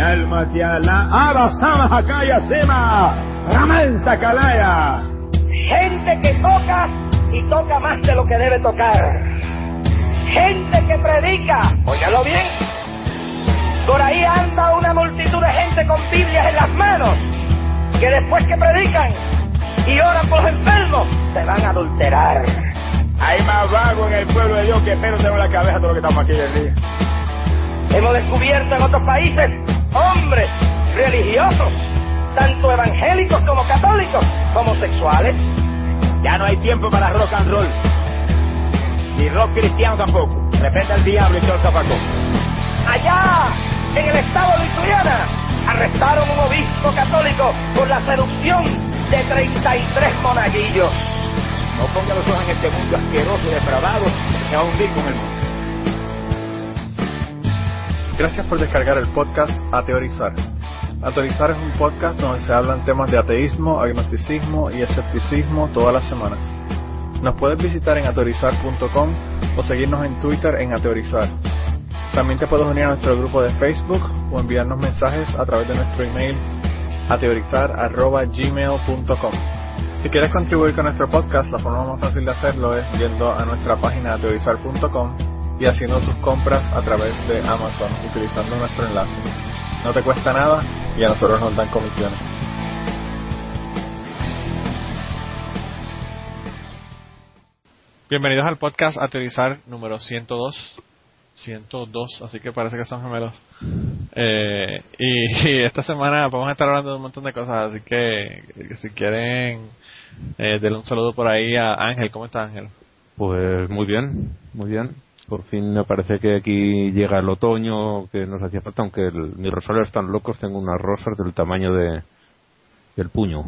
Mi alma te ala, abasama hakaya sema, ramansa kalaya. Gente que toca y toca más de lo que debe tocar. Gente que predica, óyalo bien. Por ahí anda una multitud de gente con Biblias en las manos, que después que predican y oran por los enfermos, se van a adulterar. Hay más vago en el pueblo de Dios que pero tengo en la cabeza todo lo que estamos aquí el día. Hemos descubierto en otros países hombres religiosos, tanto evangélicos como católicos, homosexuales. Ya no hay tiempo para rock and roll. Ni rock cristiano tampoco. Respeta al diablo y todo el zapacón. Allá, en el estado de Ituriana, arrestaron un obispo católico por la seducción de 33 monaguillos. No ponga los ojos en este mundo asqueroso y depravado a hundir con el mundo. Gracias por descargar el podcast A Teorizar. A Teorizar es un podcast donde se hablan temas de ateísmo, agnosticismo y escepticismo todas las semanas. Nos puedes visitar en ateorizar.com o seguirnos en Twitter en Ateorizar. También te puedes unir a nuestro grupo de Facebook o enviarnos mensajes a través de nuestro email ateorizar.gmail.com. Si quieres contribuir con nuestro podcast, la forma más fácil de hacerlo es yendo a nuestra página ateorizar.com y haciendo tus compras a través de Amazon utilizando nuestro enlace. No te cuesta nada y a nosotros nos dan comisiones. Bienvenidos al podcast Ateorizar número 102. 102, así que parece que son gemelos. Eh, y, y, esta semana vamos a estar hablando de un montón de cosas, así que, que si quieren, eh, denle un saludo por ahí a Ángel. ¿Cómo está Ángel? Pues muy bien, muy bien. Por fin me parece que aquí llega el otoño que nos hacía falta, aunque el, mis rosarios están locos, tengo unas rosas del tamaño de del puño.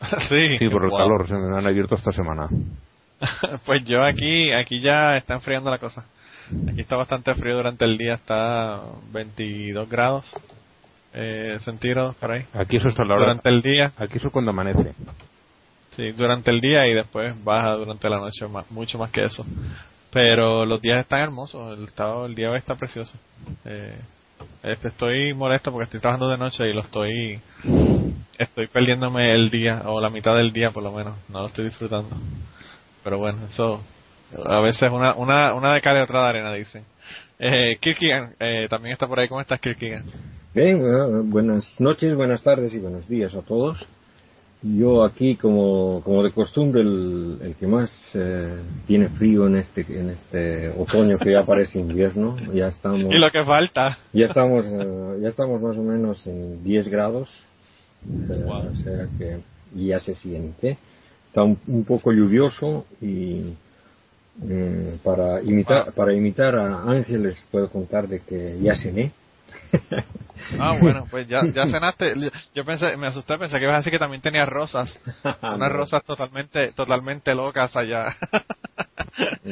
sí, Sí, por el wow. calor, se me han abierto esta semana. pues yo aquí, aquí ya está enfriando la cosa. Aquí está bastante frío durante el día, está 22 grados eh, centígrados por ahí. Aquí eso está la hora. Durante el día, Aquí eso cuando amanece. sí, durante el día y después baja durante la noche, más- mucho más que eso. Pero los días están hermosos, el, estado, el día hoy está precioso. Eh, este, estoy molesto porque estoy trabajando de noche y lo estoy estoy perdiéndome el día o la mitad del día por lo menos no lo estoy disfrutando pero bueno eso a veces una una una de cal y otra de arena dicen eh, Kirkigan eh, también está por ahí cómo estás Kirkigan Bien, buenas noches, buenas tardes y buenos días a todos. Yo aquí, como, como de costumbre, el, el que más eh, tiene frío en este, en este otoño que ya parece invierno. Ya estamos, y lo que falta ya estamos, eh, ya estamos más o menos en 10 grados. Eh, Wow. O sea que ya se siente. Está un, un poco lluvioso y mm, para imitar, para imitar a Ángeles puedo contar de que ya cené. ah bueno pues ya ya cenaste yo pensé me asusté pensé que ibas a decir que también tenía rosas unas rosas totalmente totalmente locas allá.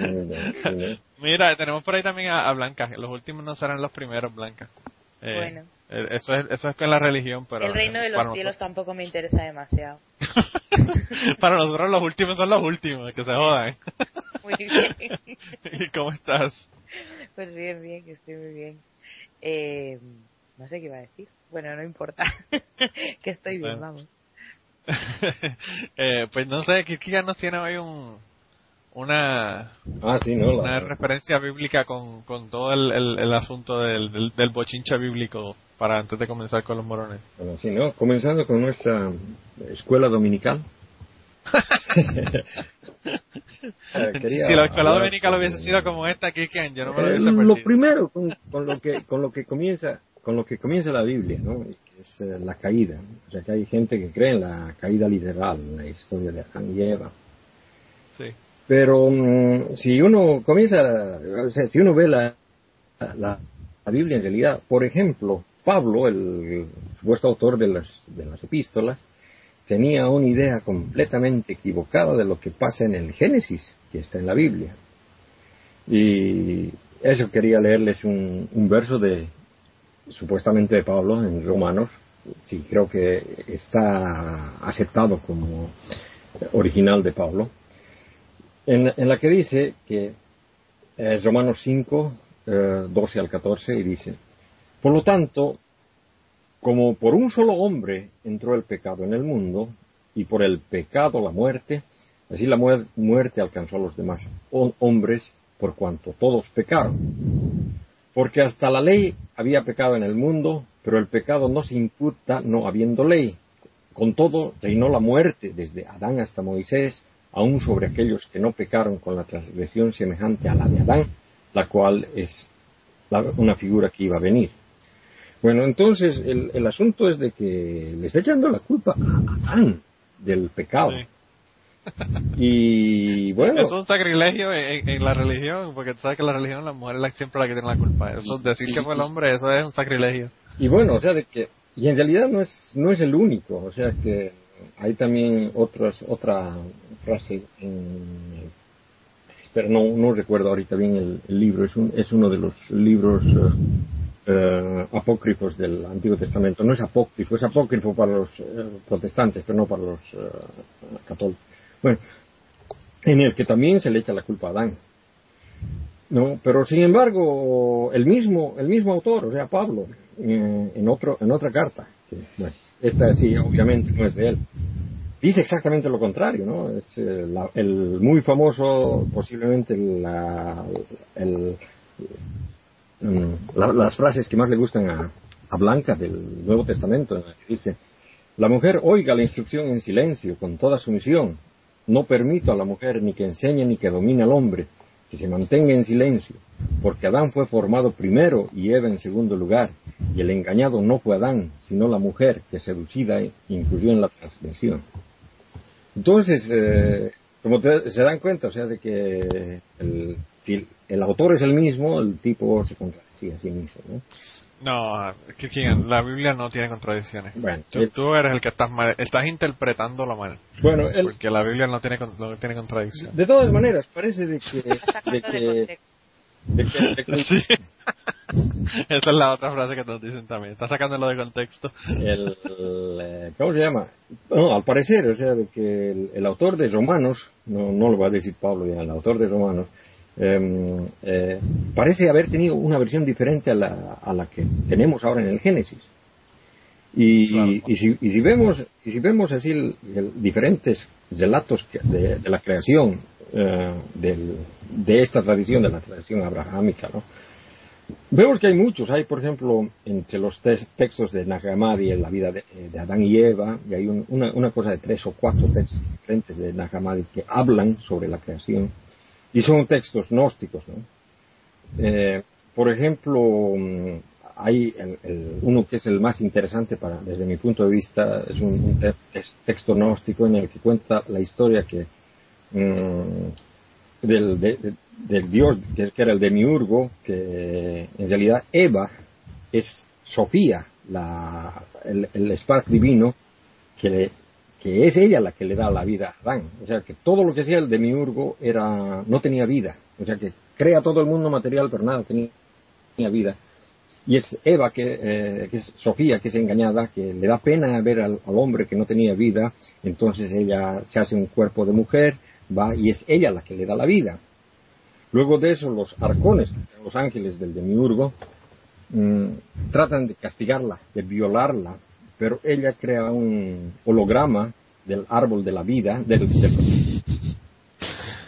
Mira, tenemos por ahí también a, a Blanca. Los últimos no serán los primeros, Blanca. Eh, Bueno. eh, Eso es, eso es con la religión, pero... el reino de los cielos nosotros- tampoco me interesa demasiado. para nosotros los últimos son los últimos, que se jodan. Muy bien. ¿Y cómo estás? Pues bien, bien, que estoy muy bien. Eh, no sé qué iba a decir. Bueno, no importa. que estoy bien, Bueno. vamos. eh, pues no sé, Kirkigan nos tiene hoy un, una, Ah, sí, no. una La, referencia bíblica con, con todo el, el, el asunto del, del, del bochincha bíblico para antes de comenzar con los morones. bueno, sí, ¿no? Comenzando con nuestra escuela dominical. Si la escuela hablar dominica lo sobre- hubiese sido como esta, Kirkigan, yo no me lo Eh, hubiese lo perdido. primero con, con lo que con lo que comienza con lo que comienza la Biblia, ¿no? Es eh, la caída. O sea, que hay gente que cree en la caída literal, en la historia de Adán y Eva. Sí. Pero mm, si uno comienza, o sea, si uno ve la, la, la Biblia en realidad, por ejemplo, Pablo, el supuesto autor de las, de las epístolas, tenía una idea completamente equivocada de lo que pasa en el Génesis, que está en la Biblia. Y eso quería leerles un, verso de, supuestamente de Pablo en Romanos, sí, creo que está aceptado como original de Pablo, en, la que dice que es Romanos 5, eh, 12 al 14, y dice, por lo tanto, como por un solo hombre entró el pecado en el mundo, y por el pecado la muerte, así la muerte alcanzó a los demás hombres por cuanto todos pecaron. Porque hasta la ley había pecado en el mundo, pero el pecado no se imputa no habiendo ley. Con todo, reinó la muerte desde Adán hasta Moisés, aún sobre aquellos que no pecaron con la transgresión semejante a la de Adán, la cual es una figura que iba a venir. Bueno, entonces el, asunto es de que le está echando la culpa a Adán del pecado. Y bueno. Es un sacrilegio en, la religión, porque tú sabes que la religión la mujer es siempre la que tiene la culpa. Eso, decir que fue el hombre, eso es un sacrilegio. Y bueno, o sea, de que. Y en realidad no es, no es el único, o sea que hay también otras, otra frase en. Pero no, no recuerdo ahorita bien el, libro, es, un, es uno de los libros. Eh, apócrifos del Antiguo Testamento. No es apócrifo, es apócrifo para los eh, protestantes, pero no para los eh, católicos. Bueno, en el que también se le echa la culpa a Adán. No, pero sin embargo, el mismo, el mismo autor, o sea, Pablo, en, otro, en otra carta, esta sí, obviamente no es de él, dice exactamente lo contrario, ¿no? Es el muy famoso, posiblemente la, el, Mm, las frases que más le gustan a, Blanca del Nuevo Testamento, dice, la mujer oiga la instrucción en silencio, con toda sumisión. No permito a la mujer ni que enseñe ni que domine al hombre, que se mantenga en silencio, porque Adán fue formado primero y Eva en segundo lugar, y el engañado no fue Adán, sino la mujer que seducida incluyó en la transgresión. Entonces, eh, como se dan cuenta, o sea, de que el, si el autor es el mismo, el tipo se contradice a sí mismo, ¿no? No, la Biblia no tiene contradicciones. Bueno, tú, eres el que estás mal, estás interpretando lo mal. Bueno, porque la Biblia no tiene no tiene contradicciones. De todas maneras, parece de que de que, de que, sí. Esa es la otra frase que nos dicen también. Está sacándolo de contexto. El, eh, ¿Cómo se llama? al parecer, o sea, de que el, autor de Romanos, no, no lo va a decir Pablo ya, el autor de Romanos, Em, eh, parece haber tenido una versión diferente a la, a la que tenemos ahora en el Génesis. Y, y, si, y si, vemos y si vemos así diferentes relatos de, la creación eh, de esta tradición de la tradición abrahámica ¿no? vemos que hay muchos hay por ejemplo entre los textos de Nag en la vida de, Adán y Eva y hay una, una, cosa de tres o cuatro textos diferentes de Nag que hablan sobre la creación y son textos gnósticos. ¿no? Eh, por ejemplo, mm, hay uno que es el más interesante para, desde mi punto de vista, es un, texto gnóstico en el que cuenta la historia que mm, del, dios que, era el demiurgo, que en realidad Eva es Sofía, la, el, el divino que le, que es ella la que le da la vida a Adán. O sea, que todo lo que hacía el demiurgo era, no tenía vida. O sea, que crea todo el mundo material, pero nada tenía, vida. Y es Eva, que, eh, que, es Sofía, que es engañada, que le da pena ver al, hombre que no tenía vida, entonces ella se hace un cuerpo de mujer, va, y es ella la que le da la vida. Luego de eso, los arcones, los ángeles del demiurgo, mm, tratan de castigarla, de violarla, pero ella crea un holograma del árbol de la vida, del,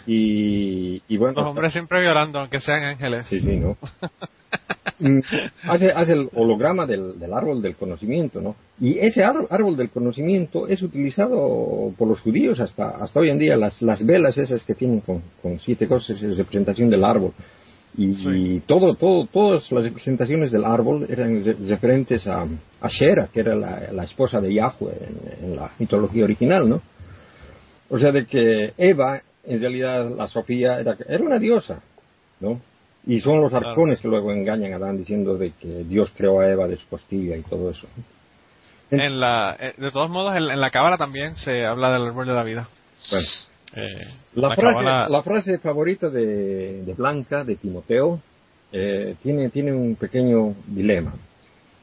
y, y, bueno... Los hombres siempre violando, aunque sean ángeles. Sí, sí, ¿no? Mm, hace, hace el holograma del, del, árbol del conocimiento, ¿no? Y ese árbol del conocimiento es utilizado por los judíos hasta, hasta hoy en día. Las, las velas esas que tienen con, con siete cosas es representación del árbol. Y, todo, todo, todas las representaciones del árbol eran referentes a, a Shera, que era la, esposa de Yahweh en, la mitología original, ¿no? O sea, de que Eva, en realidad la Sofía, era, era una diosa, ¿no? Y son los arcones que luego engañan a Adán diciendo de que Dios creó a Eva de su costilla y todo eso. En la, eh, de todos modos, en, en la cábala también se habla del árbol de la vida. Bueno, eh, la, frase, la, frase, favorita de, Blanca, de Timoteo, eh, tiene, tiene un pequeño dilema.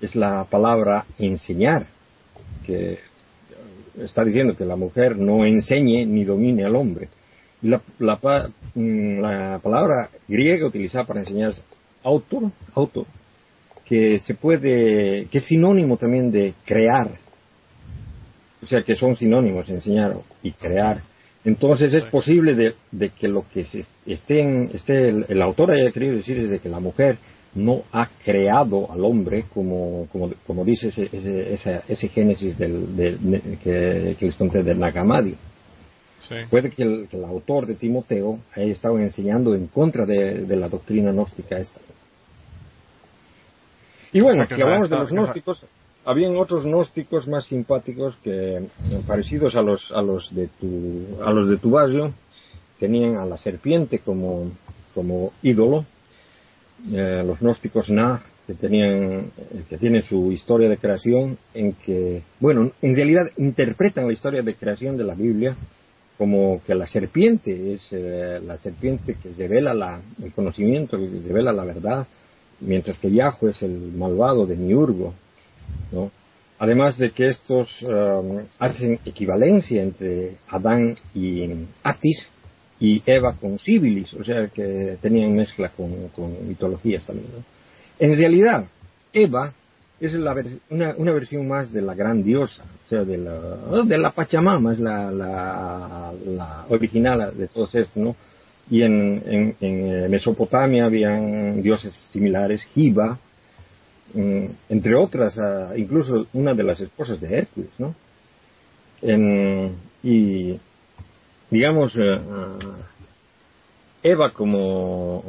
Es la palabra enseñar, que está diciendo que la mujer no enseñe ni domine al hombre. La, la, mm, la palabra griega utilizada para enseñar es auto, auto, que se puede, que es sinónimo también de crear. O sea, que son sinónimos, enseñar y crear. Entonces es posible de, de, que lo que se esté, en, esté el, el, autor haya querido decir es de que la mujer no ha creado al hombre como, como, como dice ese, ese, ese, ese génesis del, de, de, que, que les conté del Nagamadi. Sí. Puede que el, que el, autor de Timoteo haya estado enseñando en contra de, la doctrina gnóstica esta. Y bueno, O sea, si hablamos de los gnósticos, habían otros gnósticos más simpáticos que eh, parecidos a los a los de tu a los de tu barrio, tenían a la serpiente como ídolo. Eh, los gnósticos Na que tenían eh, que tienen su historia de creación en que bueno en realidad interpretan la historia de creación de la Biblia como que la serpiente es la serpiente que revela la, el conocimiento, que revela la verdad, mientras que Yahweh es el malvado de Miurgo. Además de que estos um, hacen equivalencia entre Adán y Atis y Eva con Sibilis, o sea que tenían mezcla con, mitologías también. En realidad, Eva es la una, versión más de la gran diosa, o sea, de la, de la Pachamama, es la, original de todos estos, ¿no? Y en, eh, Mesopotamia habían dioses similares, Jiva, mm, entre otras, incluso una de las esposas de Hércules, ¿no? Y, digamos, eh, ah, Eva como,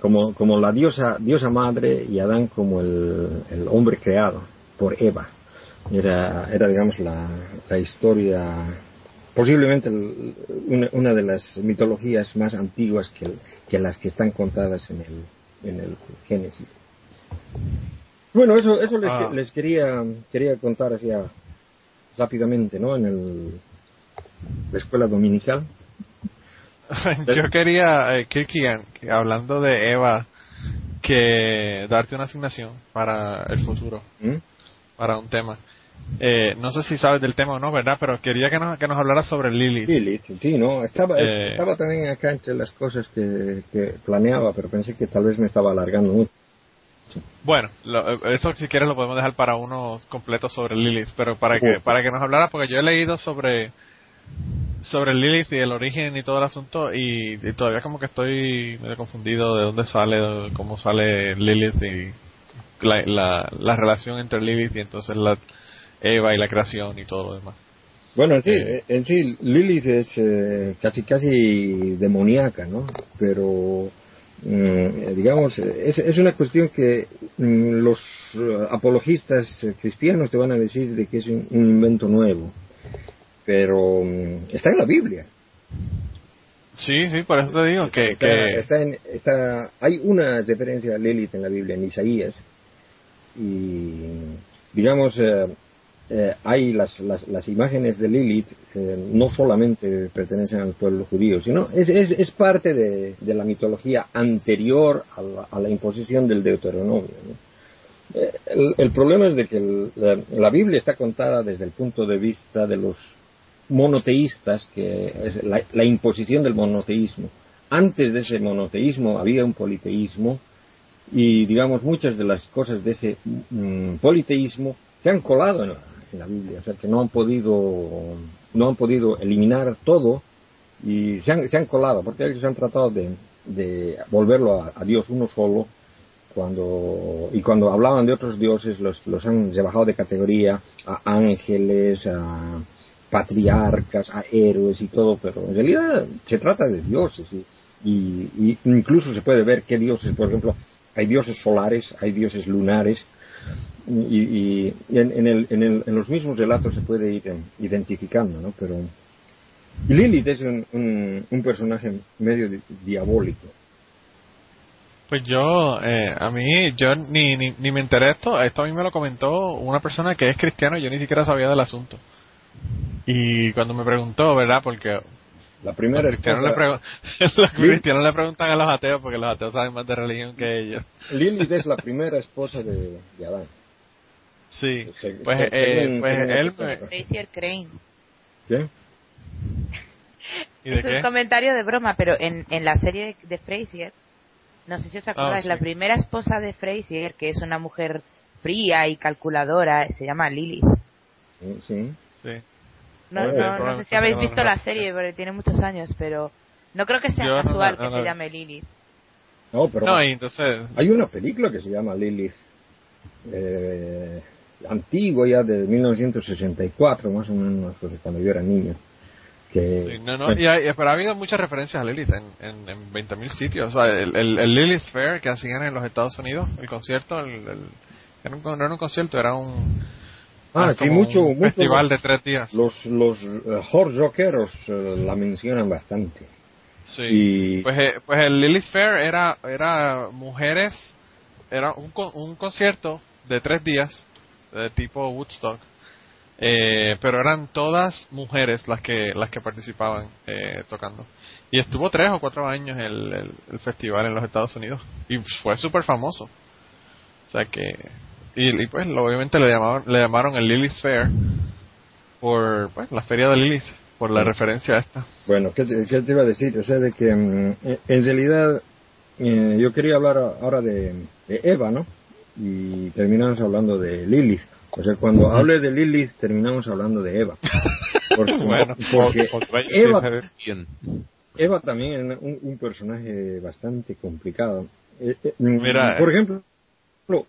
como, como la diosa, diosa madre y Adán como el, hombre creado por Eva. Era, era digamos, la, la historia, posiblemente una, una de las mitologías más antiguas que, que las que están contadas en el, en el Génesis. Bueno, eso, eso les, Ah. les quería, quería contar así rápidamente, ¿no? En el, la escuela dominical. Yo quería, eh, Kirkian, que hablando de Eva, que darte una asignación para el futuro, ¿Mm? para un tema. Eh, no sé si sabes del tema o no, ¿verdad? Pero quería que nos, que nos hablara sobre Lilith. Lilith, sí, no, estaba, Eh. estaba también acá entre las cosas que, que planeaba, pero pensé que tal vez me estaba alargando mucho. Bueno, lo- eh, eso si quieres lo podemos dejar para uno completo sobre Lilith, pero para que para que nos hablara, porque yo he leído sobre sobre Lilith y el origen y todo el asunto y, y todavía como que estoy medio confundido de dónde sale, cómo sale Lilith y la, la, la relación entre Lilith y entonces la Eva y la creación y todo lo demás. Bueno, en sí, Eh. en sí Lilith es eh, casi casi demoníaca, ¿no? Pero, digamos, eh, es, es una cuestión que mm, los eh, apologistas eh, cristianos te van a decir de que es un, un invento nuevo. Pero mm, está en la Biblia. Sí, sí, por eso te digo que, está, que está en- está- hay una referencia a Lilith en la Biblia, en Isaías, y digamos, eh, eh, hay las, las, las imágenes de Lilith, eh, no solamente pertenecen al pueblo judío, sino es, es, es parte de, la mitología anterior a la, a la imposición del Deuteronomio. ¿no? Eh, el, problema es de que la, Biblia está contada desde el punto de vista de los monoteístas, que es la, la imposición del monoteísmo. Antes de ese monoteísmo había un politeísmo y, digamos, muchas de las cosas de ese mm, politeísmo se han colado en la, en la Biblia, o sea que no han podido, no han podido eliminar todo y se han, se han colado, porque ellos han tratado de, de volverlo a, Dios uno solo, cuando y cuando hablaban de otros dioses los, los han rebajado de categoría a ángeles, a patriarcas, a héroes y todo, pero en realidad se trata de dioses y, y- y incluso se puede ver qué dioses, por ejemplo, hay dioses solares, hay dioses lunares y, y- y en, en el- en el- en los mismos relatos se puede ir identificando, ¿no? Pero Lilith es un, un- un personaje medio di- diabólico. Pues yo, eh, a mí, yo ni, ni, ni me enteré de esto. Esto a mí me lo comentó una persona que es cristiano y yo ni siquiera sabía del asunto. Y cuando me preguntó, ¿verdad? Porque La primera los cristianos, le esposa- pregun- los cristianos le preguntan a los ateos porque los ateos saben más de religión que ellos. Lilith es la primera esposa de, de Adán. Sí, Se- pues, se- eh, pues él. Fraser Crane. ¿Qué? ¿Y de Es un comentario de broma, pero en, en la serie de, de Frasier No sé si os Ah, acordáis, sí. la primera esposa de Fraser, que es una mujer fría y calculadora, se llama Lilith. Sí, sí. Sí. No, no, no sé si habéis visto la serie, porque tiene muchos años, pero no creo que sea Yo no casual que se la- llame Lilith. No, pero No, y entonces, hay una película que se llama Lilith, eh, antigua ya de 1964, más o menos, pues, cuando yo era niño. Que, sí, no, no, bueno, y hay- pero ha habido muchas referencias a Lilith en, en, en 20.000 sitios. O sea, el, el, el Lilith Fair que hacían en los Estados Unidos, el concierto, el, era un, no era un concierto, era un, ah, sí, mucho, un mucho festival los, de tres días. los, los horse rockeros eh, la mencionan bastante. Sí. Y Pues, eh, pues el Lilith Fair era, era mujeres, era un, un concierto de tres días, de tipo Woodstock, eh, pero eran todas mujeres las que las que participaban eh, tocando. Y estuvo tres o cuatro años el, el, el festival en los Estados Unidos y fue súper famoso. O sea que, y, y pues obviamente le llamaron, le llamaron el Lilith Fair por pues, la feria de Lilith, por la Sí. referencia a esta. Bueno, ¿qué te, qué te iba a decir? O sea, de que mm, en- realidad eh, yo quería hablar ahora de, de Eva, ¿no? Y terminamos hablando de Lilith. O sea, cuando hable de Lilith, terminamos hablando de Eva. Porque, Bueno, porque Eva. Eva también es un, un personaje bastante complicado. Eh, eh, mm, Mira, por ejemplo,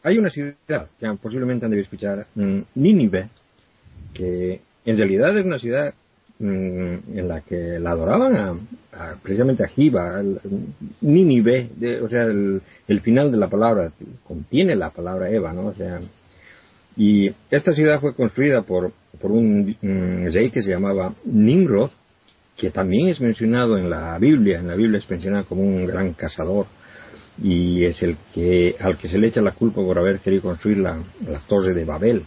hay una ciudad que posiblemente han de escuchar, mm, Nínive, que en realidad es una ciudad en la que la adoraban a, precisamente a Jiva, de- o sea, el, el final de la palabra contiene la palabra Eva, ¿no? O sea, y esta ciudad fue construida por, por un mm, rey que se llamaba Nimrod, que también es mencionado en la Biblia, en la Biblia es mencionado como un gran cazador y es el que al que se le echa la culpa por haber querido construir la, la torre de Babel.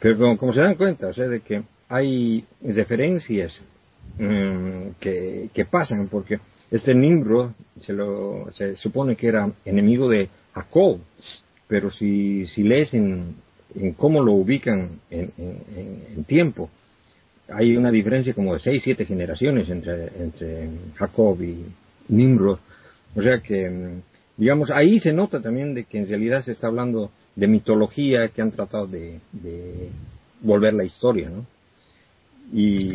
Pero como, como se dan cuenta, o sea, de que hay referencias mm, que, pasan, porque este Nimrod se, lo, se supone que era enemigo de Jacob, pero si, si lees en, en cómo lo ubican en, en- en- tiempo, hay una diferencia como de seis, siete generaciones entre, entre Jacob y Nimrod. O sea que, mm, digamos, ahí se nota también de que en realidad se está hablando de mitología que han tratado de, de volver la historia, ¿no? Y,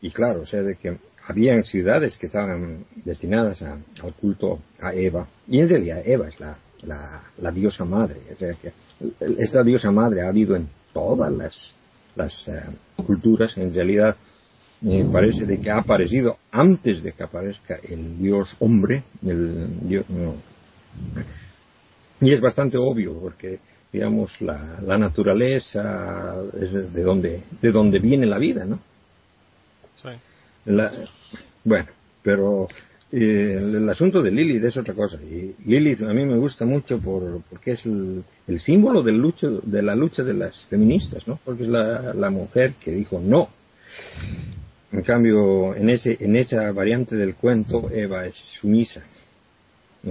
y claro, o sea, de que habían ciudades que estaban destinadas a- al culto a Eva, y en realidad Eva es la, la, la diosa madre, o sea que esta diosa madre ha habido en todas las, las eh, culturas, en realidad me parece de que ha aparecido antes de que aparezca el dios hombre, el dios, no. y es bastante obvio porque digamos la, la naturaleza es de donde de donde viene la vida, ¿no? Sí. La- bueno, pero eh, el, asunto de Lilith es otra cosa. Y Lilith a mí me gusta mucho por, porque es el, el símbolo del lucho, de la lucha de las feministas, ¿no? Porque es la, la mujer que dijo no. En cambio, en, ese, en esa variante del cuento, Eva es sumisa. Sí.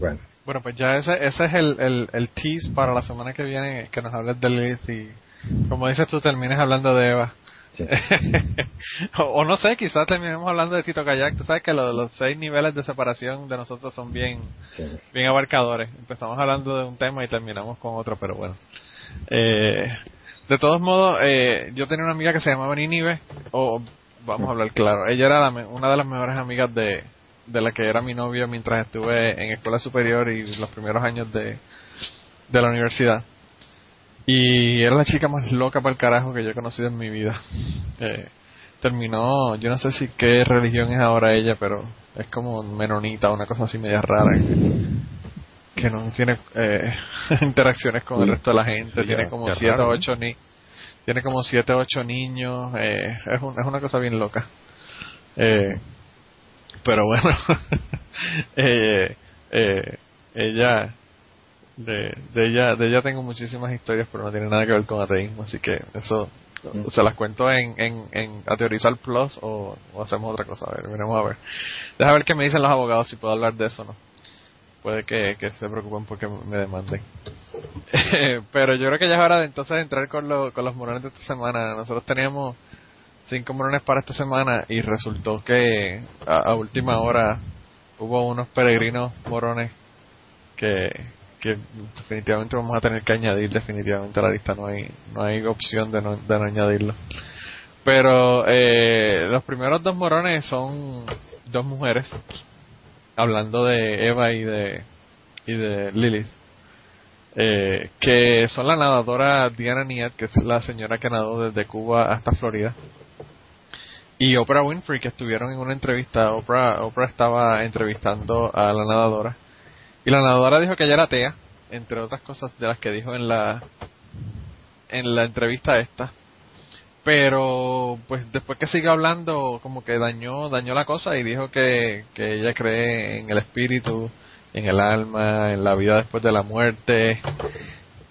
Bueno, Bueno, pues ya ese, ese es el, el, el tease para la semana que viene, que nos hables de Lilith y, como dices tú, termines hablando de Eva. sí. o, o no sé, quizás terminemos hablando de Tito Kayak. Tú sabes que lo- los seis niveles de separación de nosotros son bien, sí. bien abarcadores. Empezamos hablando de un tema y terminamos con otro, pero bueno. Eh, de todos modos, eh, yo tenía una amiga que se llamaba Ninive, o vamos a hablar claro, ella era la una de las mejores amigas de, de la que era mi novio mientras estuve en escuela superior y los primeros años de, de la universidad. Y era la chica más loca para el carajo que yo he conocido en mi vida. Eh, terminó, yo no sé si qué religión es ahora ella, pero es como menonita, una cosa así media rara. Que, que no tiene eh, interacciones con el resto de la gente, Sí, tiene como ya siete raro, o ¿no? ocho ni tiene como siete o ocho niños, eh, es, un- es una cosa bien loca. Eh, pero bueno, eh, eh, ella, de, de ella, de ella tengo muchísimas historias, pero no tiene nada que ver con ateísmo, así que eso Mm. se las cuento en, en, en Ateorizar Plus o, o hacemos otra cosa, a ver, veremos a ver. Deja ver qué me dicen los abogados si puedo hablar de eso o no. Puede que, que se preocupen porque me demanden. pero yo creo que ya es hora de entonces entrar con, lo- con los morones de esta semana. Nosotros teníamos cinco morones para esta semana y resultó que a, última hora hubo unos peregrinos morones que, que definitivamente vamos a tener que añadir definitivamente a la lista. No hay, no hay opción de no, de no añadirlo. Pero eh, los primeros dos morones son dos mujeres, hablando de Eva y de, y de Lilith, eh, que son la nadadora Diana Niat, que es la señora que nadó desde Cuba hasta Florida, y Oprah Winfrey, que estuvieron en una entrevista. Oprah, Oprah estaba entrevistando a la nadadora, y la nadadora dijo que ella era atea, entre otras cosas de las que dijo en la en la entrevista esta pero pues después que sigue hablando como que dañó dañó la cosa y dijo que, que ella cree en el espíritu en el alma en la vida después de la muerte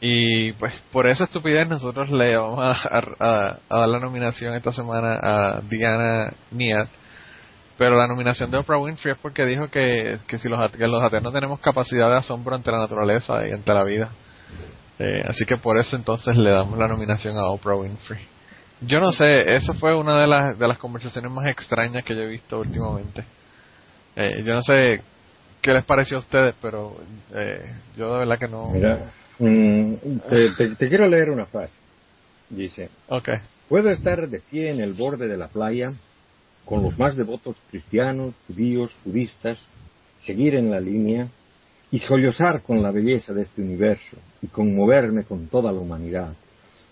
y pues por esa estupidez nosotros le vamos a, a, dar la nominación esta semana a Diana Niat pero la nominación de Oprah Winfrey es porque dijo que, que si los, que los ateos no tenemos capacidad de asombro ante la naturaleza y ante la vida eh, así que por eso entonces le damos la nominación a Oprah Winfrey yo no sé, esa fue una de las, de las conversaciones más extrañas que yo he visto últimamente. Eh, yo no sé qué les pareció a ustedes, pero eh, yo de verdad que no. Mira, mm, te, quiero leer una frase. Dice: okay. Puedo estar de pie en el borde de la playa con los más devotos cristianos, judíos, budistas, seguir en la línea y sollozar con la belleza de este universo y conmoverme con toda la humanidad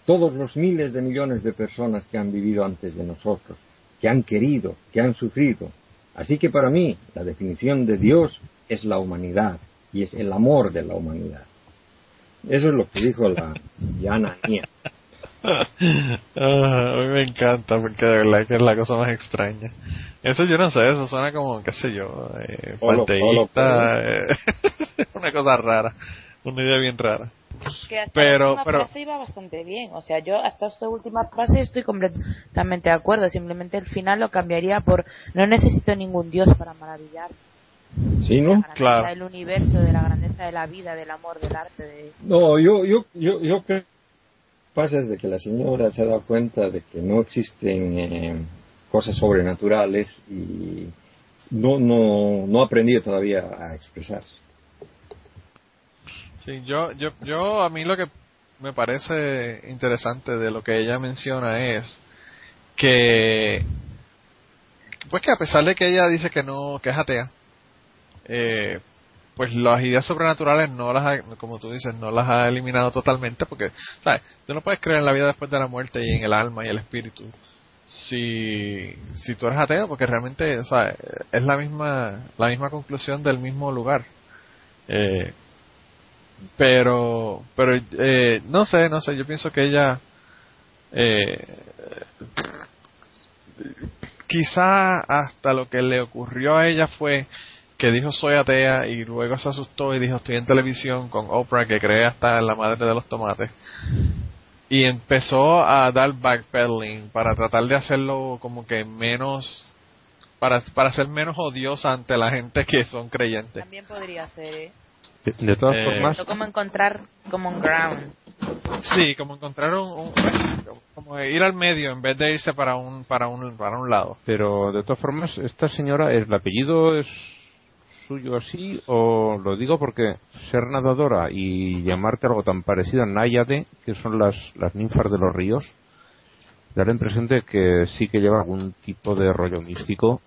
todos los miles de millones de personas que han vivido antes de nosotros, que han querido, que han sufrido. Así que para mí la definición de Dios es la humanidad y es el amor de la humanidad. Eso es lo que dijo la Diana Nia. Ah, a mí me encanta porque de verdad que es la cosa más extraña. Eso yo no sé, eso suena como, qué sé yo, eh, panteísta, eh, una cosa rara, una idea bien rara. Que hasta pero, la pero frase iba bastante bien. O sea, yo hasta esta última frase estoy completamente de acuerdo. Simplemente el final lo cambiaría por no necesito ningún Dios para maravillar. Sí, ¿no? Claro. Del universo, de la grandeza de la vida, del amor, del arte. De... No, yo, yo, yo, yo creo que pasa es de que la señora se ha dado cuenta de que no existen eh, cosas sobrenaturales y no, no, no ha aprendido todavía a expresarse. Sí, yo, yo, yo, a mí lo que me parece interesante de lo que ella menciona es que, pues que a pesar de que ella dice que no, que es atea, eh, pues las ideas sobrenaturales no las ha, como tú dices, no las ha eliminado totalmente porque, ¿sabes? Tú no puedes creer en la vida después de la muerte y en el alma y el espíritu si, si tú eres ateo porque realmente, ¿sabes? Es la misma, la misma conclusión del mismo lugar. Eh, pero pero eh, no sé no sé yo pienso que ella eh, quizá hasta lo que le ocurrió a ella fue que dijo soy atea y luego se asustó y dijo estoy en televisión con Oprah que cree hasta en la madre de los tomates y empezó a dar backpedaling para tratar de hacerlo como que menos para para ser menos odiosa ante la gente que son creyentes también podría ser ¿eh? De todas Eh, formas, como encontrar common ground. Sí, como encontrar un, un- como ir al medio en vez de irse para un para un para un lado. pero de todas formas, esta señora, ¿el apellido es suyo así o lo digo porque ser nadadora y llamarte algo tan parecido a Náyade, que son las, las ninfas de los ríos, da la impresión de que sí que lleva algún tipo de rollo místico.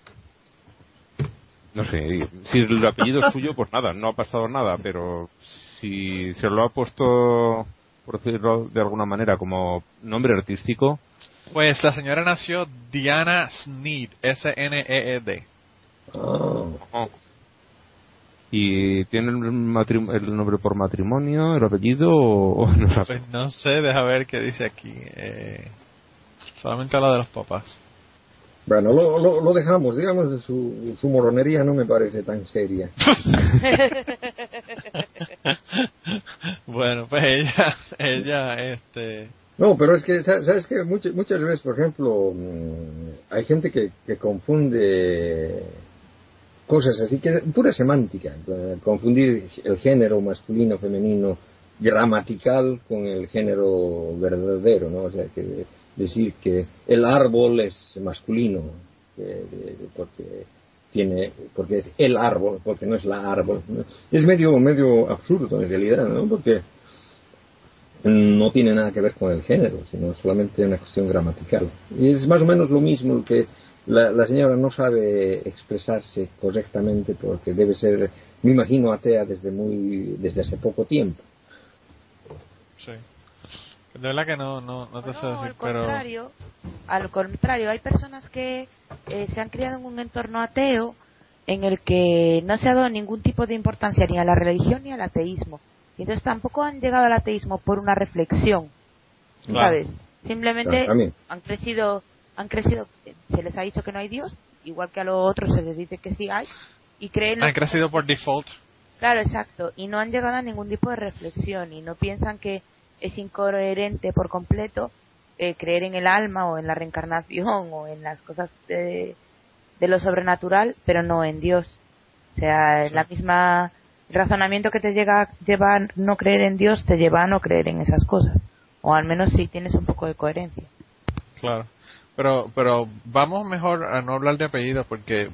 No sé, si el apellido es suyo, pues nada, no ha pasado nada, pero si se lo ha puesto, por decirlo de alguna manera, como nombre artístico, Pues la señora nació Diana Sneed, S N E E D. Ah, Oh. ¿Y tiene el, nombre por matrimonio, el apellido o, o no sabe? Pues no sé, deja ver qué dice aquí. Eh, solamente habla de los papás. bueno, lo, lo, lo dejamos, digamos, de su, su moronería no me parece tan seria. bueno, pues ella, ella, este, No, pero es que, sa- ¿sabes que Muchas, muchas veces, por ejemplo, mm, hay gente que, que confunde cosas así, que pura semántica, eh, confundir el género masculino, femenino, gramatical con el género verdadero, ¿no? O sea, que decir que el árbol es masculino, de- de- porque tiene, porque es el árbol, porque no es la árbol. Es medio, medio absurdo en realidad, ¿no? Porque no tiene nada que ver con el género, sino solamente una cuestión gramatical. Y es más o menos lo mismo que la, la señora no sabe expresarse correctamente porque debe ser, me imagino, atea desde muy, desde hace poco tiempo. Sí. De verdad que no, no, no te sé No, decir, al pero... contrario, al contrario, hay personas que eh, se han criado en un entorno ateo en el que no se ha dado ningún tipo de importancia ni a la religión ni al ateísmo. Y entonces tampoco han llegado al ateísmo por una reflexión, Claro. ¿sabes? Simplemente Claro, han crecido, han crecido, se les ha dicho que no hay Dios, igual que a los otros se les dice que sí hay, y creen Han que- crecido por default. Claro, exacto. Y no han llegado a ningún tipo de reflexión y no piensan que es incoherente por completo eh, creer en el alma o en la reencarnación o en las cosas de, de lo sobrenatural, pero no en Dios. O sea, Sí. la misma el razonamiento que te llega, lleva a no creer en Dios te lleva a no creer en esas cosas. O al menos si tienes un poco de coherencia. Claro. Pero, pero vamos mejor a no hablar de apellido porque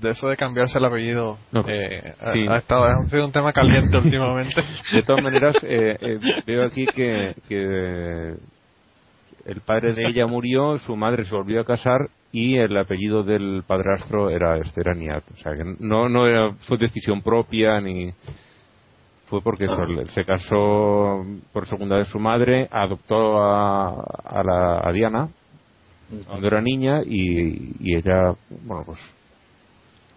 de eso de cambiarse el apellido No. eh, ha- Sí. ha, estado, ha sido un tema caliente últimamente. De todas maneras, eh, eh, veo aquí que, que el padre de ella murió, su madre se volvió a casar y el apellido del padrastro era este, era Niat. O sea, que no, no era, fue decisión propia ni fue porque eso, él se casó por segunda vez su madre, adoptó a, a, la, a Diana cuando era niña y, y ella, bueno, pues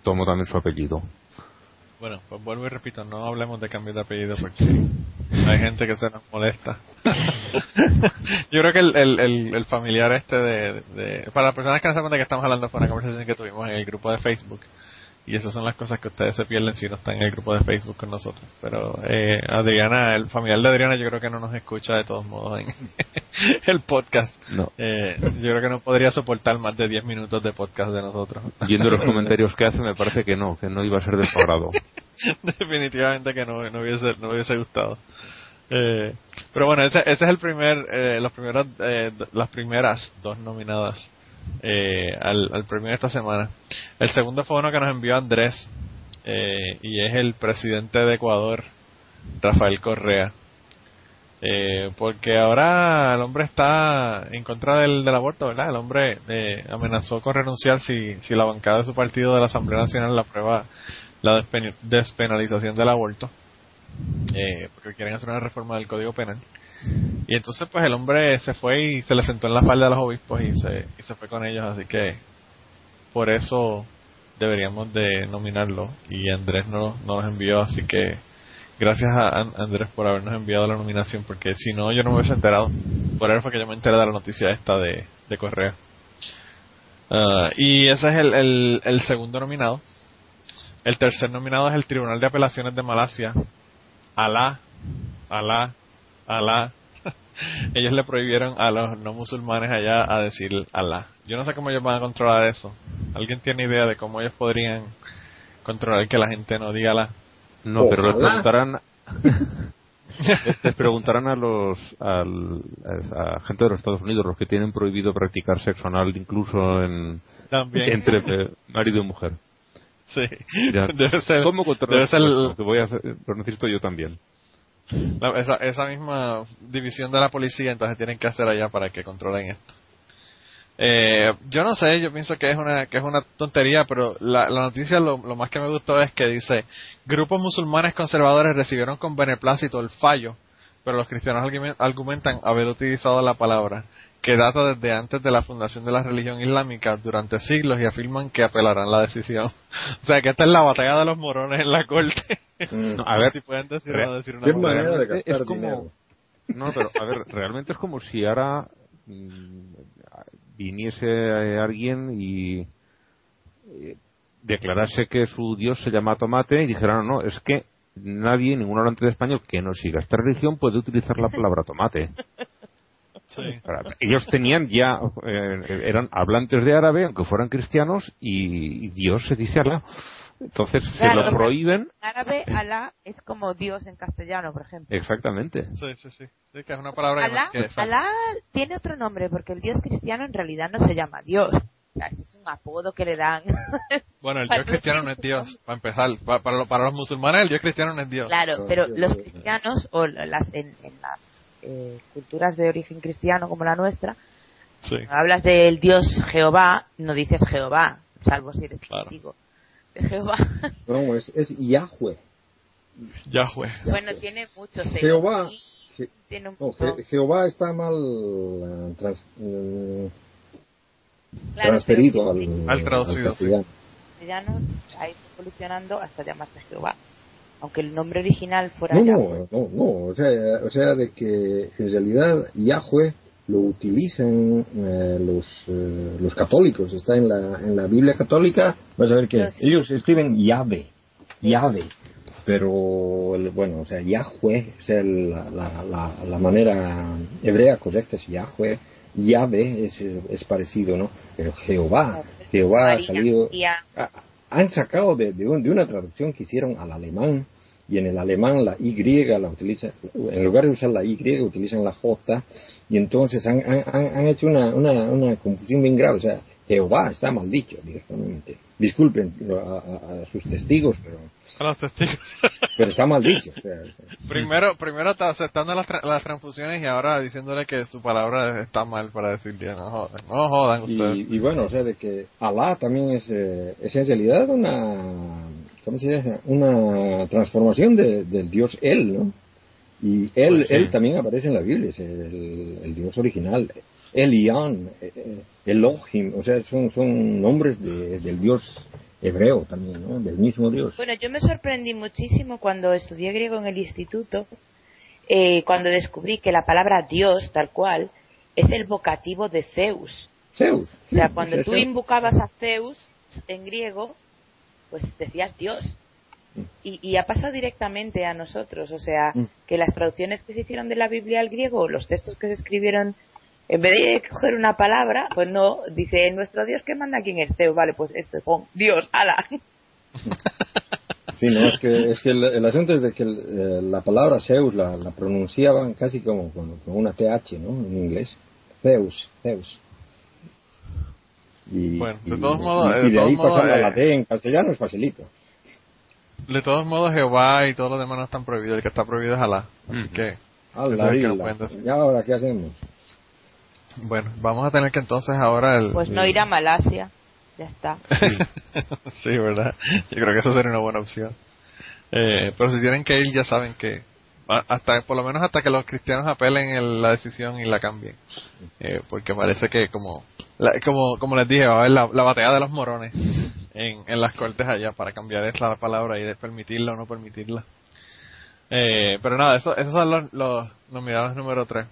tomó también su apellido. Bueno, pues vuelvo y repito, no hablemos de cambio de apellido porque hay gente que se nos molesta. Yo creo que el, el, el, el familiar este de, de... Para las personas que no sepan de qué estamos hablando fue una conversación que tuvimos en el grupo de Facebook. Y esas son las cosas que ustedes se pierden si no están en el grupo de Facebook con nosotros. Pero eh, Adriana, el familiar de Adriana yo creo que no nos escucha de todos modos en el podcast. No. Eh, yo creo que no podría soportar más de 10 minutos de podcast de nosotros. Viendo los comentarios que hace, me parece que no, que no iba a ser de su agrado. Definitivamente que no, no hubiese, no hubiese gustado. Eh, pero bueno, ese, ese es el primer, eh, los primeros, eh, las primeras dos nominadas eh, al, al premio de esta semana. El segundo fue uno que nos envió Andrés eh, y es el presidente de Ecuador, Rafael Correa. Eh, porque ahora el hombre está en contra del, aborto, ¿verdad? El hombre eh, amenazó con renunciar si, si la bancada de su partido de la Asamblea Nacional la aprueba la despen- despenalización del aborto, eh, porque quieren hacer una reforma del Código Penal. Y entonces pues el hombre se fue y se le sentó en la falda a los obispos y se, y se fue con ellos, así que por eso deberíamos de nominarlo y Andrés no, no nos envió, así que gracias a An- Andrés por habernos enviado la nominación, porque si no yo no me hubiese enterado. Por él fue que yo me enteré de la noticia esta de, de Correa. Ah, y ese es el, el, el segundo nominado. El tercer nominado es el Tribunal de Apelaciones de Malasia. Alá, Alá, Alá. Ellos le prohibieron a los no musulmanes allá a decir Alá. Yo no sé cómo ellos van a controlar eso. ¿Alguien tiene idea de cómo ellos podrían controlar que la gente no diga Alá? No, pero les preguntarán les- les preguntarán a los al- a gente de los Estados Unidos los que tienen prohibido practicar sexo anal incluso en También. entre marido y mujer. Sí. Ya. Debe ser, ¿Cómo controlar debe ser? Que voy a hacer- lo necesito yo también. La- esa, esa misma división de la policía entonces tienen que hacer allá para que controlen esto. Eh, yo no sé, yo pienso que es una que es una tontería, pero la, la noticia lo, lo más que me gustó es que dice grupos musulmanes conservadores recibieron con beneplácito el fallo, pero los cristianos argumen- argumentan haber utilizado la palabra que data desde antes de la fundación de la religión islámica durante siglos y afirman que apelarán la decisión. o sea que esta es la batalla de los morones en la corte. Mm. No, a ver, si pueden decir no decir una manera de realmente gastar es como- dinero. No, pero a ver, realmente es como si ahora mm, viniese alguien y eh, declarase que su dios se llama tomate y dijera, no, no, es que nadie, ningún hablante de español que no siga esta religión puede utilizar la palabra tomate. Sí. Para- Ellos tenían ya, eh, eran hablantes de árabe, aunque fueran cristianos, y, y Dios se dice Alá. Entonces se Claro, lo o sea, prohíben. En árabe, Alá es como Dios en castellano, por ejemplo. Exactamente. Sí, sí, sí. Sí, que es una palabra que Alá, me- que- Alá tiene otro nombre porque el Dios cristiano en realidad no se llama Dios. O sea, ese es un apodo que le dan. Bueno, el Para Dios cristiano no es Dios, para empezar. Pa- Para, lo- para los musulmanes, el Dios cristiano no es Dios. Claro, pero los cristianos o las en, en las eh, culturas de origen cristiano como la nuestra, Sí, cuando hablas del Dios Jehová, no dices Jehová, salvo si eres Claro. testigo de Jehová. No, es, es Yahweh. Yahweh. bueno, tiene muchos. Jehová. Je- Tiene un no. Je- Jehová está mal eh, trans- eh, Claro, transferido al, Al traducido, sí. castellano. castellano ha ido evolucionando hasta llamarse Jehová. Aunque el nombre original fuera No, Yahweh. no, no, no, o sea, o sea, de que en realidad Yahweh lo utilizan eh, los, eh, los católicos, está en la, en la Biblia católica, vas a ver que sí. ellos escriben Yahvé, Yahvé, pero el- bueno, o sea, Yahweh, o sea, la, la, la, la manera hebrea correcta es Yahweh, Yahvé es, es parecido, ¿no? Pero Jehová, Jehová ha salido. Ah, han sacado de, de, un- de una traducción que hicieron al alemán y en el alemán la Y la utiliza, en lugar de usar la Y utilizan la J y entonces han, han, han- hecho una, una, una confusión bien grave, o sea, Jehová está mal dicho directamente. Disculpen a, a- a sus testigos, pero, A los testigos. pero está mal dicho. o sea, o sea. primero, primero está aceptando las, tra- las transfusiones y ahora diciéndole que su palabra está mal para decir Dios. No jodan, no jodan ustedes. Y, y bueno, o sea, de que Alá también es, eh, es en realidad una, ¿cómo se dice? Una transformación de- del Dios Él, ¿no? Y Él, Pues sí. él también aparece en la Biblia, es el, el Dios original. Elian, eh, Elohim, o sea, son, son nombres de- del Dios hebreo también, ¿no? Del mismo Dios. Bueno, yo me sorprendí muchísimo cuando estudié griego en el instituto, eh, cuando descubrí que la palabra Dios, tal cual, es el vocativo de Zeus. Zeus. O sea, sí, cuando sí, tú Zeus. invocabas a Zeus en griego, pues decías Dios. Y, y ha pasado directamente a nosotros. O sea, Mm. que las traducciones que se hicieron de la Biblia al griego, los textos que se escribieron, en vez de coger una palabra, pues no, dice nuestro Dios que manda aquí en el Zeus. Vale, pues esto, pon Dios, ala. Sí, no, es que, es que el, el asunto es de que el, eh, la palabra Zeus la, la pronunciaban casi como con, con una TH, ¿no? En inglés. Zeus, Zeus. Y, Bueno, de y- todos modos, y, de de todos ahí modos, pasar a eh, la en castellano es facilito. De todos modos, Jehová y todos los demás no están prohibidos. El que está prohibido es Alá. Así que, A eso la es que no pueden decir. ¿Y ahora qué hacemos? Bueno, vamos a tener que entonces ahora el... Pues no ir a Malasia. Ya está. sí, ¿verdad? Yo creo que eso sería una buena opción. Eh, pero si tienen que ir, ya saben que hasta por lo menos hasta que los cristianos apelen el- la decisión y la cambien. Eh, porque parece que como la- como como les dije, va a haber la, la batalla de los morones en, en las cortes allá para cambiar esa palabra y de permitirla o no permitirla. Eh, pero nada, eso, esos son los, los nominados número 3.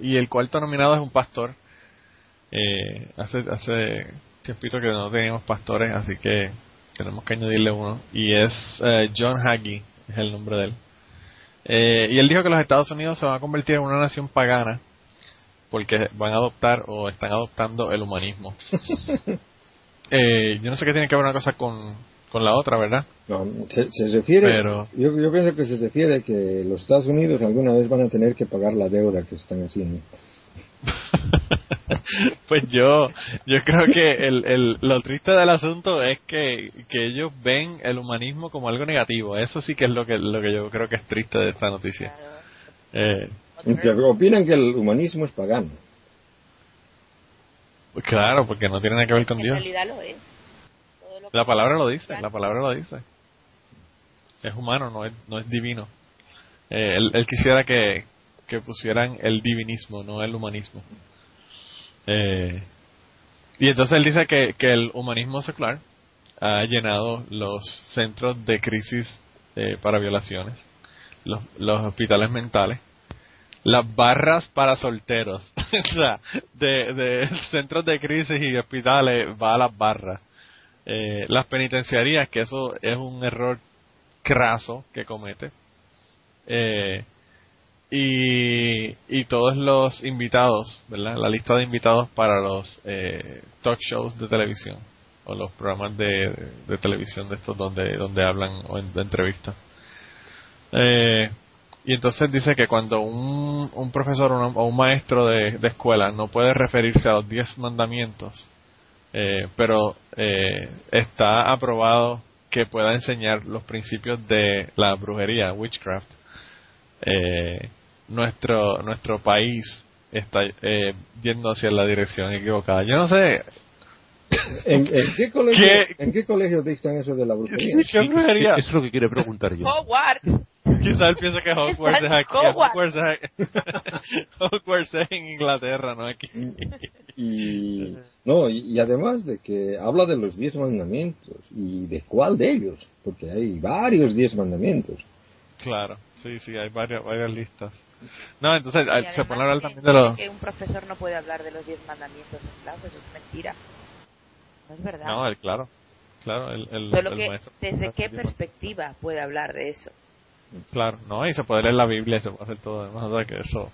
Y el cuarto nominado es un pastor. Eh, hace, hace tiempito que no teníamos pastores, así que tenemos que añadirle uno. Y es eh, John Hagee, es el nombre de él. Eh, y él dijo que los Estados Unidos se van a convertir en una nación pagana porque van a adoptar o están adoptando el humanismo. Eh, yo no sé qué tiene que ver una cosa con, con la otra, ¿verdad? No, se, se refiere, Pero- yo, yo pienso que se refiere que los Estados Unidos alguna vez van a tener que pagar la deuda que están haciendo. pues yo yo creo que el, el, lo triste del asunto es que, que ellos ven el humanismo como algo negativo. Eso sí que es lo que lo que yo creo que es triste de esta noticia. Eh, opinan que el humanismo es pagano. pues claro, porque no tiene nada que ver con En Dios. realidad lo es. La palabra lo dice, la palabra lo dice. Es humano, no es, no es divino. Eh, él, él quisiera que, que pusieran el divinismo, no el humanismo. Eh, y entonces él dice que, que el humanismo secular ha llenado los centros de crisis eh, para violaciones, los, los hospitales mentales, las barras para solteros. o sea, de, de centros de crisis y hospitales va a las barras. Eh, las penitenciarías, que eso es un error craso que comete. Eh, y, y todos los invitados, ¿verdad? La lista de invitados para los eh, talk shows de televisión o los programas de, televisión de estos donde donde hablan o en, de entrevistas. Eh, Y entonces dice que cuando un, un profesor o un, maestro de escuela no puede referirse a los diez mandamientos, eh, pero eh, está aprobado que pueda enseñar los principios de la brujería, witchcraft, eh, nuestro nuestro país está eh, yendo hacia la dirección equivocada. Yo no sé ¿En, en qué colegio, ¿Qué? ¿En qué colegio dictan eso de la brujería? qué brujería. Eso es lo que quiero preguntar yo. Hogwarts. Quizá él piensa que Hogwarts es aquí. Hogwarts. Hogwarts es, aquí. Hogwarts es en Inglaterra, no aquí. Y, no, y, y además de que habla de los diez mandamientos y de cuál de ellos, porque hay varios diez mandamientos. Claro, sí, sí, hay varias, varias listas. No, entonces Y se pone a hablar también de los... que un profesor no puede hablar de los diez mandamientos en clase, eso es mentira. No es verdad. No, el, claro, claro, el, el, Solo el que maestro. desde qué perspectiva puede hablar de eso. Claro, no, y se puede leer la Biblia y se puede hacer todo demás, o sea que eso...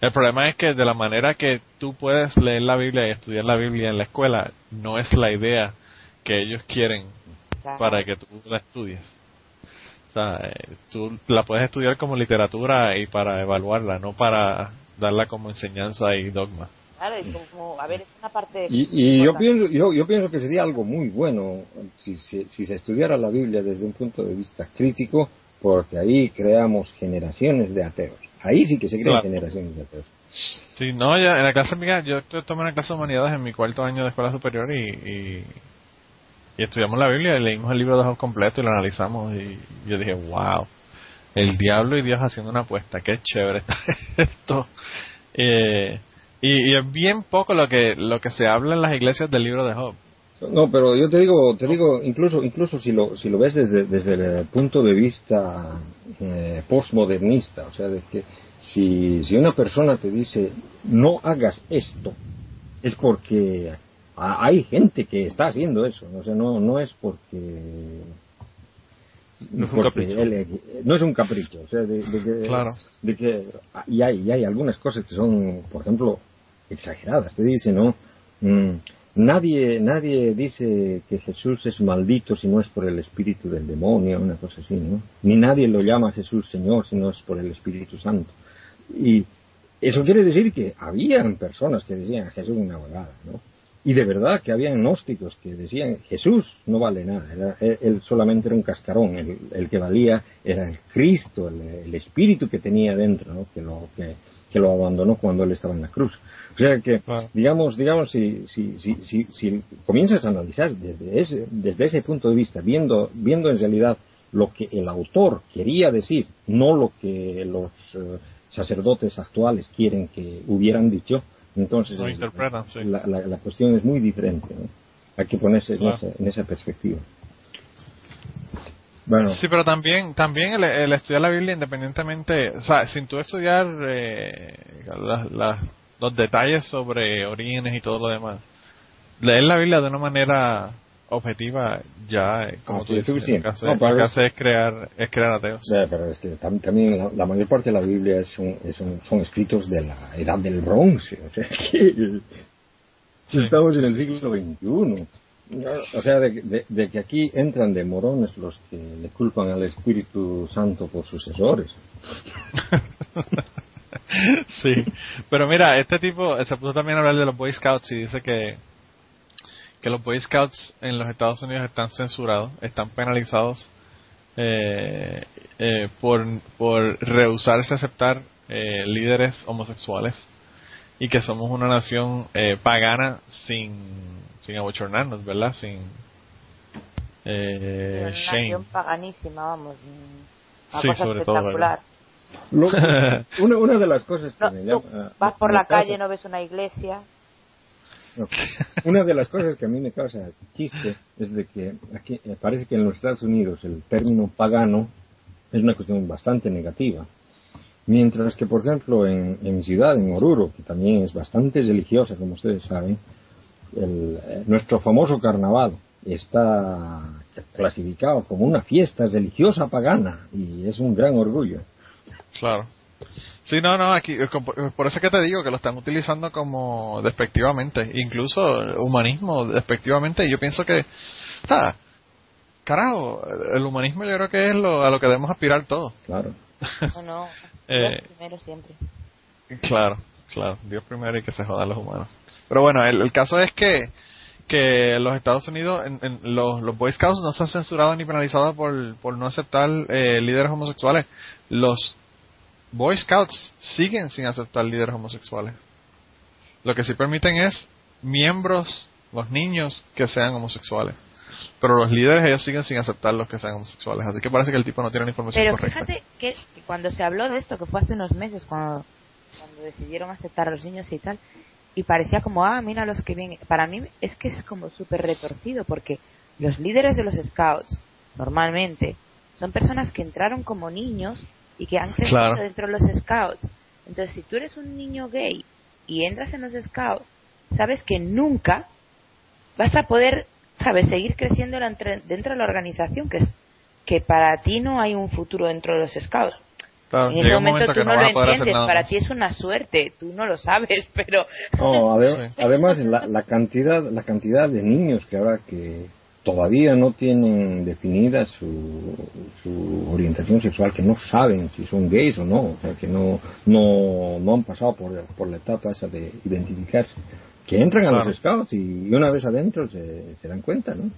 El problema es que de la manera que tú puedes leer la Biblia y estudiar la Biblia en la escuela, no es la idea que ellos quieren Claro. para que tú la estudies. O sea, eh, tú la puedes estudiar como literatura y para evaluarla, no para darla como enseñanza y dogma. Claro, y como, a ver, es una parte... Y, y yo, importante. pienso, yo, yo pienso que sería algo muy bueno si, si, si se estudiara la Biblia desde un punto de vista crítico, porque ahí creamos generaciones de ateos. Ahí sí que se crean Claro. generaciones de ateos. Sí, no, ya en la clase mía, yo to- tomé una clase de humanidades en mi cuarto año de escuela superior y, y, y estudiamos la Biblia y leímos el libro de Job completo y lo analizamos y yo dije, wow, el diablo y Dios haciendo una apuesta, qué chévere está esto. Eh, y, y es bien poco lo que lo que se habla en las iglesias del libro de Job. No, pero yo te digo, te digo, incluso, incluso si lo, si lo ves desde, desde el punto de vista eh, postmodernista, o sea, de que si, si una persona te dice no hagas esto, es porque ha- hay gente que está haciendo eso, o sea, no, no es porque No es un capricho. él- no es un capricho, o sea, de, de que, Claro. de que y hay, y hay algunas cosas que son, por ejemplo, exageradas. Te dice, ¿no? Mm, nadie, nadie dice que Jesús es maldito si no es por el espíritu del demonio, una cosa así, ¿no? Ni nadie lo llama Jesús Señor si no es por el Espíritu Santo. Y eso quiere decir que habían personas que decían Jesús una abogada, ¿no? Y de verdad que habían gnósticos que decían Jesús no vale nada, era- él, él solamente era un cascarón, el, el que valía era el Cristo, el, el espíritu que tenía dentro, ¿no? que, lo, que, que lo abandonó cuando él estaba en la cruz. O sea que, Claro. digamos, digamos si, si, si, si, si comienzas a analizar desde ese, desde ese punto de vista, viendo, viendo en realidad lo que el autor quería decir, no lo que los eh, sacerdotes actuales quieren que hubieran dicho, entonces Lo sí. la, la, la cuestión es muy diferente. ¿no? Hay que ponerse Claro. en, esa, en esa perspectiva. Bueno, Sí, pero también también el, el estudiar la Biblia independientemente, o sea, sin tú estudiar eh, las- los detalles sobre orígenes y todo lo demás, leer la Biblia de una manera objetiva ya, eh, como Ah, tú sí, dices, lo que hace, No, lo que es- hace es crear es crear ateos. pero es que tam- también la, la mayor parte de la Biblia es un- es un- son escritos de la edad del bronce. O sea, que estamos en el siglo XXI. O sea, de, de- de que aquí entran de morones los que le culpan al Espíritu Santo por sus errores. sí, pero mira, este tipo se puso también a hablar de los Boy Scouts y dice que que los Boy Scouts en los Estados Unidos están censurados, están penalizados eh, eh, por, por rehusarse a aceptar eh, líderes homosexuales y que somos una nación eh, pagana sin, sin abochornarnos, ¿verdad? Sin eh, una shame. nación paganísima, vamos. mm, Una Sí, cosa sobre todo, espectacular. Una, una de las cosas que No, me tú llama... vas por la calle, no ves una iglesia. No. Una de las cosas que a mí me causa chiste es de que aquí eh, parece que en los Estados Unidos el término pagano es una cuestión bastante negativa. Mientras que, por ejemplo, en, en mi ciudad, en Oruro, que también es bastante religiosa, como ustedes saben, el, eh, nuestro famoso carnaval está clasificado como una fiesta religiosa pagana y es un gran orgullo. Claro. Sí, no, no, aquí, eh, como- por eso es que te digo que lo están utilizando como despectivamente, incluso eh, humanismo despectivamente, y yo pienso que, sea, carajo, el humanismo yo creo que es lo, a lo que debemos aspirar todos. Claro. No, no. Eh, Dios primero siempre. Claro, claro, Dios primero y que se jodan los humanos. Pero bueno, el, el caso es que que los Estados Unidos, en, en los, los Boy Scouts no se han censurado ni penalizado por, por no aceptar eh, líderes homosexuales. Los Boy Scouts siguen sin aceptar líderes homosexuales. Lo que sí permiten es miembros, los niños, que sean homosexuales. Pero los líderes ellos siguen sin aceptar los que sean homosexuales. Así que parece que el tipo no tiene la información Pero correcta. fíjate que, que cuando se habló de esto, que fue hace unos meses, cuando, cuando decidieron aceptar a los niños y tal, y parecía como, ah, mira los que vienen. Para mí es que es como súper retorcido, porque los líderes de los scouts, normalmente, son personas que entraron como niños y que han crecido Claro. dentro de los scouts. Entonces, si tú eres un niño gay y entras en los scouts, sabes que nunca vas a poder, sabes, seguir creciendo entre- dentro de la organización, que es que para ti no hay un futuro dentro de los scouts. Claro, en ese momento momento tú no no lo entiendes, para más. ti es una suerte, tú no lo sabes, pero No, ade- Sí. además la, la cantidad la cantidad de niños que ahora que todavía no tienen definida su, su orientación sexual, que no saben si son gays o no, o sea, que no, no, no han pasado por, por la etapa esa de identificarse, que entran a los scouts y, una vez adentro se, se dan cuenta, ¿no?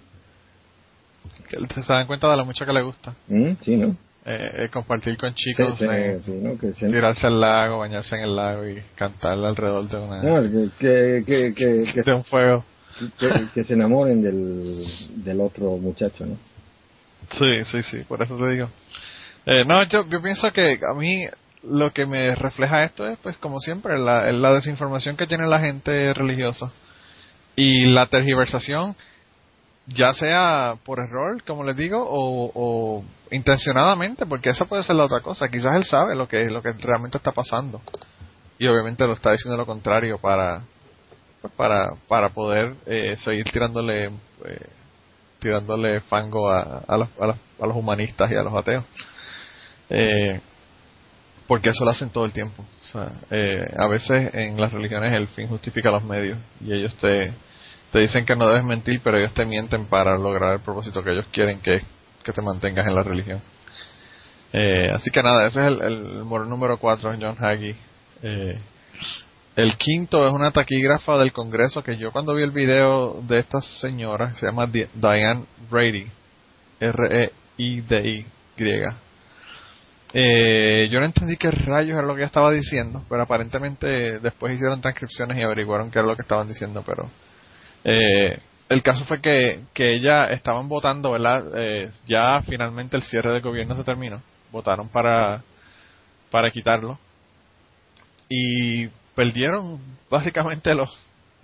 Se dan cuenta de lo mucho que le gusta. Mm, Sí, ¿no? Eh, eh, compartir con chicos, sí, eh, sí, ¿no? Que se, tirarse al lago, bañarse en el lago y cantar alrededor de una no, que, que, que, que, que- de un fuego. Que- se enamoren del, del otro muchacho, ¿no? Sí, sí, sí, por eso te digo. Eh, no, yo, yo pienso que a mí lo que me refleja esto es, pues, como siempre, la, la desinformación que tiene la gente religiosa y la tergiversación, ya sea por error, como les digo, o, o intencionadamente, porque esa puede ser la otra cosa. Quizás él sabe lo que lo que realmente está pasando y obviamente lo está diciendo lo contrario para para para poder eh, seguir tirándole eh, tirándole fango a, a, los, a, los, a los humanistas y a los ateos. Eh, porque eso lo hacen todo el tiempo. O sea, eh, a veces en las religiones el fin justifica los medios y ellos te, te dicen que no debes mentir, pero ellos te mienten para lograr el propósito que ellos quieren, que que te mantengas en la religión. Eh, así que nada, ese es el, el número 4, John Hagee. Eh, el quinto es una taquígrafa del Congreso que yo cuando vi el video de esta señora, se llama Di- Diane Brady, R-E-I-D-I, griega. Eh, yo no entendí qué rayos era lo que ella estaba diciendo, pero aparentemente después hicieron transcripciones y averiguaron qué era lo que estaban diciendo, pero eh, el caso fue que, que ella estaban votando, ¿verdad? Eh, ya finalmente el cierre del gobierno se terminó, votaron para, para quitarlo y perdieron básicamente los,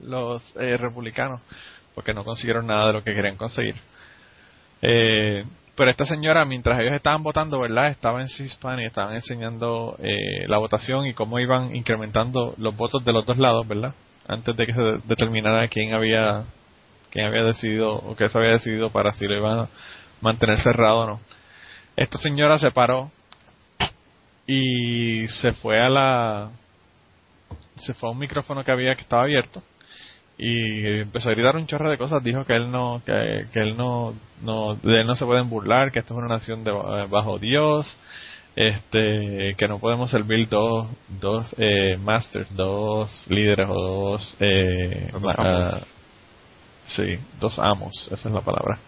los eh, republicanos porque no consiguieron nada de lo que querían conseguir. Eh, pero esta señora, mientras ellos estaban votando, ¿verdad? Estaba en C-SPAN y estaban enseñando eh, la votación y cómo iban incrementando los votos de los dos lados, ¿verdad? Antes de que se de- determinara quién había quién había decidido o qué se había decidido para si lo iban a mantener cerrado o no. Esta señora se paró y se fue a la se fue a un micrófono que había que estaba abierto y empezó a gritar un chorro de cosas. Dijo que él no que, que él no no de él no se pueden burlar que esto es una nación de eh, bajo Dios este que no podemos servir dos dos eh, masters dos líderes o dos eh, ma- ah, sí dos amos esa es la palabra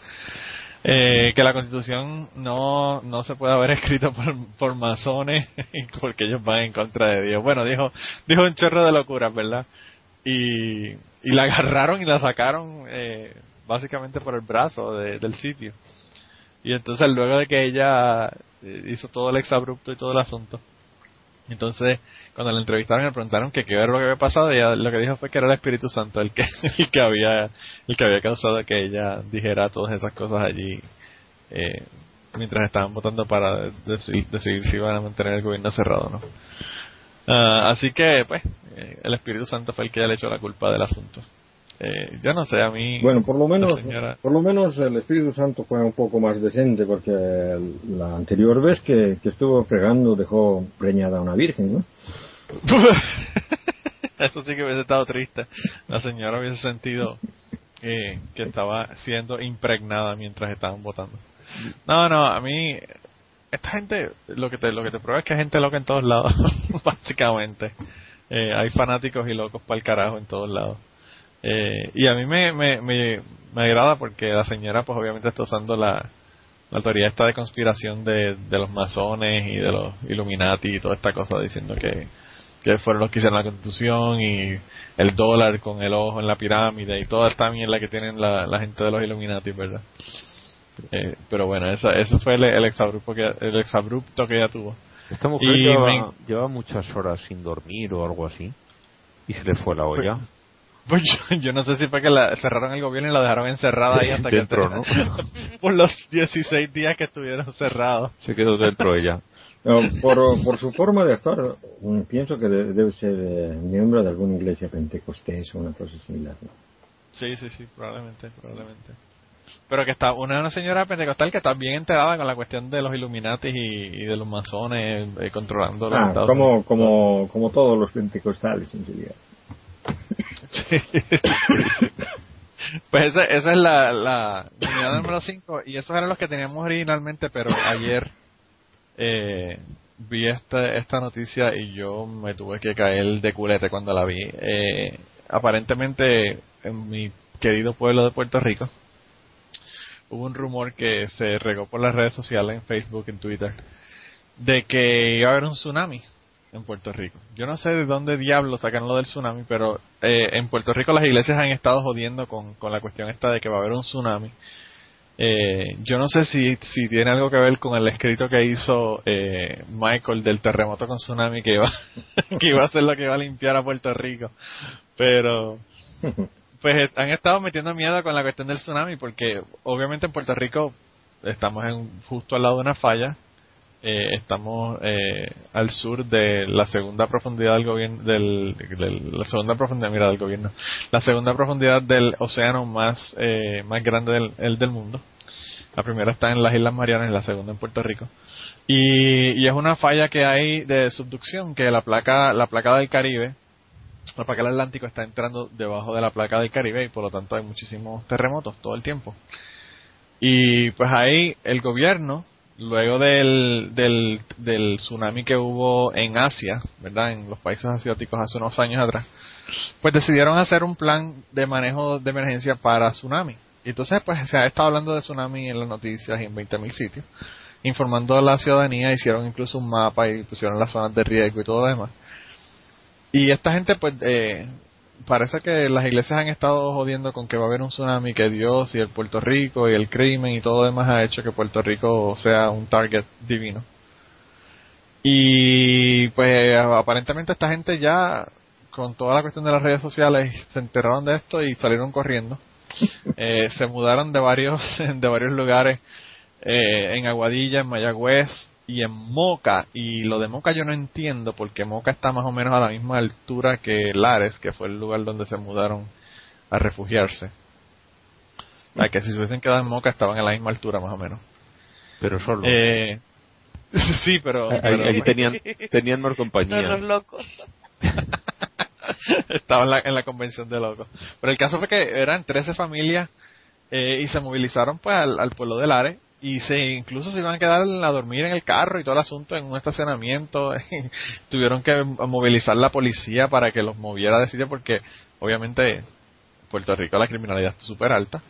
eh, que la constitución no, no se puede haber escrito por, por masones porque ellos van en contra de Dios. Bueno, dijo, dijo un chorro de locuras, ¿verdad? Y, y la agarraron y la sacaron eh, básicamente por el brazo de- del sitio. Y entonces luego de que ella eh, hizo todo el exabrupto y todo el asunto, entonces cuando la entrevistaron le preguntaron que qué era lo que había pasado, ella lo que dijo fue que era el Espíritu Santo el que, el que había el que había causado que ella dijera todas esas cosas allí eh, mientras estaban votando para decidir, si iban a mantener el gobierno cerrado o no. Ah, así que, pues, eh, el Espíritu Santo fue el que ya le echó la culpa del asunto. Eh, yo no sé, a mí. Bueno, por lo menos, señora- por lo menos el Espíritu Santo fue un poco más decente porque la anterior vez que, que estuvo fregando dejó preñada a una virgen, ¿no? Eso sí que hubiese estado triste. La señora hubiese sentido eh, que estaba siendo impregnada mientras estaban votando. No, no, a mí esta gente, lo que te, lo que te prueba es que hay gente loca en todos lados, básicamente. Eh, hay fanáticos y locos para el carajo en todos lados. Eh, y a mí me, me, me, me, agrada porque la señora, pues obviamente está usando la, la teoría esta de conspiración de, de los masones y de los Illuminati y toda esta cosa diciendo que, que fueron los que hicieron la constitución y el dólar con el ojo en la pirámide y toda esta mierda que tienen la, la gente de los Illuminati, ¿verdad? Eh, pero bueno, esa, eso fue el, el, exabrupto que, el exabrupto que ella tuvo. Esta mujer lleva, me- lleva muchas horas sin dormir o algo así. Y se le fue la olla. Pues yo, yo no sé si fue que la cerraron el gobierno y la dejaron encerrada ahí hasta Dentro, que ¿no? por los 16 días que estuvieron cerrados. Se quedó dentro ella. No, por, por su forma de actuar, mm, pienso que de- debe ser eh, miembro de alguna iglesia pentecostés o una cosa similar. ¿no? Sí, sí, sí, probablemente, probablemente. Pero que está una, una señora pentecostal que está bien enterada con la cuestión de los Illuminati y, y de los masones eh, controlando los Ah, Estados como, Unidos. como, como todos los pentecostales en realidad. Pues esa, esa es la, la unidad número 5 y esos eran los que teníamos originalmente, pero ayer eh, vi esta, esta noticia y yo me tuve que caer de culete cuando la vi. Eh, aparentemente en mi querido pueblo de Puerto Rico hubo un rumor que se regó por las redes sociales, en Facebook, en Twitter, de que iba a haber un tsunami en Puerto Rico. Yo no sé de dónde diablos sacan lo del tsunami, pero eh, en Puerto Rico las iglesias han estado jodiendo con, con la cuestión esta de que va a haber un tsunami. Eh, yo no sé si, si tiene algo que ver con el escrito que hizo eh, Michael del terremoto con tsunami que iba, que iba a ser lo que iba a limpiar a Puerto Rico. Pero pues eh, han estado metiendo miedo con la cuestión del tsunami porque obviamente en Puerto Rico estamos en, justo al lado de una falla eh, estamos eh, al sur de la segunda profundidad del gobierno del, la segunda profundidad mira del gobierno la segunda profundidad del océano más eh, más grande del, el del mundo la primera está en las Islas Marianas y la segunda en Puerto Rico y, y es una falla que hay de subducción que la placa la placa del Caribe la placa del Atlántico está entrando debajo de la placa del Caribe y por lo tanto hay muchísimos terremotos todo el tiempo. Y pues ahí el gobierno, luego del, del, del tsunami que hubo en Asia, ¿verdad? En los países asiáticos hace unos años atrás, pues decidieron hacer un plan de manejo de emergencia para tsunami. Y entonces pues se ha estado hablando de tsunami en las noticias y en 20.000 sitios, informando a la ciudadanía, hicieron incluso un mapa y pusieron las zonas de riesgo y todo lo demás. Y esta gente, pues, eh, parece que las iglesias han estado jodiendo con que va a haber un tsunami, que Dios y el Puerto Rico y el crimen y todo lo demás ha hecho que Puerto Rico sea un target divino. Y pues aparentemente esta gente ya, con toda la cuestión de las redes sociales, se enteraron de esto y salieron corriendo. Eh, se mudaron de varios, de varios lugares, eh, en Aguadilla, en Mayagüez y en Moca. Y lo de Moca yo no entiendo porque Moca está más o menos a la misma altura que Lares, que fue el lugar donde se mudaron a refugiarse. O sea, que si se hubiesen quedado en Moca estaban a la misma altura más o menos. Pero solo. Eh, sí, pero... Ahí- pero- ahí tenían, tenían más compañía. los locos. Estaba en la, en la convención de locos. Pero el caso fue que eran 13 familias eh, y se movilizaron pues al, al pueblo de Lares y se incluso se iban a quedar a dormir en el carro y todo el asunto en un estacionamiento. Tuvieron que movilizar la policía para que los moviera de sitio porque obviamente en Puerto Rico la criminalidad está súper alta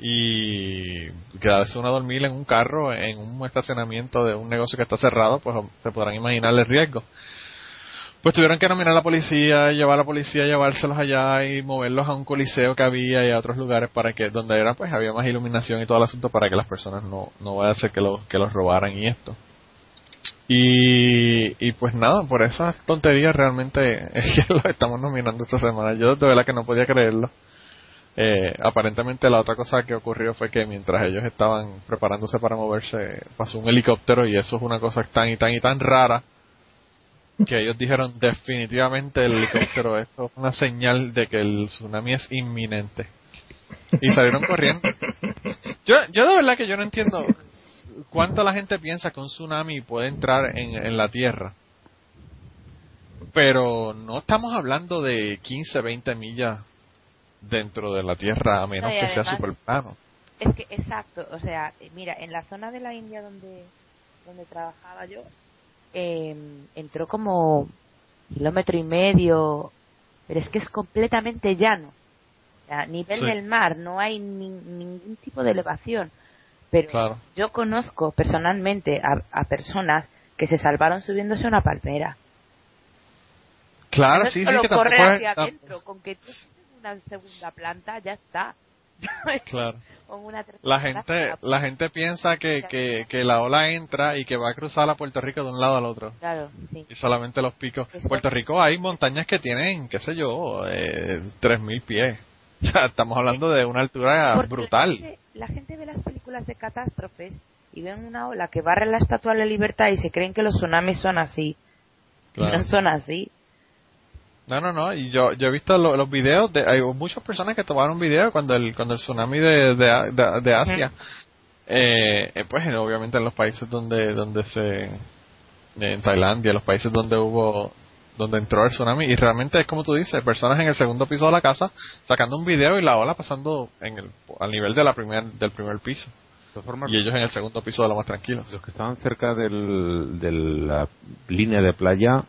y quedarse uno a dormir en un carro en un estacionamiento de un negocio que está cerrado pues se podrán imaginar el riesgo pues tuvieron que nominar a la policía, llevar a la policía, llevárselos allá y moverlos a un coliseo que había y a otros lugares para que donde era pues había más iluminación y todo el asunto para que las personas no no vaya a ser que los que los robaran y esto. Y, y pues nada, por esas tonterías realmente es que los estamos nominando esta semana. Yo de verdad que no podía creerlo. Eh, aparentemente la otra cosa que ocurrió fue que mientras ellos estaban preparándose para moverse pasó un helicóptero y eso es una cosa tan y tan y tan rara que ellos dijeron definitivamente el helicóptero esto es una señal de que el tsunami es inminente. Y salieron corriendo. Yo yo de verdad que yo no entiendo cuánto la gente piensa que un tsunami puede entrar en, en la tierra. Pero no estamos hablando de 15 20 millas dentro de la tierra a menos No, que sea super plano Es que, exacto, o sea, mira, en la zona de la India donde donde trabajaba yo, eh, entró como kilómetro y medio, pero es que es completamente llano. A nivel Sí. del mar, no hay ni- ningún tipo de elevación. Pero Claro. yo conozco personalmente a, a personas que se salvaron subiéndose a una palmera. Claro, No sí, sí, que corre hacia adentro, con que tú una segunda planta ya está. Claro. Una La gente, la gente piensa que, que, que la ola entra y que va a cruzar a Puerto Rico de un lado al otro. Claro, sí. Y solamente los picos. Eso. Puerto Rico hay montañas que tienen, qué sé yo, eh, 3.000 pies. O sea, estamos hablando de una altura Porque brutal. La gente, la gente ve las películas de catástrofes y ven una ola que barre la Estatua de la Libertad y se creen que los tsunamis son así. Claro. No son así. No, no, no. Y yo, yo he visto lo- los videos. De, hay muchas personas que tomaron video cuando el, cuando el tsunami de, de, de- de Asia. eh, eh, pues obviamente en los países donde, donde se. En Tailandia, los países donde hubo. Donde entró el tsunami. Y realmente es como tú dices: personas en el segundo piso de la casa sacando un video y la ola pasando en el, al nivel de la primer, del primer piso. Y ellos en el segundo piso de lo más tranquilos. los que estaban cerca del, de la línea de playa,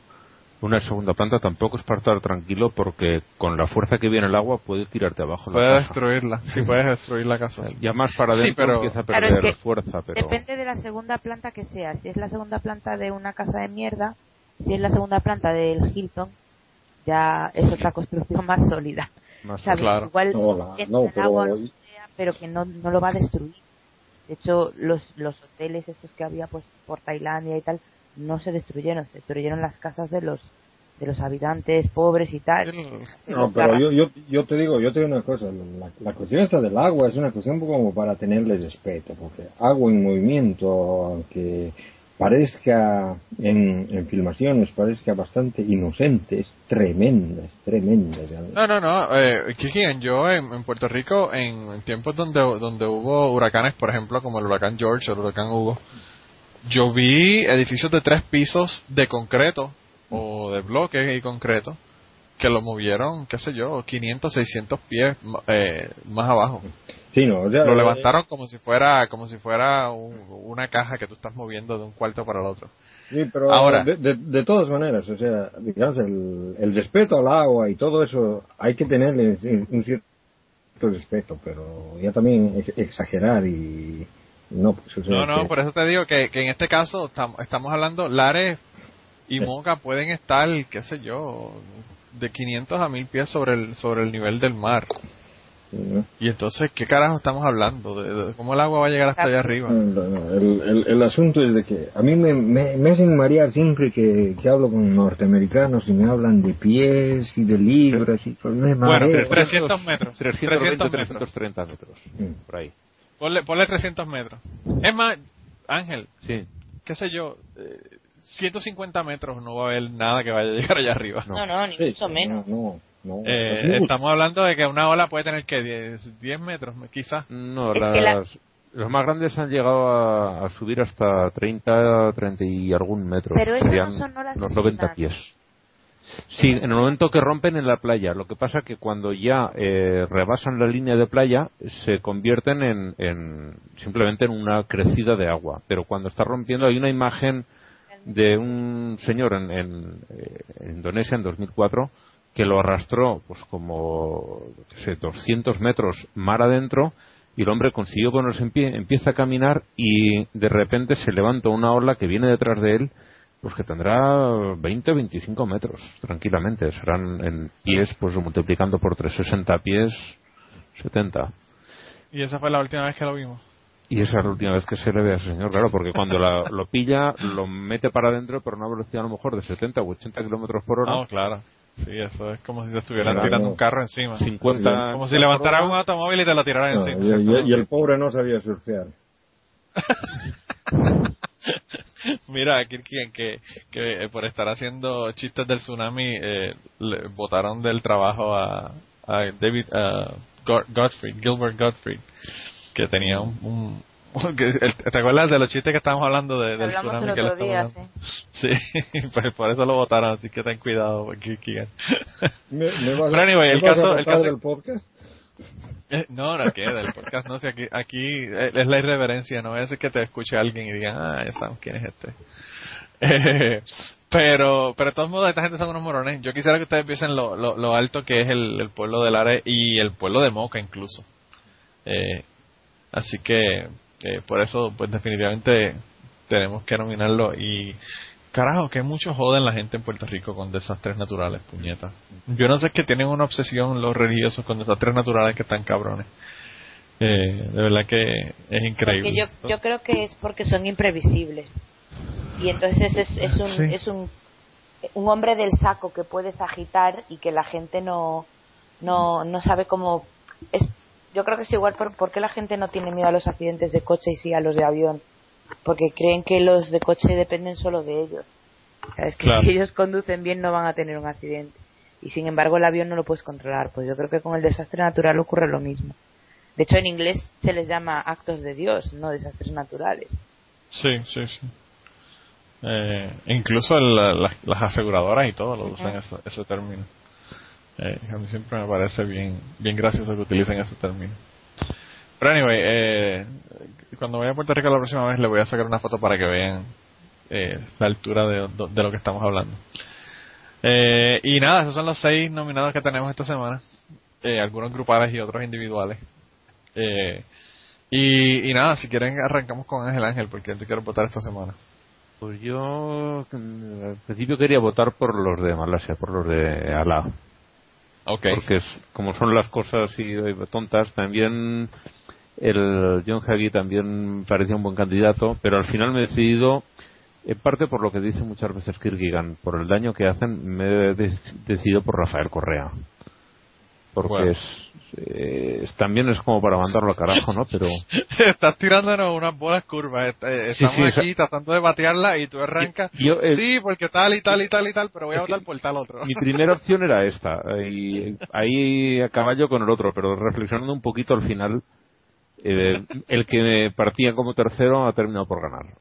una segunda planta tampoco es para estar tranquilo porque con la fuerza que viene el agua puede tirarte abajo la Puedes casa. destruirla. Sí, puedes destruir la casa. Ya más para Sí, adentro pero- empieza a Claro, perder es que fuerza, pero Depende de la segunda planta que sea. Si es la segunda planta de una casa de mierda, si es la segunda planta del Hilton, ya es otra construcción más sólida. más. Claro. Igual No, no, el agua, sea, pero que no, no lo va a destruir. De hecho, los, los hoteles estos que había pues por Tailandia y tal, no se destruyeron, se destruyeron las casas de los de los habitantes pobres y tal. No, pero yo, yo, yo te digo, yo te digo una cosa, la, la cuestión esta del agua es una cuestión como para tenerle respeto, porque agua en movimiento, aunque parezca en, en filmaciones, parezca bastante inocente, es tremenda, es tremenda. ¿sabes? No, no, no. Eh, Kiki, yo en, en Puerto Rico, en, en tiempos donde, donde hubo huracanes, por ejemplo, como el huracán George o el huracán Hugo, yo vi edificios de tres pisos de concreto o de bloques y concreto que lo movieron, qué sé yo, 500, 600 pies eh, más abajo. Sí, no, Lo eh, levantaron como si fuera como si fuera un- una caja que tú estás moviendo de un cuarto para el otro. Sí, pero Ahora- de, de, de todas maneras, o sea, digamos, el, el respeto al agua y todo eso, hay que tenerle un cierto respeto, pero ya también ex- exagerar y no, pues, No, no, que- por eso te digo que, que en este caso tam- estamos hablando, Lares y Moca pueden estar, qué sé yo, de 500 a 1000 pies sobre el, sobre el nivel del mar. Y entonces, ¿qué carajo estamos hablando? ¿De, de cómo el agua va a llegar hasta allá arriba? No, no, el, el, el asunto es de que a mí me, me, me hacen marear siempre que, que hablo con norteamericanos y me hablan de pies y de libras y pues me Bueno, mareo. 300 metros. 320, 300 metros. 330 metros. Mm. Por ahí. Ponle, ponle 300 metros. Es más, Ángel, Sí. qué sé yo, eh, 150 metros no va a haber nada que vaya a llegar allá arriba. No, no, ni Sí, mucho menos. No, no, no. Eh, estamos hablando de que una ola puede tener que 10, 10 metros, quizás. No, las, que la- los más grandes han llegado a, a subir hasta 30, 30 y algún metros. Pero eso no son olas los de 90 tsunami. pies. Sí, en el momento que rompen en la playa. Lo que pasa que cuando ya eh, rebasan la línea de playa se convierten en, en simplemente en una crecida de agua. Pero cuando está rompiendo hay una imagen de un señor en, en, eh, en Indonesia en 2004 que lo arrastró pues como sé, 200 metros mar adentro y el hombre consiguió ponerse en pie, empieza a caminar y de repente se levanta una ola que viene detrás de él pues que tendrá 20 o 25 metros tranquilamente serán en pies pues multiplicando por 360 pies 70 Y esa fue la última vez que lo vimos. y esa es la última vez que se le ve a ese señor, claro, porque cuando la- lo pilla, lo mete para adentro, pero a una velocidad a lo mejor de 70 o 80 kilómetros por hora. No, claro. Sí, eso es como si te estuvieran Claro. tirando un carro encima. 50. Como si levantaran un automóvil y te lo tiraran No, encima. y, y- y el pobre no sabía surfear. Mira, Kirkian, que, que eh, por estar haciendo chistes del tsunami, eh, le votaron del trabajo a, a David a Go- Gottfried, Gilbert Gottfried, que tenía un... un- que el- ¿Te acuerdas de los chistes que estábamos hablando de, del tsunami el que le otro estamos día, sí. Sí, pues por eso lo votaron, así que ten cuidado, Kirkian. ¿Me, me vas, Pero anyway, me el vas a caso- el caso- del podcast? No, no, que del podcast no sé, aquí, aquí eh, es la irreverencia, no es que te escuche alguien y digan, ah, ya sabemos quién es este. Pero, pero de todos modos, esta gente son unos morones. Yo quisiera que ustedes piensen lo, lo, alto que es el, el pueblo de Lara y el pueblo de Moca incluso. Eh, así que, eh, por eso, pues definitivamente tenemos que nominarlo y carajo, que mucho joden la gente en Puerto Rico con desastres naturales, puñeta. Yo no sé que tienen una obsesión los religiosos con desastres naturales que están cabrones. Eh, de verdad que es increíble. Porque yo, yo creo que es porque son imprevisibles. Y entonces es, es, un, Sí. es un, un hombre del saco que puedes agitar y que la gente no, no, no sabe cómo. Es, yo creo que es igual por, porque la gente no tiene miedo a los accidentes de coche y sí a los de avión. Porque creen que los de coche dependen solo de ellos. Es que Claro. si ellos conducen bien no van a tener un accidente. Y sin embargo el avión no lo puedes controlar. Pues yo creo que con el desastre natural ocurre lo mismo. De hecho en inglés se les llama actos de Dios, no desastres naturales. Sí, sí, sí. Eh, incluso el- las, las aseguradoras y todo lo usan ese, ese término. Eh, a mí siempre me parece bien bien gracioso que utilicen ese término. Pero anyway, eh, cuando vaya a Puerto Rico la próxima vez le voy a sacar una foto para que vean eh, la altura de, de lo que estamos hablando. Eh, y nada, esos son los seis nominados que tenemos esta semana. Eh, algunos grupales y otros individuales. Eh, y, y nada, si quieren arrancamos con Ángel Ángel, porque te quiero votar esta semana. Pues yo al principio quería votar por los de Malasia, por los de Alá. Ok. Porque es- como son las cosas eh, tontas, también el John Hagee también parecía un buen candidato, pero al final me he decidido, en parte por lo que dice muchas veces Kirkigan, por el daño que hacen, me he decidido por Rafael Correa. Porque Bueno. es, eh, también es como para mandarlo al carajo, ¿no? Pero Estás tirándonos unas bolas curvas. Eh, Sí, Estamos esa- aquí tratando de batearla y tú arrancas. Yo, eh, sí, porque tal y tal y tal y tal, pero voy a votar por tal otro. mi primera opción era esta, y ahí a caballo con el otro, pero reflexionando un poquito al final, eh, el que partía como tercero ha terminado por ganar.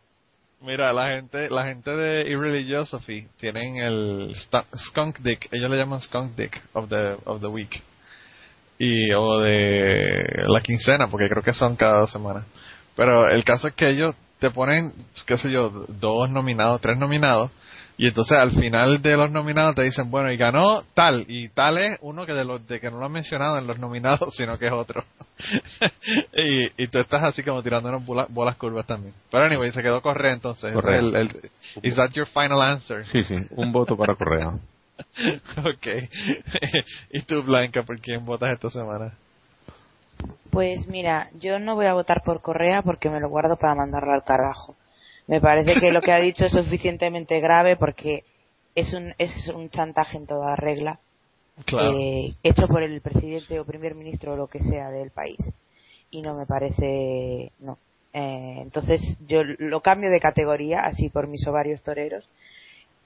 Mira, la gente, la gente de Irreligiosophy tienen el Skunk Dick, ellos le llaman Skunk Dick of the, of the Week. Y, o de la quincena, porque creo que son cada dos semanas. Pero el caso es que ellos te ponen, qué sé yo, dos nominados, tres nominados, y entonces al final de los nominados te dicen, bueno, y ganó tal, y tal es uno que de los de que no lo han mencionado en los nominados, sino que es otro. y, y tú estás así como tirándonos bola- bolas curvas también. Pero anyway, se quedó Correa entonces. Correa. el- is that your final answer? Sí, sí, un voto para Correa. ok. ¿Y tú, Blanca, por quién votas esta semana? Pues mira, yo no voy a votar por Correa porque me lo guardo para mandarlo al carajo. Me parece que lo que ha dicho es suficientemente grave porque es un, es un chantaje en toda regla Claro. eh, hecho por el presidente o primer ministro o lo que sea del país. Y no me parece. No. Eh, entonces yo lo cambio de categoría, así por mis ovarios toreros,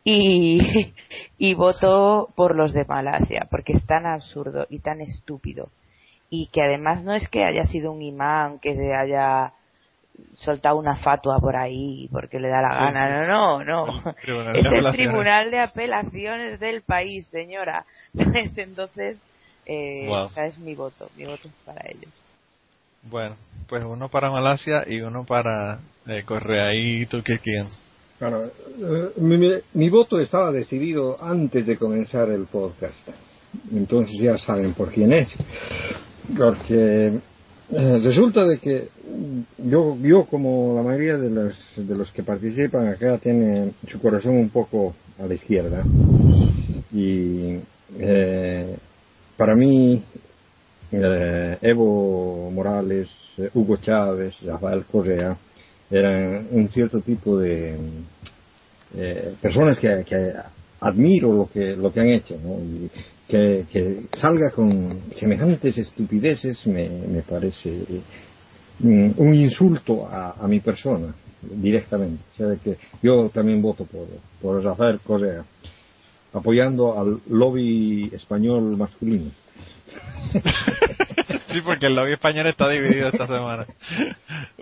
y, y voto por los de Malasia, porque es tan absurdo y tan estúpido. Y que además no es que haya sido un imán que se haya soltado una fatua por ahí porque le da la Sí, gana. sí, no, no, no. Tribunal Es el Apelaciones. Tribunal de Apelaciones del país, señora. Entonces, eh, Wow. ese es mi voto. Mi voto es para ellos. Bueno, pues uno para Malasia y uno para eh, Correa. ¿Y eh, mi, mi- mi voto estaba decidido antes de comenzar el podcast. Entonces ya saben por quién es. Porque eh, resulta de que yo, yo como la mayoría de los, de los que participan acá tiene su corazón un poco a la izquierda. Y eh, para mí eh, Evo Morales, Hugo Chávez, Rafael Correa eran un cierto tipo de eh, personas que, que admiro lo que lo que han hecho que, que salga con semejantes estupideces me, me parece mm, un insulto a, mi persona directamente. O sea que yo también voto por, por Rafael Correa apoyando al lobby español masculino Sí, porque el lobby español está dividido esta semana.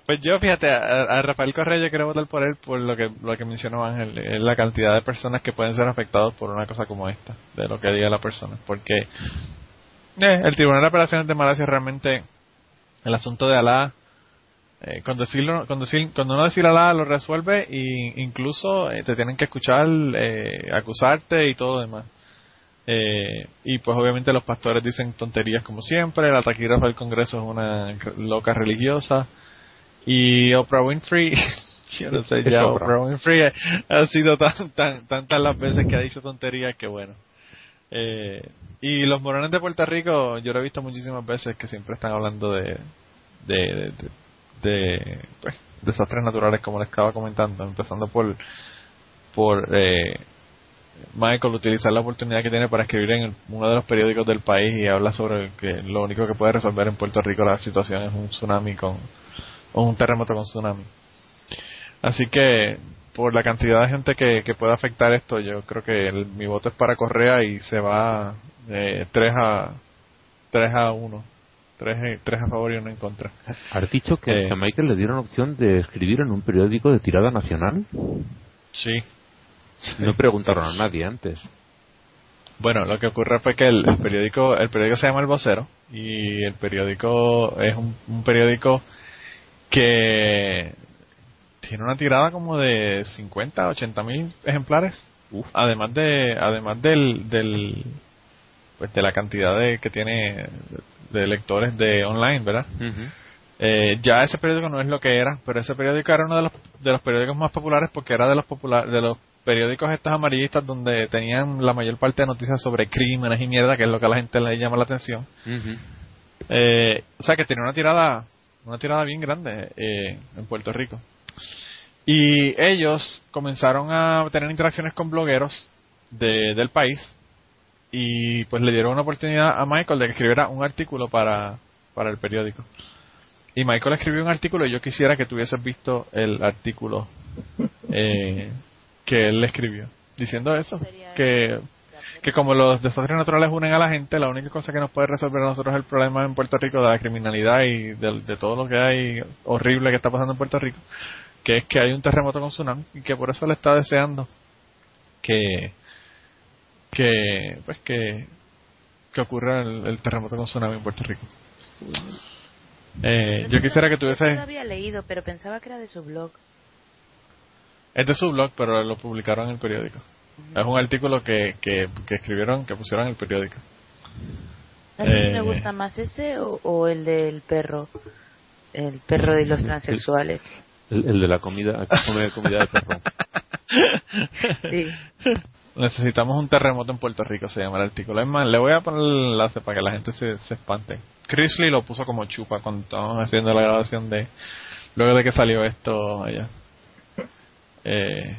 Pues yo, fíjate, a, a Rafael Correa yo quiero votar por él por lo que lo que mencionó Ángel, la cantidad de personas que pueden ser afectados por una cosa como esta, de lo que diga la persona. Porque Eh, el Tribunal de Apelaciones de Malasia realmente, el asunto de Alá, eh, con decirlo, con decir, cuando no decir Alá lo resuelve e incluso eh, te tienen que escuchar, eh, acusarte y todo demás. Eh, y pues obviamente los pastores dicen tonterías como siempre, la taquígrafa del Congreso es una loca religiosa y Oprah Winfrey, yo no sé, ya Oprah. Winfrey ha sido tan, tan, tantas las veces que ha dicho tonterías que bueno. Eh, y los morones de Puerto Rico, yo lo he visto muchísimas veces que siempre están hablando de, de, de, de pues, desastres naturales como les estaba comentando, empezando por, por eh, Michael utilizar la oportunidad que tiene para escribir en uno de los periódicos del país y habla sobre que lo único que puede resolver en Puerto Rico la situación es un tsunami con o un terremoto con tsunami. Así que por la cantidad de gente que, que puede afectar esto, yo creo que mi voto es para Correa y se va eh, 3 a 3 a 1. 3, 3 a favor y 1 en contra. ¿Has dicho que Eh. a Michael le dieron opción de escribir en un periódico de tirada nacional? Sí. No preguntaron a nadie antes. Bueno, lo que ocurre fue que el, el periódico el periódico se llama El Vocero y el periódico es un, un periódico que tiene una tirada como de 50, 80 mil ejemplares. Además de además del, del pues de la cantidad de que tiene de lectores de online, ¿verdad? Eh, ya ese periódico no es lo que era, pero ese periódico era uno de los, de los periódicos más populares porque era de los popular, de los periódicos estos amarillistas donde tenían la mayor parte de noticias sobre crímenes y mierda, que es lo que a la gente le llama la atención. Eh, o sea que tenía una tirada, una tirada bien grande eh, en Puerto Rico. Y ellos comenzaron a tener interacciones con blogueros de, del país y pues le dieron una oportunidad a Michael de que escribiera un artículo para, para el periódico. Y Michael escribió un artículo y yo quisiera que tú hubieses visto el artículo eh, que él escribió, diciendo eso, que, que como los desastres naturales unen a la gente, la única cosa que nos puede resolver a nosotros es el problema en Puerto Rico de la criminalidad y de, de todo lo que hay horrible que está pasando en Puerto Rico, que es que hay un terremoto con tsunami y que por eso le está deseando que que pues que que ocurra el, el terremoto con tsunami en Puerto Rico. Eh, yo quisiera que tuviese Yo había leído, pero pensaba que era de su blog. Es de su blog, pero lo publicaron en el periódico. Es un artículo que, que, que escribieron, que pusieron en el periódico. Si Eh. me gusta más ese o, o el del perro. El perro y los transexuales. El, el de la comida, aquí come comida de perro. Sí. Necesitamos un terremoto en Puerto Rico, se llama el artículo. Es más, le voy a poner el enlace para que la gente se, se espante. Chris Lee lo puso como chupa cuando estábamos haciendo la grabación de... Luego de que salió esto allá. Eh,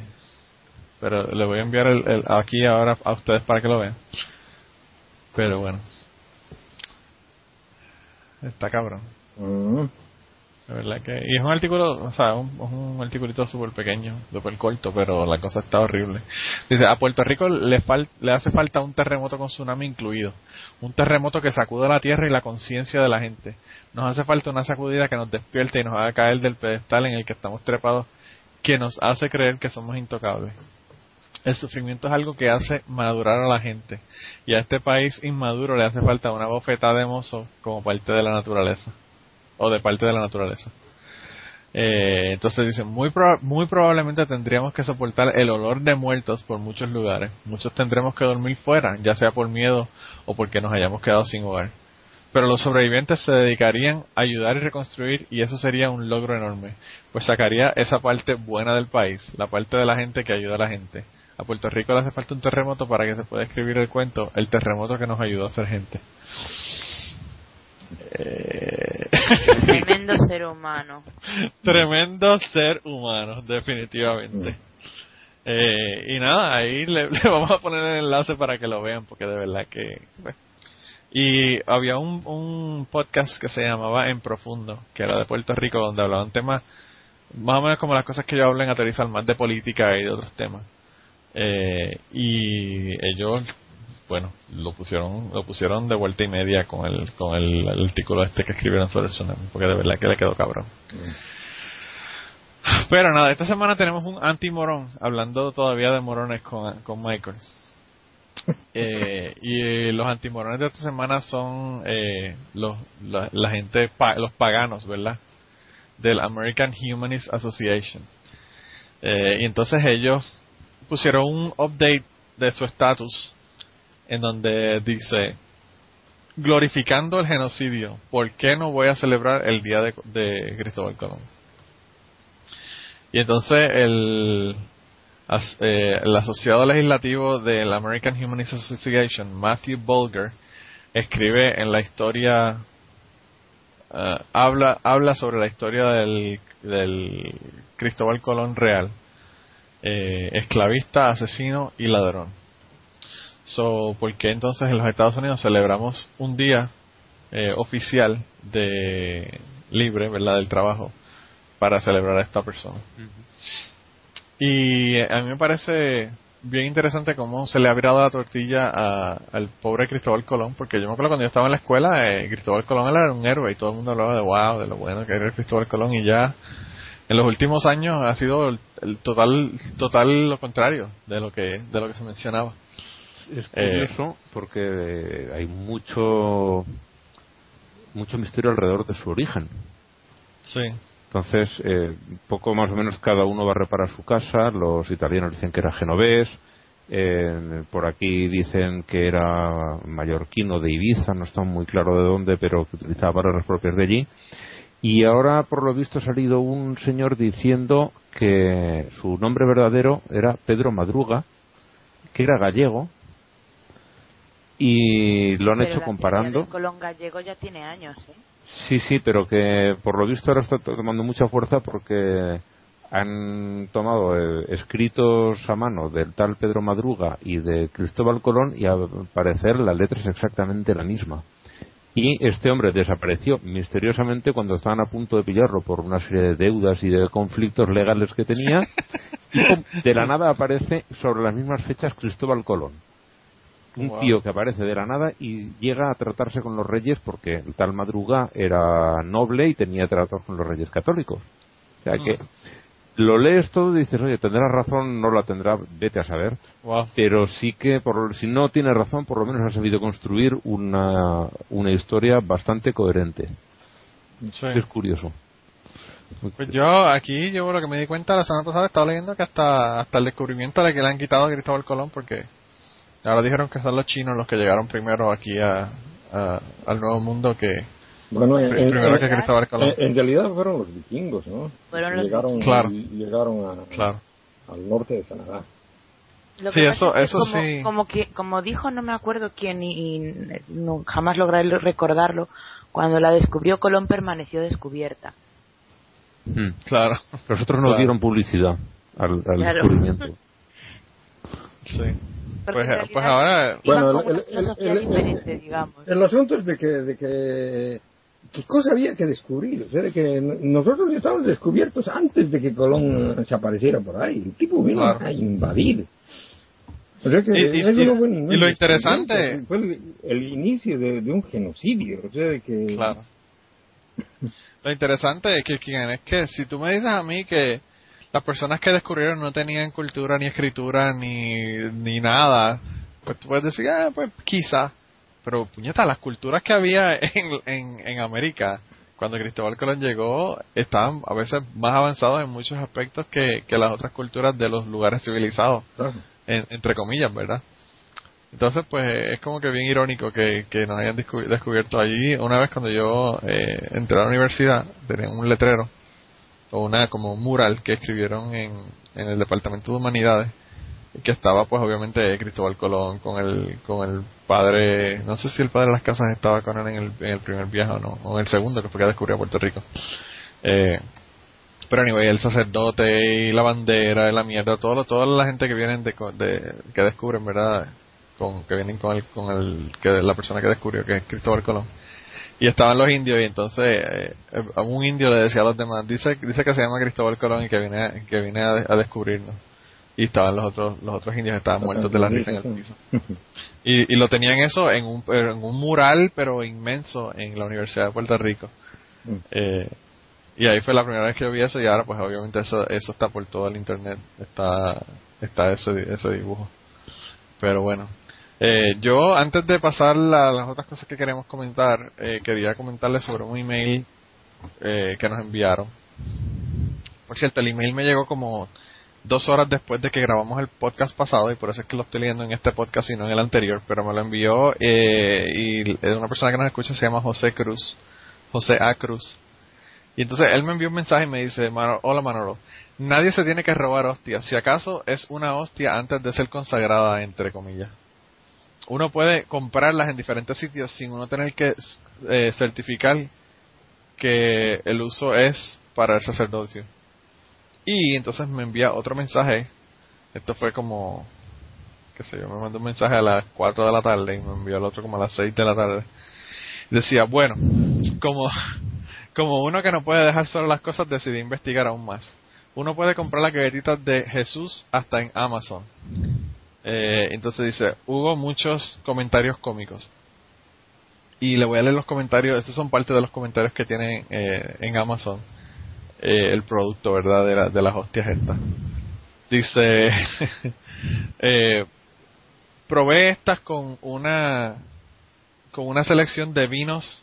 pero le voy a enviar el, el- aquí ahora a ustedes para que lo vean. Pero bueno. Está cabrón. Mm. La verdad que... Y es un artículo, o sea, un, un articulito súper pequeño, súper corto, pero la cosa está horrible. Dice, a Puerto Rico le, fal- le hace falta un terremoto con tsunami incluido. Un terremoto que sacude la tierra y la conciencia de la gente. Nos hace falta una sacudida que nos despierte y nos haga caer del pedestal en el que estamos trepados, que nos hace creer que somos intocables. El sufrimiento es algo que hace madurar a la gente. Y a este país inmaduro le hace falta una bofetada de mozo como parte de la naturaleza. O de parte de la naturaleza. Eh, entonces dicen, muy, muy probablemente tendríamos que soportar el olor de muertos por muchos lugares. Muchos tendremos que dormir fuera, ya sea por miedo o porque nos hayamos quedado sin hogar. Pero los sobrevivientes se dedicarían a ayudar y reconstruir y eso sería un logro enorme, pues sacaría esa parte buena del país, la parte de la gente que ayuda a la gente. A Puerto Rico le hace falta un terremoto para que se pueda escribir el cuento, el terremoto que nos ayudó a ser gente. Eh, Tremendo ser humano. Tremendo ser humano, definitivamente. Eh, y nada, ahí le, le vamos a poner el enlace para que lo vean, porque de verdad que... pues. Y había un, un podcast que se llamaba En Profundo, que era de Puerto Rico, donde hablaban temas más o menos como las cosas que yo hablo en Aterrizar, más de política y de otros temas. Eh, y ellos, bueno, lo pusieron lo pusieron de vuelta y media con el con el, el artículo este que escribieron sobre el tsunami, porque de verdad que le quedó cabrón. Pero nada, esta semana tenemos un anti-morón, hablando todavía de morones con, con Michael. Eh, y los antimorones de esta semana son eh, los, la, gente, los paganos, ¿verdad? Del American Humanist Association. Eh, y entonces ellos pusieron un update de su estatus en donde dice glorificando el genocidio, ¿por qué no voy a celebrar el día de Cristóbal Colón? Y entonces el, eh, el asociado legislativo del American Humanist Association, Matthew Bulger, escribe en la historia, eh, habla, habla sobre la historia del, del Cristóbal Colón real, eh, esclavista, asesino y ladrón. So, ¿por qué entonces en los Estados Unidos celebramos un día eh, oficial de libre, ¿verdad?, del trabajo para celebrar a esta persona. Y eh, a mí me parece bien interesante cómo se le ha virado la tortilla a- al pobre Cristóbal Colón, porque yo me acuerdo cuando yo estaba en la escuela, eh, Cristóbal Colón era un héroe y todo el mundo hablaba de wow, de lo bueno que era Cristóbal Colón y ya en los últimos años ha sido el, el total total lo contrario de lo que de lo que se mencionaba. Es Eh, curioso porque eh, hay mucho mucho misterio alrededor de su origen. Sí. Entonces, eh, poco más o menos cada uno va a reparar su casa. Los italianos dicen que era genovés. eh, por aquí dicen que era mallorquino de Ibiza, no está muy claro de dónde, pero que utilizaba palabras propias de allí. Y ahora, por lo visto, ha salido un señor diciendo que su nombre verdadero era Pedro Madruga, que era gallego, y lo han Pero hecho la comparando. del Colón gallego ya tiene años, ¿eh? Sí, sí, pero que por lo visto ahora está to- tomando mucha fuerza porque han tomado eh, escritos a mano del tal Pedro Madruga y de Cristóbal Colón y al parecer la letra es exactamente la misma. Y este hombre desapareció misteriosamente cuando estaban a punto de pillarlo por una serie de deudas y de conflictos legales que tenía. Y de la nada aparece sobre las mismas fechas Cristóbal Colón. Un Wow. tío que aparece de la nada y llega a tratarse con los reyes porque el tal Madruga era noble y tenía tratos con los reyes católicos. O sea que lo lees todo y dices, oye, tendrá razón, no la tendrá, vete a saber. Wow. Pero sí que, por, si no tiene razón, por lo menos ha sabido construir una, una historia bastante coherente. Sí. Es curioso. Pues yo aquí, yo lo que me di cuenta la semana pasada, estaba leyendo que hasta hasta el descubrimiento de que le han quitado a Cristóbal Colón, porque ahora dijeron que son los chinos los que llegaron primero aquí a, a- al Nuevo Mundo que Bueno, en, pr- en- primero en- que Cristóbal Colón. en- en realidad fueron los vikingos, ¿no? Fueron los llegaron. Claro. Llegaron a- Claro. al norte de Canadá. Lo Sí, que eso- pasa es que eso como, sí. Como, que, como dijo, no me acuerdo quién y, y no, jamás lograré recordarlo, cuando la descubrió Colón permaneció descubierta. Hmm. Claro. Los otros no Claro. dieron publicidad al, al Claro. descubrimiento. Sí. Porque Pues, pues ahora, Bueno, el- el- el- el- diferente, digamos. El asunto es de que, de que qué cosa había que descubrir, o sea, de que nosotros ya estábamos descubiertos antes de que Colón se apareciera por ahí. El tipo vino Claro. a invadir. O sea que Y- y- eso y- no lo interesante- fue el, el inicio de, de un genocidio, o sea, de que Claro. Lo interesante es que, que- es que si tú me dices a mí que las personas que descubrieron no tenían cultura ni escritura ni, ni nada, pues tú puedes decir, ah, pues quizá. Pero puñeta, las culturas que había en, en, en América cuando Cristóbal Colón llegó estaban a veces más avanzados en muchos aspectos que, que las otras culturas de los lugares civilizados, claro, en- entre comillas, ¿verdad? Entonces, pues es como que bien irónico que, que nos hayan descu- descubierto allí. Una vez cuando yo eh, entré a la universidad, tenían un letrero o una como un mural que escribieron en, en el Departamento de Humanidades que estaba pues obviamente Cristóbal Colón con el con el padre no sé si el padre de las casas estaba con él en el, en el primer viaje o no o en el segundo que fue que descubrió Puerto Rico. Eh, pero anyway el sacerdote y la bandera y la mierda todo toda la gente que vienen de, de- que descubren verdad con que vienen con el con el que la persona que descubrió que es Cristóbal Colón y estaban los indios y entonces eh, a un indio le decía a los demás dice dice que se llama Cristóbal Colón y que viene a- que viene a, a descubrirnos. Y estaban los otros los otros indios estaban muertos de la risa en el piso. Y, y lo tenían eso en un en un mural pero inmenso en la Universidad de Puerto Rico. Mm. eh, y ahí fue la primera vez que yo vi eso y ahora pues obviamente eso eso está por todo el internet está está ese ese dibujo. Pero bueno Eh, yo, antes de pasar a las otras cosas que queremos comentar, eh, quería comentarles sobre un email eh, que nos enviaron. Por cierto, el email me llegó como dos horas después de que grabamos el podcast pasado y por eso es que lo estoy leyendo en este podcast y no en el anterior, pero me lo envió eh, y una persona que nos escucha se llama José Cruz, José A. Cruz. Y entonces él me envió un mensaje y me dice, "Mano- hola Manolo, nadie se tiene que robar hostias, si acaso es una hostia antes de ser consagrada, entre comillas. Uno puede comprarlas en diferentes sitios sin uno tener que eh, certificar que el uso es para el sacerdocio. Y entonces me envía otro mensaje. Esto fue como, qué sé yo, me mandó un mensaje a las 4 de la tarde y me envió el otro como a las 6 de la tarde. Decía, bueno, como, como uno que no puede dejar solo las cosas, decidí investigar aún más. Uno puede comprar las galletitas de Jesús hasta en Amazon. Eh, entonces dice, hubo muchos comentarios cómicos. Y le voy a leer los comentarios, estos son parte de los comentarios que tienen eh, en Amazon eh, el producto, ¿verdad? De, la- de las hostias estas. Dice, eh, probé estas con una con una selección de vinos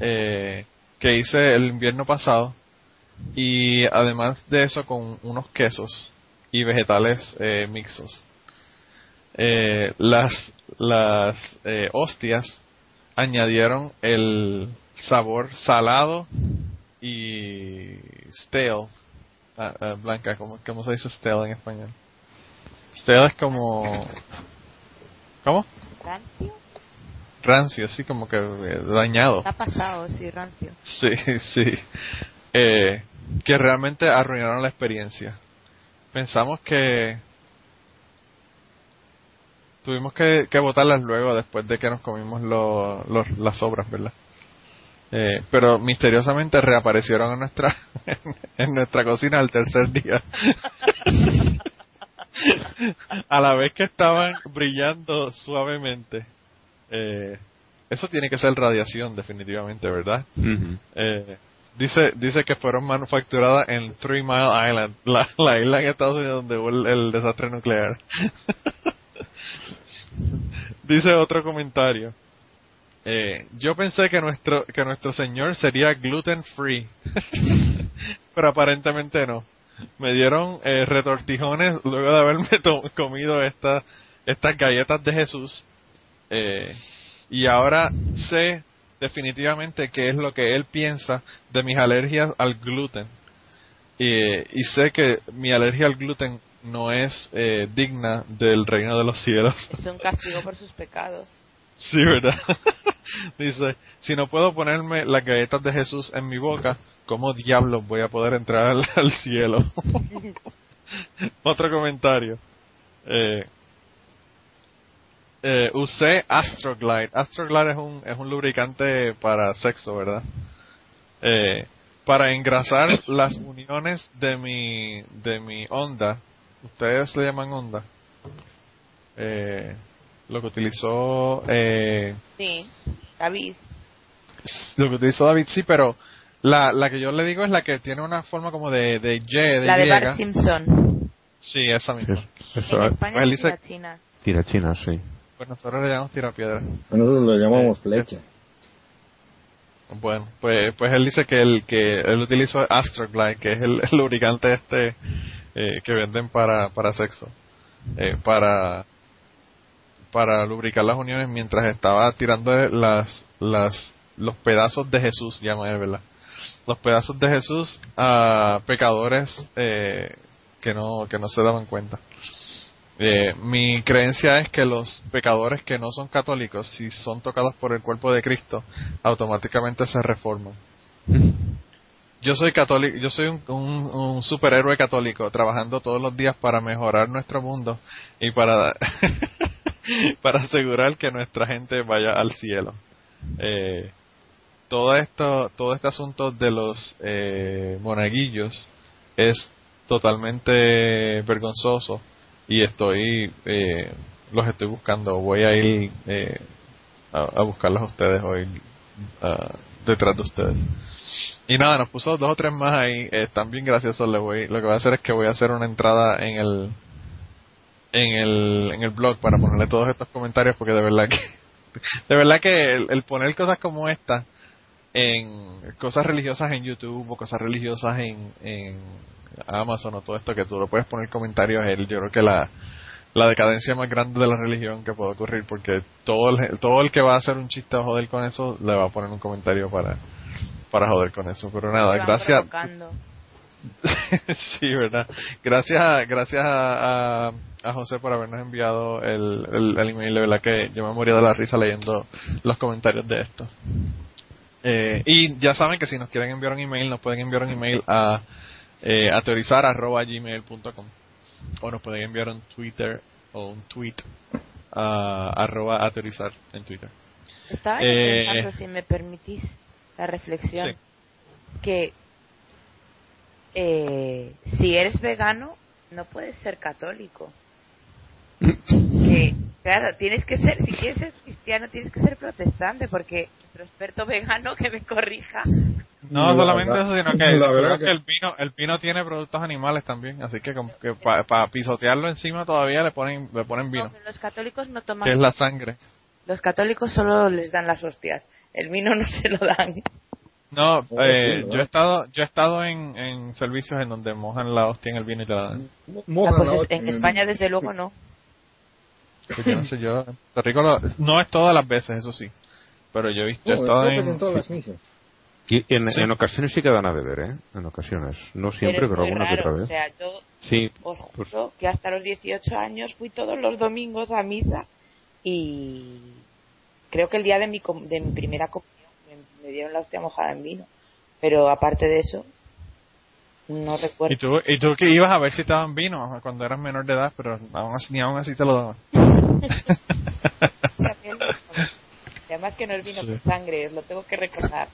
eh, que hice el invierno pasado y además de eso con unos quesos y vegetales mixtos. Eh, las las eh, hostias añadieron el sabor salado y stale. Ah, ah, Blanca, ¿cómo, ¿cómo se dice stale en español? Stale es como... ¿Cómo? ¿Rancio? Rancio, así como que eh, dañado. Está pasado, sí, rancio. Sí, sí. Eh, que realmente arruinaron la experiencia. Pensamos que tuvimos que, que botarlas luego después de que nos comimos lo- los- las sobras, ¿verdad? Eh, pero misteriosamente reaparecieron en nuestra en nuestra cocina al tercer día. A la vez que estaban brillando suavemente. Eh, eso tiene que ser radiación, definitivamente, ¿verdad? Eh, dice dice que fueron manufacturadas en Three Mile Island, la, la isla en Estados Unidos donde hubo el, el desastre nuclear. dice otro comentario. Eh, yo pensé que nuestro que nuestro señor sería gluten free, pero aparentemente no. Me dieron eh, retortijones luego de haberme comido esta, estas galletas de Jesús. Eh, y ahora sé definitivamente qué es lo que él piensa de mis alergias al gluten. Y sé que mi alergia al gluten no es eh, digna del reino de los cielos. Es un castigo por sus pecados. Sí, ¿verdad? Dice, si no puedo ponerme las galletas de Jesús en mi boca, ¿cómo diablos voy a poder entrar al, al cielo? Otro comentario. Eh, eh, usé Astroglide. Astroglide es un, es un lubricante para sexo, ¿verdad? Eh, para engrasar las uniones de mi, de mi onda. ¿Ustedes le llaman onda? Eh, lo que utilizó eh, Sí, David. lo que utilizó David sí pero la, la que yo le digo es la que tiene una forma como de, de Y de La de Y Bart Simpson. sí esa misma Es- eso En es España él es dice- la China. tira china, sí. pues nosotros le llamamos tirapiedra Nosotros lo llamamos flecha. bueno pues pues él dice que el que él utilizó Astroglide que es el, el lubricante este eh, que venden para para sexo eh, para para lubricar las uniones mientras estaba tirando las las los pedazos de Jesús llama él verdad. Los pedazos de Jesús a pecadores eh, que no que no se daban cuenta. Eh, mi creencia es que los pecadores que no son católicos si son tocados por el cuerpo de Cristo automáticamente se reforman yo soy católico, yo soy un, un, superhéroe católico trabajando todos los días para mejorar nuestro mundo y para para asegurar que nuestra gente vaya al cielo. Eh, todo esto, todo este asunto de los eh, monaguillos es totalmente vergonzoso y estoy eh, los estoy buscando. Voy a ir eh, a, a buscarlos a ustedes hoy detrás de ustedes. Y nada, nos puso dos o tres más ahí. eh, están bien graciosos. Le voy, lo que voy a hacer es que voy a hacer una entrada en el en el, en el blog para ponerle todos estos comentarios porque de verdad que de verdad que el, el poner cosas como esta en cosas religiosas en YouTube o cosas religiosas en, en Amazon o todo esto que tú lo puedes poner comentarios él yo creo que la la decadencia más grande de la religión que puede ocurrir porque todo el, todo el que va a hacer un chiste o joder con eso le va a poner un comentario para para joder con eso pero nada gracias sí, verdad. Gracias, gracias a, a, a José por habernos enviado el, el, el email. De verdad que yo me moría de la risa leyendo los comentarios de esto. Eh, y ya saben que si nos quieren enviar un email, nos pueden enviar un email a eh, ateorizar@gmail.com o nos pueden enviar un Twitter o un tweet a arroba ateorizar en Twitter. Estaba Eh, pensando, si me permitís la reflexión, Sí. que eh, si eres vegano, no puedes ser católico. que, claro, tienes que ser, si quieres ser cristiano, tienes que ser protestante, porque nuestro experto vegano que me corrija. No La solamente verdad- eso, sino que, la creo que, que- el vino el vino tiene productos animales también, así que como que para pisotearlo encima todavía le ponen le ponen vino, No, pero los católicos no toman. que es la sangre. Los católicos solo les dan las hostias. El vino no se lo dan. No, Oh, eh, yo he estado yo he estado en, en servicios en donde mojan la hostia en el vino y te la dan. Ah, mojan pues en España, desde luego, no. Pues yo no sé, yo en Puerto Rico lo- no es todas las veces, eso sí, pero yo he visto, he No, estado que en, en todas las misas. Y en, Sí. en ocasiones sí que dan a beber, ¿eh? En ocasiones. No siempre, pero, muy alguna que raro. otra vez. O sea, yo Sí, os pues- juro que hasta los 18 años fui todos los domingos a misa y creo que el día de mi, com- de mi primera comunión me, me dieron la hostia mojada en vino. Pero aparte de eso, no y recuerdo. tú y tú que ibas a ver si te daban vino cuando eras menor de edad, pero aún así, ni aún así te lo daban. Además que no es vino Sí. con sangre, lo tengo que recordar.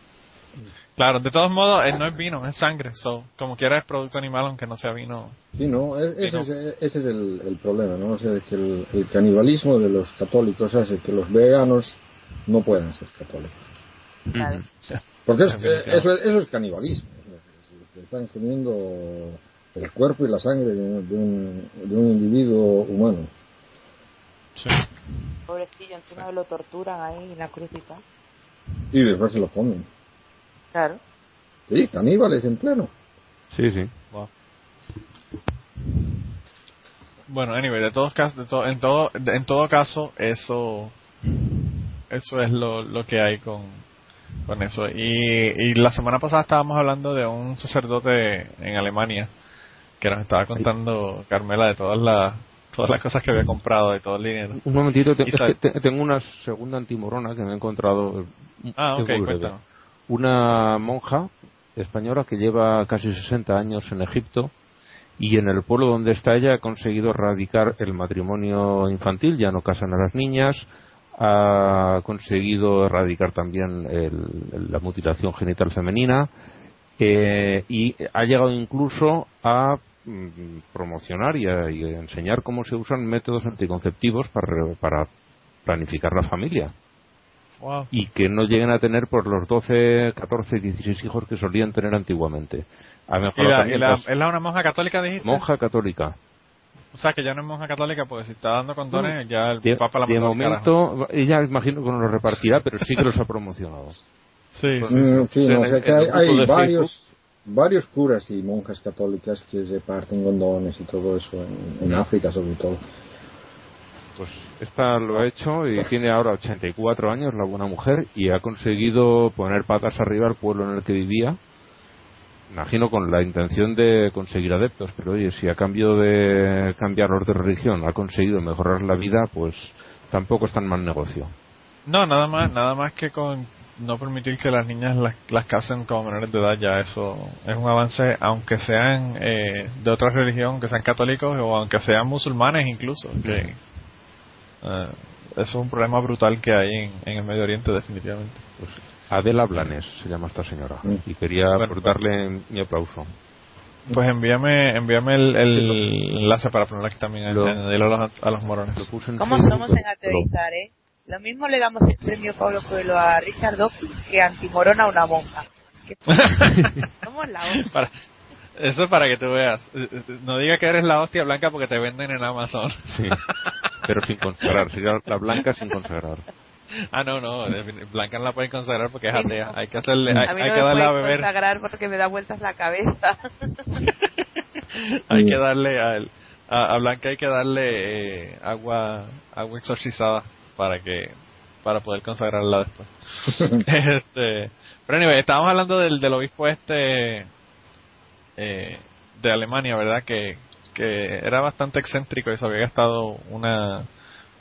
Claro, de todos modos, eh, no es vino, es sangre. So, como quiera es producto animal, aunque no sea vino. Sí, no, es- ese. Es, ese es el, el problema, ¿no? O sea, que el, el canibalismo de los católicos hace que los veganos no puedan ser católicos. Claro. Porque es, Definitivamente. eso, es- eso es canibalismo. están comiendo el cuerpo y la sangre de, un- de un, de un individuo humano. Sí. Pobrecillo, encima lo torturan ahí en la cruz y tal. Y después se lo comen. Claro. Sí, caníbales en pleno. sí, sí. Wow. Bueno, anyway, de todos casos, de to- en todo, de- en todo caso, eso, eso es lo, lo que hay con, con eso. Y, y la semana pasada estábamos hablando de un sacerdote en Alemania que nos estaba contando Carmela de todas las, todas las cosas que había comprado y todo el dinero. Un momentito, te- Y es sabe- que te- tengo una segunda antimorona que me he encontrado. eh, Ah, ok, cuéntanos. Una monja española que lleva casi 60 años en Egipto y en el pueblo donde está ella ha conseguido erradicar el matrimonio infantil, ya no casan a las niñas, ha conseguido erradicar también el- la mutilación genital femenina eh, y ha llegado incluso a mm, promocionar y a, y a enseñar cómo se usan métodos anticonceptivos para, para planificar la familia Wow. y que no lleguen a tener por los 12, 14, 16 hijos que solían tener antiguamente. Ha ¿Y mejorado la, y la- ¿Es la una monja católica, dijiste? monja católica. O sea, que ya no es monja católica, porque si está dando condones, ya el De, Papa la de momento, ella imagino que no los repartirá, pero sí que los ha promocionado. Sí, sí, Mm, sí. sí, no, En o sea que hay, varios, varios curas y monjas católicas que reparten condones y todo eso en, en África sobre todo. Pues esta lo ha hecho y tiene ahora 84 años, la buena mujer, y ha conseguido poner patas arriba al pueblo en el que vivía. Imagino con la intención de conseguir adeptos, pero oye, si a cambio de cambiarlos de religión ha conseguido mejorar la vida, pues tampoco es tan mal negocio. No, nada más, nada más que con no permitir que las niñas las, las casen como menores de edad, ya eso es un avance, aunque sean eh, de otra religión, que sean católicos o aunque sean musulmanes incluso, que eh, eso es un problema brutal que hay en, en el Medio Oriente definitivamente. Pues Adela Blanes se llama esta señora, Mm. y quería Bueno, pues, darle mi aplauso. Pues envíame, envíame el, el enlace para ponerlo aquí también, Lo- a los, a los morones. ¿Cómo somos en aterrizar, eh? Lo mismo le damos el premio Pablo Coelho a Richard Dawkins que antimorona a una monja. Somos la otra. para, Eso es para que tú veas. No diga que eres la hostia blanca porque te venden en Amazon. Sí, pero sin consagrar. Sería la blanca sin consagrar. Ah, no, no. Blanca no la pueden consagrar porque es atea. Hay que hacerle, hay, a mí hay no que me darle a pueden beber. consagrar porque me da vueltas la cabeza. hay que darle a, él- a, a Blanca hay que darle eh, agua agua exorcizada para que para poder consagrarla después. este, pero anyway, estábamos hablando del, del obispo este eh, de Alemania, ¿verdad? Que, que era bastante excéntrico y se había gastado una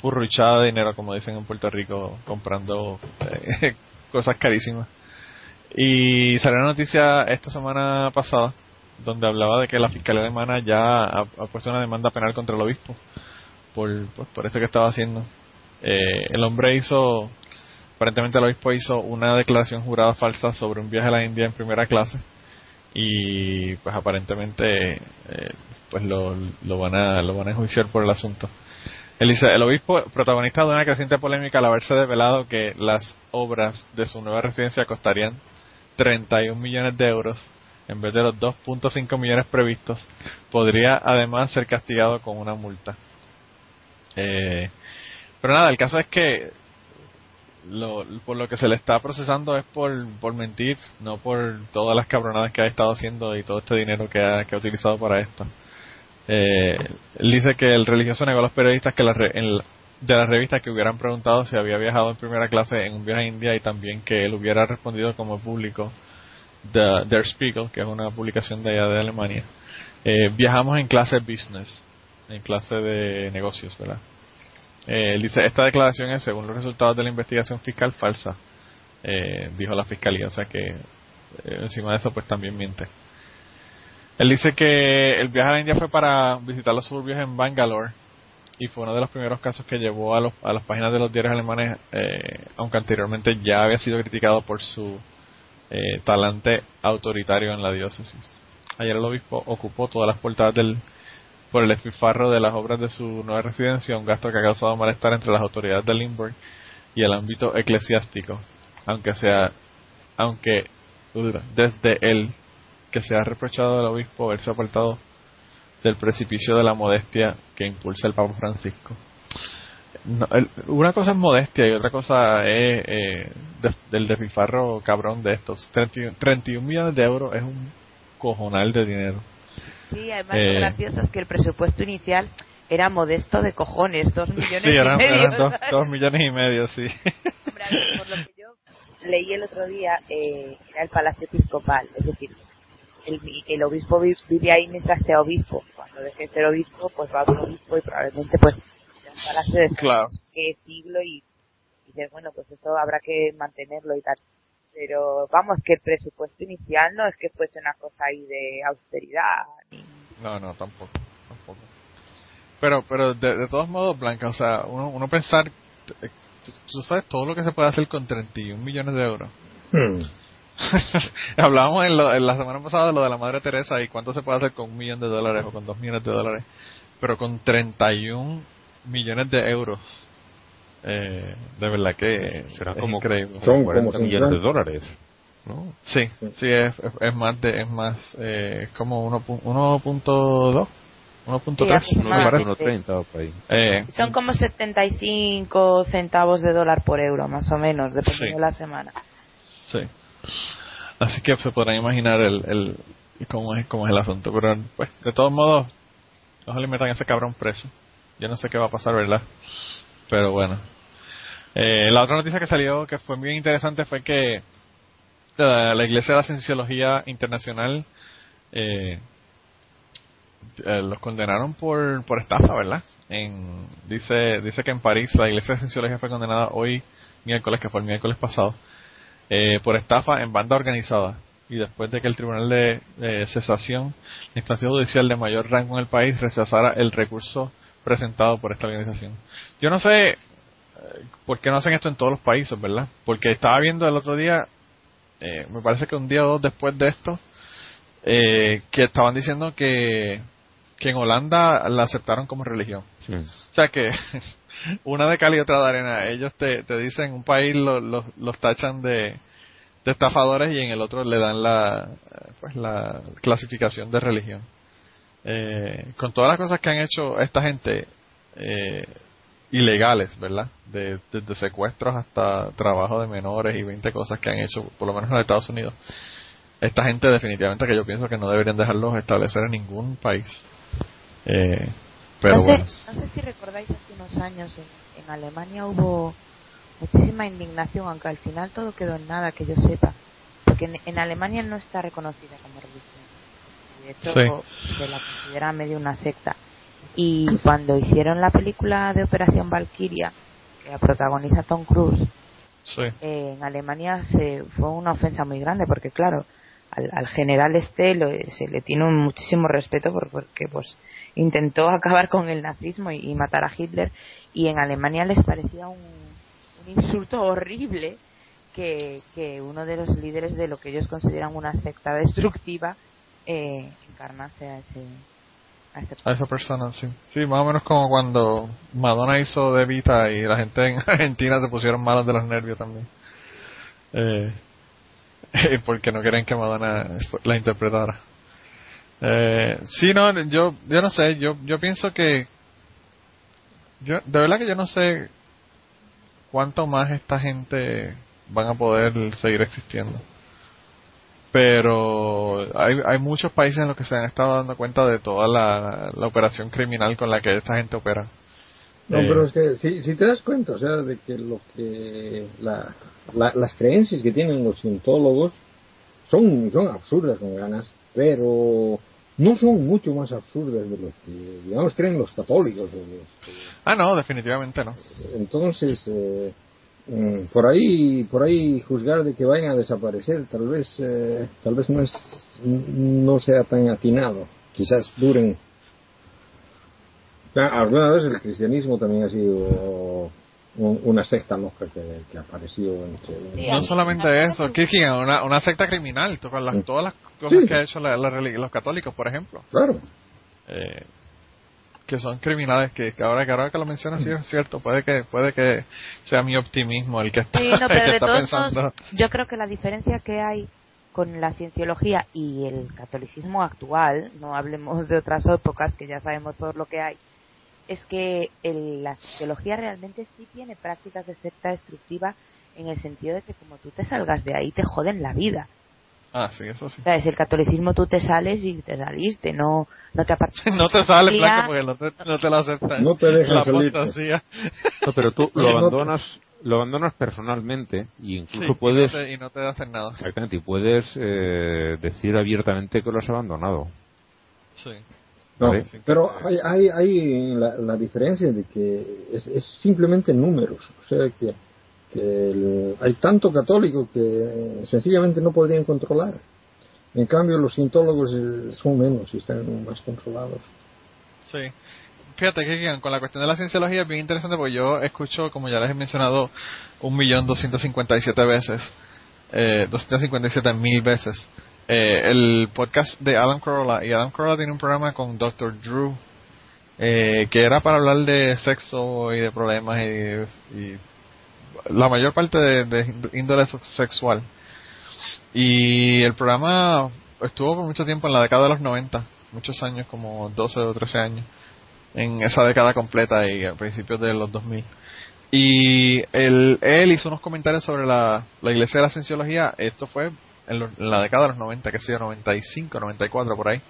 purruchada de dinero, como dicen en Puerto Rico, comprando eh, cosas carísimas. Y salió una noticia esta semana pasada donde hablaba de que la fiscalía alemana ya ha, ha puesto una demanda penal contra el obispo por, pues, por esto que estaba haciendo. Eh, el hombre hizo, aparentemente el obispo hizo una declaración jurada falsa sobre un viaje a la India en primera clase y pues aparentemente eh, pues lo, lo van a lo van a enjuiciar por el asunto. Dice, el obispo, protagonista de una creciente polémica al haberse develado que las obras de su nueva residencia costarían 31 millones de euros en vez de los 2.5 millones previstos, podría además ser castigado con una multa. Eh, pero nada, el caso es que lo, por lo que se le está procesando es por, por mentir, no por todas las cabronadas que ha estado haciendo y todo este dinero que ha, que ha utilizado para esto. Eh, dice que el religioso negó a los periodistas que la re- en de la revista que hubieran preguntado si había viajado en primera clase en un viaje a India y también que él hubiera respondido como público de Der Spiegel, que es una publicación de allá de Alemania. Eh, viajamos en clase business, en clase de negocios, ¿verdad? Eh, dice, esta declaración es según los resultados de la investigación fiscal falsa, eh, dijo la fiscalía, o sea que eh, encima de eso pues también miente. Él dice que el viaje a la India fue para visitar los suburbios en Bangalore y fue uno de los primeros casos que llevó a, los, a las páginas de los diarios alemanes, eh, aunque anteriormente ya había sido criticado por su eh, talante autoritario en la diócesis. Ayer el obispo ocupó todas las portadas del por el despilfarro de las obras de su nueva residencia, un gasto que ha causado malestar entre las autoridades de Limburg y el ámbito eclesiástico, aunque sea aunque desde él que se ha reprochado al obispo haberse apartado del precipicio de la modestia que impulsa el Papa Francisco. No, el- una cosa es modestia y otra cosa es eh, de- del despilfarro cabrón de estos. 31, 31 millones de euros es un cojonal de dinero. Sí, además Eh. lo gracioso es que el presupuesto inicial era modesto de cojones, dos millones Sí, eran, y medio. eran dos, dos millones y medio, sí. Hombre, por lo que yo leí el otro día, eh, era el Palacio Episcopal, es decir, el, el obispo vi- vive ahí mientras sea obispo. Cuando deje de ser obispo, pues va a un obispo y probablemente pues sea un palacio de Claro. qué siglo y, y dices, bueno, pues eso habrá que mantenerlo y tal. Pero vamos, que el presupuesto inicial no es que fuese una cosa ahí de austeridad. Ni... No, no, tampoco, tampoco. Pero, pero de, de todos modos, Blanca, o sea, uno, uno pensar, eh, tú, tú sabes todo lo que se puede hacer con 31 millones de euros. Hmm. Hablábamos en, lo- en la semana pasada de lo de la Madre Teresa y cuánto se puede hacer con un millón de dólares o con dos millones de dólares, pero con 31 millones de euros, eh, de verdad que Será es como, increíble. Son 40 como millones de 50. dólares. ¿no? Sí, sí, es, es- más de, es más, eh, es como 1.2, 1.3, Sí, me aproximadamente. parece. 1.30 o por ahí. Eh, Son como 75 centavos de dólar por euro, más o menos, dependiendo Sí. de la semana. Sí. Así que se podrán imaginar el, el cómo es cómo es el asunto, pero pues de todos modos ojalá metan a ese cabrón preso. Yo no sé qué va a pasar, ¿verdad? Pero bueno. Eh, la otra noticia que salió que fue bien interesante fue que la, la Iglesia de la Cienciología Internacional eh, eh, los condenaron por, por estafa, ¿verdad? En, dice dice que en París la Iglesia de Cienciología fue condenada hoy miércoles, que fue el miércoles pasado, eh, por estafa en banda organizada y después de que el Tribunal de eh, Cesación, la instancia judicial de mayor rango en el país, rechazara el recurso presentado por esta organización. Yo no sé eh, por qué no hacen esto en todos los países, ¿verdad? Porque estaba viendo el otro día, eh, me parece que un día o dos después de esto, eh, que estaban diciendo que, que en Holanda la aceptaron como religión. Sí. O sea que una de cal y otra de arena. Ellos te, te dicen, un país lo- lo- los tachan de, de estafadores y en el otro le dan la pues la clasificación de religión. Eh, con todas las cosas que han hecho esta gente eh, ilegales verdad de, desde secuestros hasta trabajo de menores y 20 cosas que han hecho por lo menos en los Estados Unidos esta gente definitivamente que yo pienso que no deberían dejarlos establecer en ningún país. Eh, pero no, sé, bueno no sé si recordáis hace unos años en, en Alemania hubo muchísima indignación, aunque al final todo quedó en nada, que yo sepa. Porque en, en Alemania no está reconocida como religión. De hecho, se la considera medio una secta. Y cuando hicieron la película de Operación Valkyria, que la protagoniza Tom Cruise, sí. eh, en Alemania se fue una ofensa muy grande, porque claro, al, al general este lo- se le tiene un muchísimo respeto por- porque pues intentó acabar con el nazismo y, matar a Hitler y en Alemania les parecía un, insulto horrible que, que uno de los líderes de lo que ellos consideran una secta destructiva eh, encarnase a ese a a esa persona, sí. Sí, más o menos como cuando Madonna hizo de Vita y la gente en Argentina se pusieron malos de los nervios también. Eh, porque no querían que Madonna la interpretara. Eh, sí, no, yo, yo no sé, yo, yo pienso que, yo, de verdad que yo no sé cuánto más esta gente van a poder seguir existiendo pero hay, hay muchos países en los que se han estado dando cuenta de toda la, la operación criminal con la que esta gente opera. No, Eh, pero es que si, si te das cuenta, o sea, de que lo que la, la- las creencias que tienen los cientólogos son, son absurdas con ganas, pero no son mucho más absurdas de lo que, digamos, creen los católicos. los- Ah, no, definitivamente no. entonces, eh, mm, por ahí, por ahí juzgar de que vayan a desaparecer, tal vez, eh, tal vez no es, no sea tan atinado. Quizás duren. Ya, Alguna vez el cristianismo también ha sido un- una secta loca que, que apareció entre Sí, No solamente eso, Kierkegaard, una, una secta criminal, to- con las- todas las cosas Sí. que ha hecho la, la los católicos, por ejemplo, Claro. eh, que son criminales, que, que ahora, que ahora que lo mencionas, sí es cierto, puede que puede que sea mi optimismo el que está, Sí, no, el pero que de está todos pensando. yo creo que la diferencia que hay con la cienciología y el catolicismo actual, no hablemos de otras épocas que ya sabemos todo lo que hay, es que el- la cienciología realmente sí tiene prácticas de secta destructiva en el sentido de que como tú te salgas de ahí te joden la vida. Ah, sí, eso sí. O sea, es el catolicismo tú te sales y te saliste, no, no te apartas. No te sale. Blanca, porque no te, no te lo aceptan. No te dejan La apostasía. No, pero tú lo abandonas, lo abandonas personalmente y incluso Sí, puedes, Y no, te, y no te hacen nada. exactamente, y puedes eh, decir abiertamente que lo has abandonado. Sí. No, pero hay, hay, hay la, la diferencia de que es, es simplemente números. O sea, que, que el- hay tanto católico que sencillamente no podrían controlar. En cambio, los cientólogos son menos y están más controlados. Sí. Fíjate que con la cuestión de la cienciología es bien interesante porque yo escucho, como ya les he mencionado, un millón doscientos cincuenta y siete veces, eh, 257 mil veces, eh, el podcast de Adam Carolla. Y Adam Carolla tiene un programa con Dr. Drew, eh, que era para hablar de sexo y de problemas y, y la mayor parte de, índole sexual. Y el programa estuvo por mucho tiempo en la década de los 90, muchos años, como 12 o 13 años, en esa década completa y a principios de los 2000. Y él, él hizo unos comentarios sobre la, la iglesia de la cienciología, esto fue en, lo- en la década de los 90, que sea 95, 94 por ahí.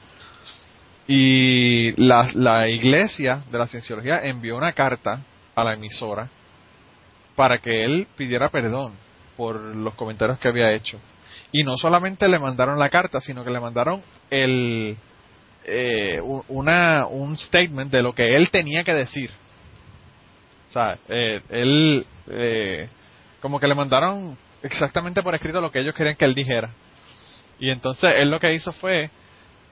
Y la, la iglesia de la cienciología envió una carta a la emisora para que él pidiera perdón por los comentarios que había hecho. Y no solamente le mandaron la carta, sino que le mandaron el eh, una un statement de lo que él tenía que decir. O sea, eh, él eh, como que le mandaron exactamente por escrito lo que ellos querían que él dijera. Y entonces él lo que hizo fue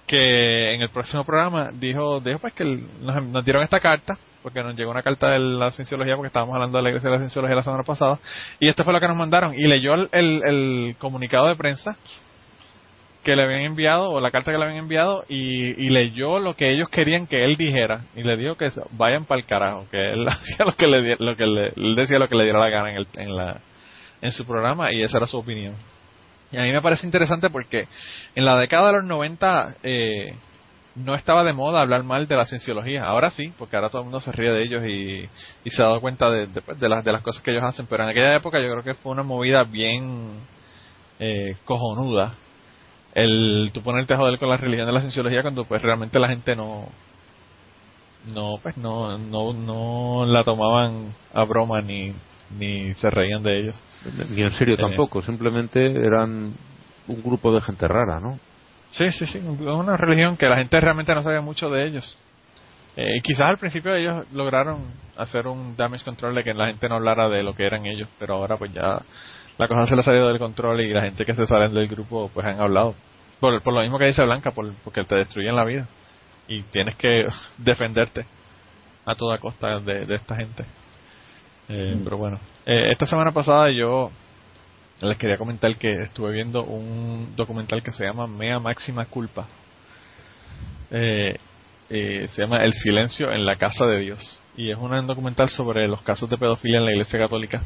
que en el próximo programa dijo, dijo pues que nos, nos dieron esta carta, porque nos llegó una carta de la cienciología, porque estábamos hablando de la iglesia de la cienciología la semana pasada, y esto fue lo que nos mandaron, y leyó el, el, comunicado de prensa que le habían enviado, o la carta que le habían enviado, y, y leyó lo que ellos querían que él dijera, y le dijo que vayan para el carajo, que él hacía lo que le, lo que le, decía lo que le diera la gana en, el, en, la, en su programa, y esa era su opinión. Y a mí me parece interesante porque en la década de los 90 eh, no estaba de moda hablar mal de la cienciología. Ahora sí, porque ahora todo el mundo se ríe de ellos y, y se ha dado cuenta de, las, de las cosas que ellos hacen. Pero en aquella época yo creo que fue una movida bien eh, cojonuda el tú ponerte a joder con la religión de la cienciología cuando pues realmente la gente no no pues no no no la tomaban a broma ni ni se reían de ellos Ni en serio Eh. tampoco, simplemente eran un grupo de gente rara, ¿no? sí sí sí es una religión que la gente realmente no sabía mucho de ellos eh, quizás al principio ellos lograron hacer un damage control de que la gente no hablara de lo que eran ellos pero ahora pues ya la cosa se les ha salido del control y la gente que se salen del grupo pues han hablado por, por lo mismo que dice Blanca por, porque te destruyen la vida y tienes que defenderte a toda costa de, de esta gente Eh, pero bueno. Eh, esta semana pasada yo les quería comentar que estuve viendo un documental que se llama Mea Máxima Culpa. Eh, eh, se llama El silencio en la casa de Dios. Y es un documental sobre los casos de pedofilia en la iglesia católica.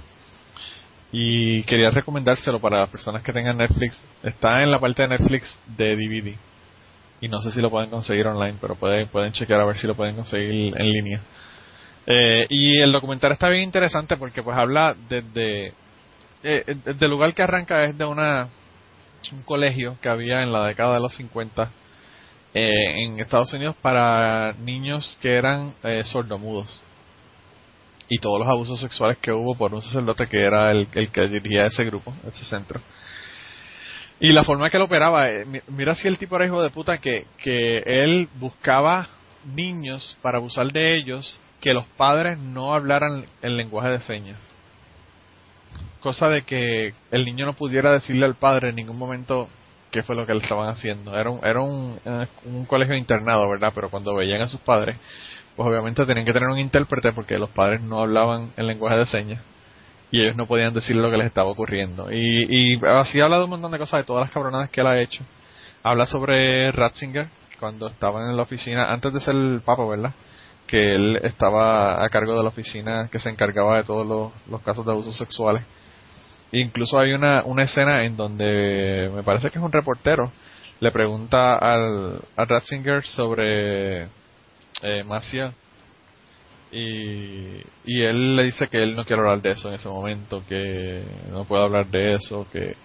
Y quería recomendárselo para las personas que tengan Netflix. Está en la parte de Netflix de DVD y no sé si lo pueden conseguir online pero pueden, pueden chequear a ver si lo pueden conseguir en línea eh, y el documental está bien interesante porque pues habla desde eh, del lugar que arranca es de una un colegio que había en la década de los 50 eh, en Estados Unidos para niños que eran eh, sordomudos y todos los abusos sexuales que hubo por un sacerdote que era el, el que dirigía ese grupo, ese centro. Y la forma que él operaba, mi- mira si el tipo era hijo de puta que, que él buscaba niños para abusar de ellos que los padres no hablaran el lenguaje de señas. Cosa de que el niño no pudiera decirle al padre en ningún momento qué fue lo que le estaban haciendo. Era un, era un, eh, un colegio internado, ¿verdad? Pero cuando veían a sus padres, pues obviamente tenían que tener un intérprete porque los padres no hablaban el lenguaje de señas y ellos no podían decir lo que les estaba ocurriendo. Y, y así habla de un montón de cosas, de todas las cabronadas que él ha hecho. Habla sobre Ratzinger, cuando estaban en la oficina, antes de ser el papa, ¿verdad? Que él estaba a cargo de la oficina que se encargaba de todos los, casos de abusos sexuales. Incluso hay una, una escena en donde me parece que es un reportero, le pregunta al, a Ratzinger sobre eh, y, y él le dice que él no quiere hablar de eso en ese momento, que no puede hablar de eso, que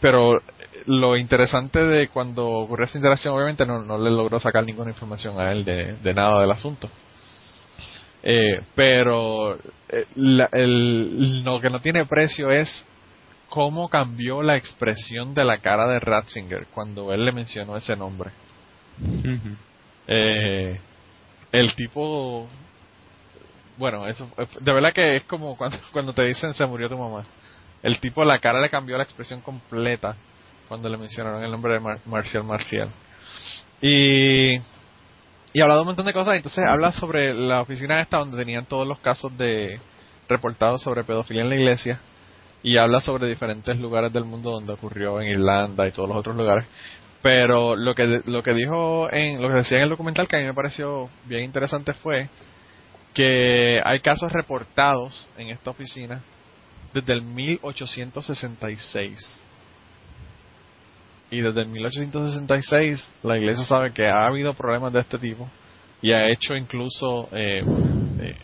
pero lo interesante de cuando ocurrió esa interacción obviamente no, no le logró sacar ninguna información a él de, de nada del asunto. Eh, pero eh, la- el, lo que no tiene precio es cómo cambió la expresión de la cara de Ratzinger cuando él le mencionó ese nombre. Eh, el tipo bueno eso de verdad que es como cuando, cuando te dicen se murió tu mamá el tipo la cara le cambió la expresión completa cuando le mencionaron el nombre de Mar- Marcial Marcial. Y y habla de un montón de cosas. Entonces habla sobre la oficina esta donde tenían todos los casos de reportados sobre pedofilia en la iglesia. Y habla sobre diferentes lugares del mundo donde ocurrió en Irlanda y todos los otros lugares. Pero lo que lo que dijo en lo que decía en el documental que a mí me pareció bien interesante fue que hay casos reportados en esta oficina desde el 1866 y desde el 1866 la iglesia sabe que ha habido problemas de este tipo y ha hecho incluso eh, eh,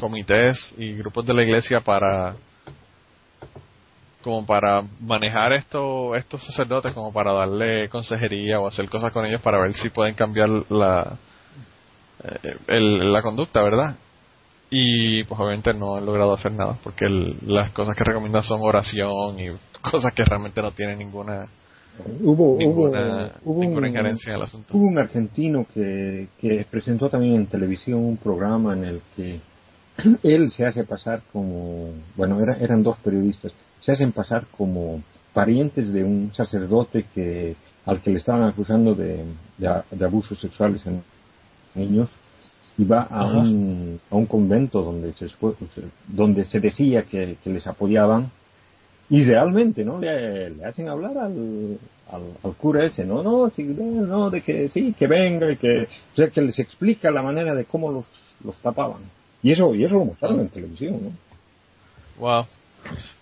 comités y grupos de la iglesia para como para manejar esto, estos sacerdotes, como para darle consejería o hacer cosas con ellos para ver si pueden cambiar la, eh, el- la conducta, ¿verdad? Y pues obviamente no han logrado hacer nada porque el- las cosas que recomiendan son oración y cosas que realmente no tienen ninguna Hubo, ninguna, hubo, hubo ninguna un, injerencia en el asunto. hubo un argentino que, que presentó también en televisión un programa en el que él se hace pasar como, bueno, era- eran dos periodistas, se hacen pasar como parientes de un sacerdote que al que le estaban acusando de, de, abusos sexuales en niños y va a un, a un convento donde se, donde se decía que, que les apoyaban y realmente no le, le hacen hablar al, al, al cura ese no no no, de que sí que venga y que o sea que les explica la manera de cómo los, los tapaban y eso y eso lo mostraron en televisión no Wow.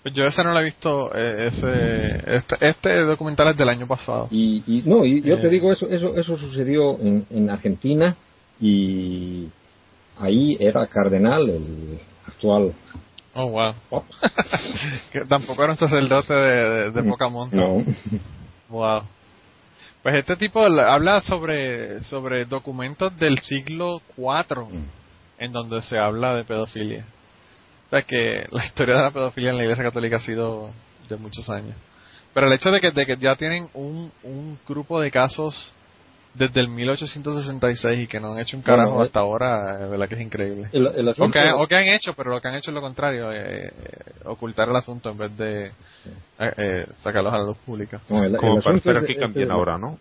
Pues yo ese no lo he visto, eh, ese, este, este documental es del año pasado. Y, y no, y yo te Eh. digo, eso, eso, eso sucedió en, en Argentina y ahí era cardenal el actual Oh, wow. Pop. que tampoco era un sacerdote de, de, de poca monta. No. Wow. Pues este tipo la- habla sobre, sobre documentos del siglo IV en donde se habla de pedofilia. O sea que la historia de la pedofilia en la Iglesia Católica ha sido de muchos años. Pero el hecho de que, de que ya tienen un, un grupo de casos desde el 1866 y que no han hecho un carajo Bueno, eh. hasta ahora, es verdad que es increíble. El, el O que, o que han hecho, pero lo que han hecho es lo contrario, eh, eh, ocultar el asunto en vez de eh, eh, sacarlos a la luz pública. no, el- Como para es- ahora, ¿no?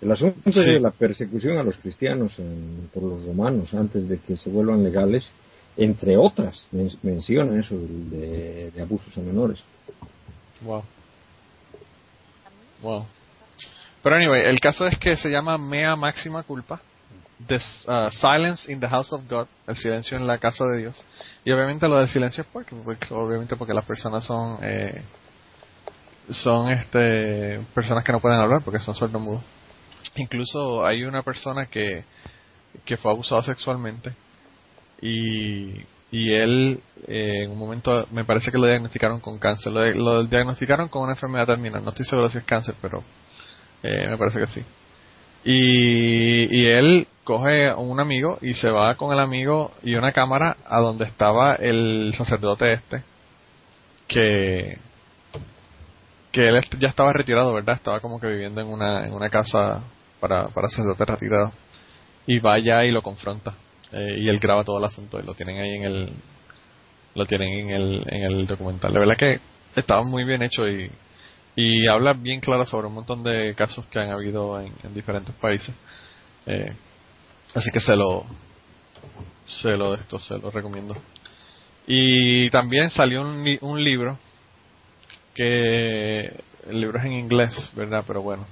El asunto es de la persecución a los cristianos en- por los romanos antes de que se vuelvan legales, entre otras, men- menciona eso de, de abusos a menores. Wow. Wow. Pero anyway, el caso es que se llama Mea Máxima Culpa. Uh, Silence in the House of God, el silencio en la casa de Dios. Y obviamente lo del silencio es porque, porque- obviamente porque las personas son eh, son este personas que no pueden hablar porque son sordomudos. Incluso hay una persona que que fue abusada sexualmente y y él eh, en un momento me parece que lo diagnosticaron con cáncer lo, lo diagnosticaron con una enfermedad terminal no estoy seguro si es cáncer pero eh, me parece que sí. Y, él coge a un amigo y se va con el amigo y una cámara a donde estaba el sacerdote este que que él ya estaba retirado verdad estaba como que viviendo en una en una casa para para sacerdotes retirados y va allá y lo confronta. Eh, y él graba todo el asunto y lo tienen ahí en el lo tienen en el en el documental. La verdad que estaba muy bien hecho y y habla bien claro sobre un montón de casos que han habido en, en diferentes países. Eh, así que se lo se lo esto se lo recomiendo. Y también salió un, un libro que el libro es en inglés verdad pero bueno.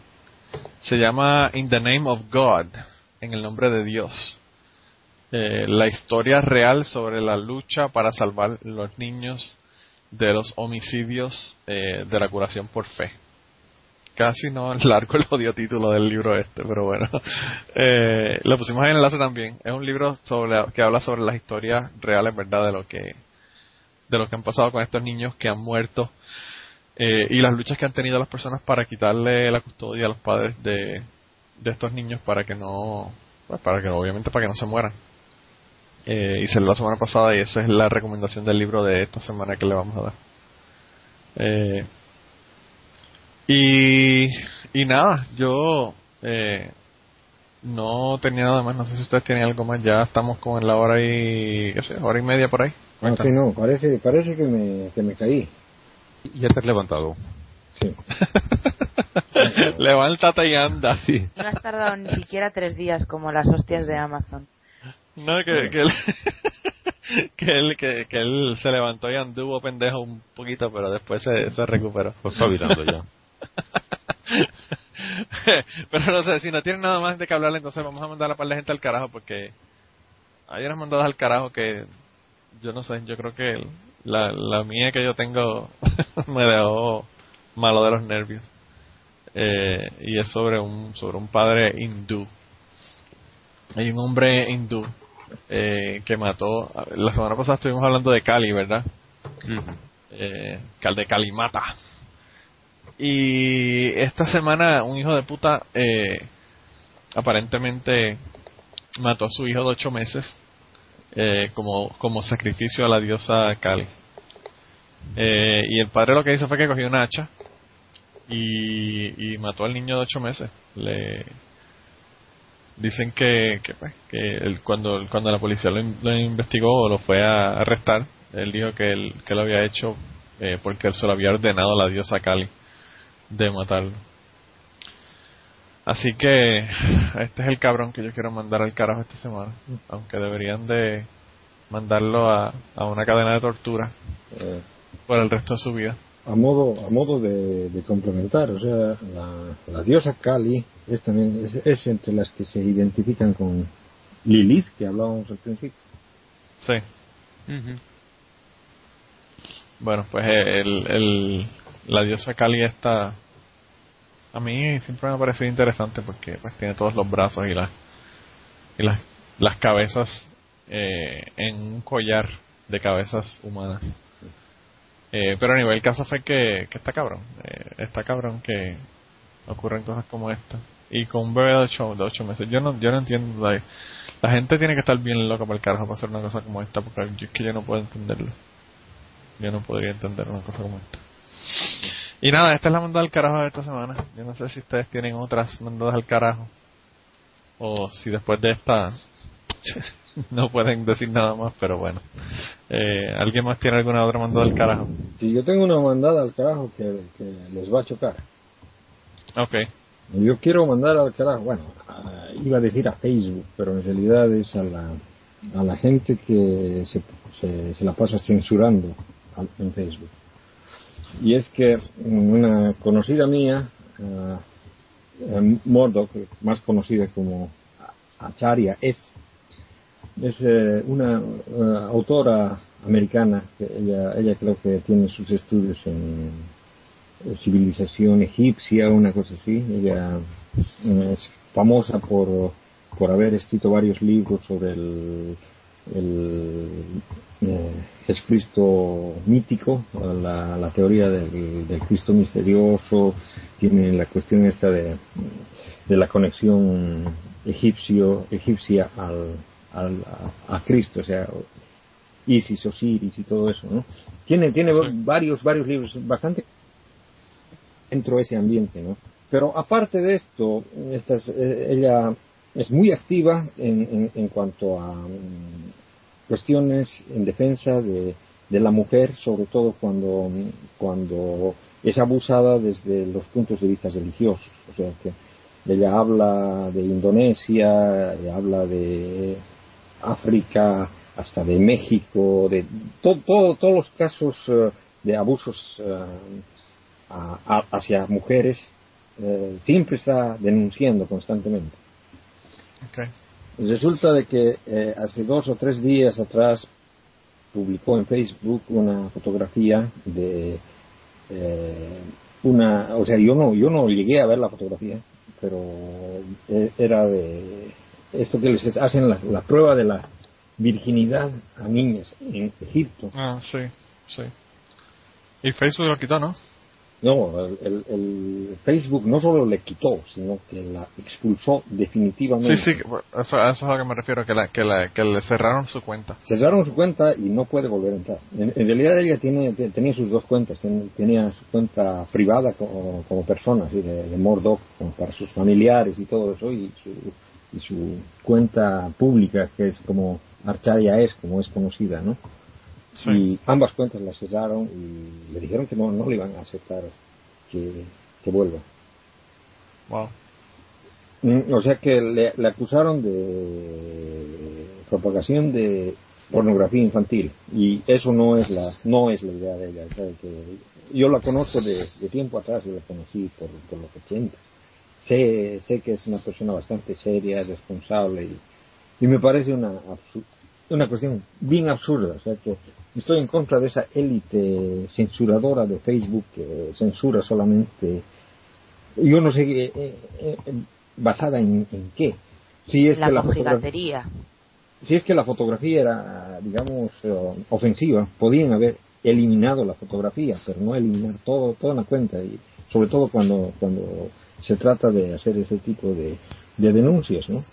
Se llama In the Name of God, en el nombre de Dios. Eh, la historia real sobre la lucha para salvar los niños de los homicidios eh, de la curación por fe. Casi no es largo el odio título del libro este, pero bueno. Eh, lo pusimos en enlace también. Es un libro sobre que habla sobre las historias reales, ¿verdad? De lo que de lo que han pasado con estos niños que han muerto eh, y las luchas que han tenido las personas para quitarle la custodia a los padres de, de estos niños para que no pues, para que obviamente para que no se mueran eh, y se lo la semana pasada y esa es la recomendación del libro de esta semana que le vamos a dar eh, y y nada yo eh, no tenía nada más no sé si ustedes tienen algo más ya estamos como en la hora y qué sé, hora y media por ahí Ah, sí, no, parece, parece que me, que me caí. Ya te has levantado. Sí. levántate y anda Sí. No has tardado ni siquiera tres días como las hostias de Amazon. No, que, que, él, que, él, que, que él se levantó y anduvo pendejo un poquito, pero después se, se recuperó. Lo está virando ya. pero no sé, si no tienen nada más de que hablar, entonces vamos a mandar a par de gente al carajo, porque hay unas mandadas al carajo que yo no sé, yo creo que la, la mía que yo tengo me dejó malo de los nervios. Eh, y es sobre un, sobre un padre hindú. Hay un hombre hindú eh, que mató. La semana pasada estuvimos hablando de Cali, ¿verdad? Eh, Cal de Calimata. Y esta semana un hijo de puta eh, aparentemente mató a su hijo de ocho meses eh, como, como sacrificio a la diosa Cali. Eh, y el padre lo que hizo fue que cogió una hacha y, y mató al niño de ocho meses. Le dicen que, que, pues, que él, cuando, cuando la policía lo, in- lo investigó o lo fue a arrestar, él dijo que él, que lo había hecho eh, porque él se lo había ordenado a la diosa Cali de matarlo. Así que este es el cabrón que yo quiero mandar al carajo esta semana, aunque deberían de mandarlo a, a una cadena de tortura Eh, por el resto de su vida. A modo, a modo de, de complementar, o sea, la, la diosa Kali es también es, es entre las que se identifican con Lilith, que hablábamos al principio. Sí. Bueno, pues el, el, la diosa Kali está... A mí siempre me ha parecido interesante porque pues tiene todos los brazos y las y las, las cabezas eh, en un collar de cabezas humanas. Eh, pero a nivel el caso fue que, que está cabrón. Eh, está cabrón que ocurren cosas como esta. Y con un bebé de ocho, de ocho meses. Yo no, yo no entiendo. La, gente tiene que estar bien loca por el carajo para hacer una cosa como esta. Porque yo, es que yo no puedo entenderlo. Yo no podría entender una cosa como esta. Y nada, esta es la mandada al carajo de esta semana. Yo no sé si ustedes tienen otras mandadas al carajo. O si después de esta no pueden decir nada más, pero bueno. Eh, ¿Alguien más tiene alguna otra mandada al carajo? Sí, yo tengo una mandada al carajo que, que les va a chocar. Ok. Yo quiero mandar al carajo, bueno, a- iba a decir a Facebook, pero en realidad es a la, a la gente que se, se, se la pasa censurando en Facebook. Y es que una conocida mía, Murdoch, más conocida como Acharya, es, es eh, una eh, autora americana, que ella, ella creo que tiene sus estudios en eh, civilización egipcia, una cosa así. Ella eh, es famosa por, por haber escrito varios libros sobre el, el eh, Jesucristo mítico, la, teoría del, del Cristo misterioso, tiene la cuestión esta de, de la conexión egipcio, egipcia al, al, a, a Cristo, o sea, Isis, Osiris y todo eso, ¿no? Tiene, tiene varios, varios libros bastante dentro de ese ambiente, ¿no? Pero aparte de esto, esta es- eh, ella es muy activa en, en, en cuanto a mm, cuestiones en defensa de, de la mujer, sobre todo cuando, cuando es abusada desde los puntos de vista religiosos. O sea que ella habla de Indonesia, habla de África, hasta de México, de to- todo- todos los casos eh, de abusos eh, a- a- hacia mujeres, eh, siempre está denunciando constantemente. Resulta de que eh, hace dos o tres días atrás publicó en Facebook una fotografía de eh, una, o sea, yo no, yo no llegué a ver la fotografía, pero era de esto que les hacen la, la prueba de la virginidad a niñas en Egipto. Ah, sí, sí. Y Facebook lo quitó, ¿no? No, el, el- Facebook no solo le quitó, sino que la expulsó definitivamente. Sí, sí, eso, eso es a lo que me refiero, que, la, que, la, que le cerraron su cuenta. cerraron su cuenta y no puede volver a entrar. En, en realidad ella tiene, te- tenía sus dos cuentas. Ten- tenía su cuenta privada como, como persona, así de, de Murdoch, como para sus familiares y todo eso, y su, y su cuenta pública, que es como Archadia es, como es conocida, ¿no? Sí. Y ambas cuentas las cerraron y le dijeron que no, no le iban a aceptar que, que vuelva. Wow. Mm, O sea que le, le acusaron de propagación de pornografía infantil y eso no es la no es la idea de ella. o sea, que yo la conozco de, de tiempo atrás, yo la conocí por, por los 80. Sé, sé que es una persona bastante seria, responsable y, y me parece una una cuestión bien absurda. O sea que estoy en contra de esa élite censuradora de Facebook que censura solamente yo no sé eh, eh, eh, basada en, en qué si es la que la fotografía si es que la fotografía era digamos ofensiva podían haber eliminado la fotografía pero no eliminar todo toda la cuenta y sobre todo cuando cuando se trata de hacer ese tipo de, de denuncias no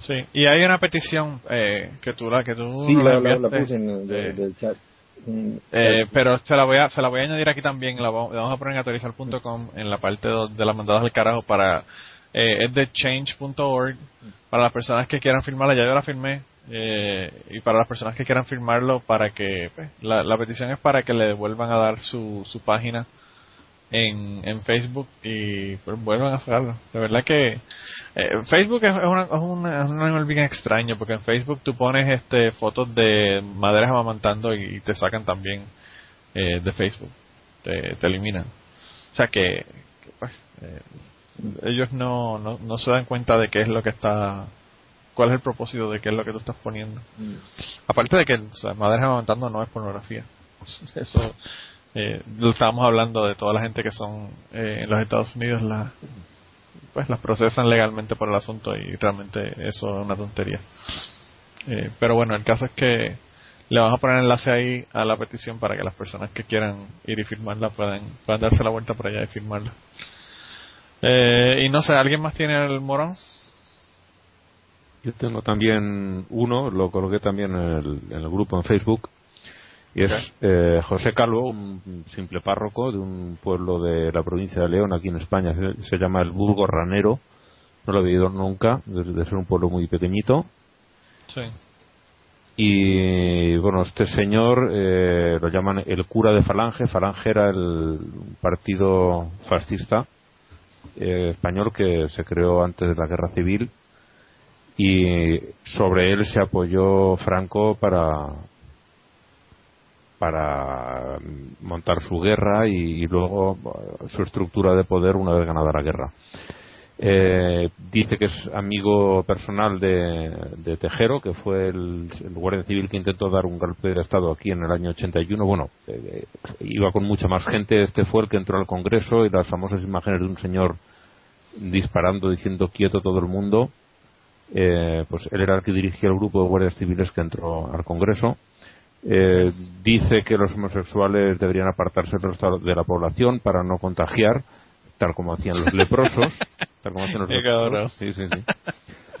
Sí, y hay una petición eh, que tú la que tú sí la la, la- puse en el de- eh, del chat. Mm, eh, pero se la voy a se la voy a añadir aquí también la vamos, la vamos a poner en actualizar.com en la parte de las mandadas al carajo para eh, es de change.org para las personas que quieran firmarla ya yo la firmé eh, y para las personas que quieran firmarlo para que pues, la, la petición es para que le vuelvan a dar su, su página en, en Facebook y pues vuelvan a hacerlo. De verdad que eh, Facebook es, una, es, una, es un animal bien extraño porque en Facebook tú pones este fotos de maderas amamantando y te sacan también eh, de Facebook, te, te eliminan. O sea que, que, pues, eh, ellos no, no, no se dan cuenta de qué es lo que está, cuál es el propósito de qué es lo que tú estás poniendo. mm, Aparte de que o sea, maderas amamantando no es pornografía. Eso eh, estábamos hablando de toda la gente que son eh, en los Estados Unidos, la, pues las procesan legalmente por el asunto y realmente eso es una tontería. Eh, pero bueno, el caso es que le vamos a poner enlace ahí a la petición para que las personas que quieran ir y firmarla puedan, puedan darse la vuelta por allá y firmarla. Eh, y no sé, ¿alguien más tiene el morón? Yo tengo también uno, lo coloqué también en el grupo en Facebook, y es eh, José Calvo, un simple párroco de un pueblo de la provincia de León, aquí en España, se, se llama el Burgo Ranero, no lo he oído nunca, de, de ser un pueblo muy pequeñito, Sí. y bueno, este señor eh, lo llaman el cura de Falange. Falange era el partido fascista eh, español que se creó antes de la guerra civil. Y sobre él se apoyó Franco para para montar su guerra y, luego eh, su estructura de poder una vez ganada la guerra. Eh, dice que es amigo personal de, Tejero, que fue el, el guardia civil que intentó dar un golpe de Estado aquí en el año 81. Bueno, eh, iba con mucha más gente. Este fue el que entró al Congreso y las famosas imágenes de un señor disparando, diciendo quieto todo el mundo. Eh, pues él era el que dirigía el grupo de guardias civiles que entró al Congreso. Eh, dice que los homosexuales deberían apartarse de la población para no contagiar, tal como hacían los leprosos. tal como hacían los leprosos. Sí, sí, sí.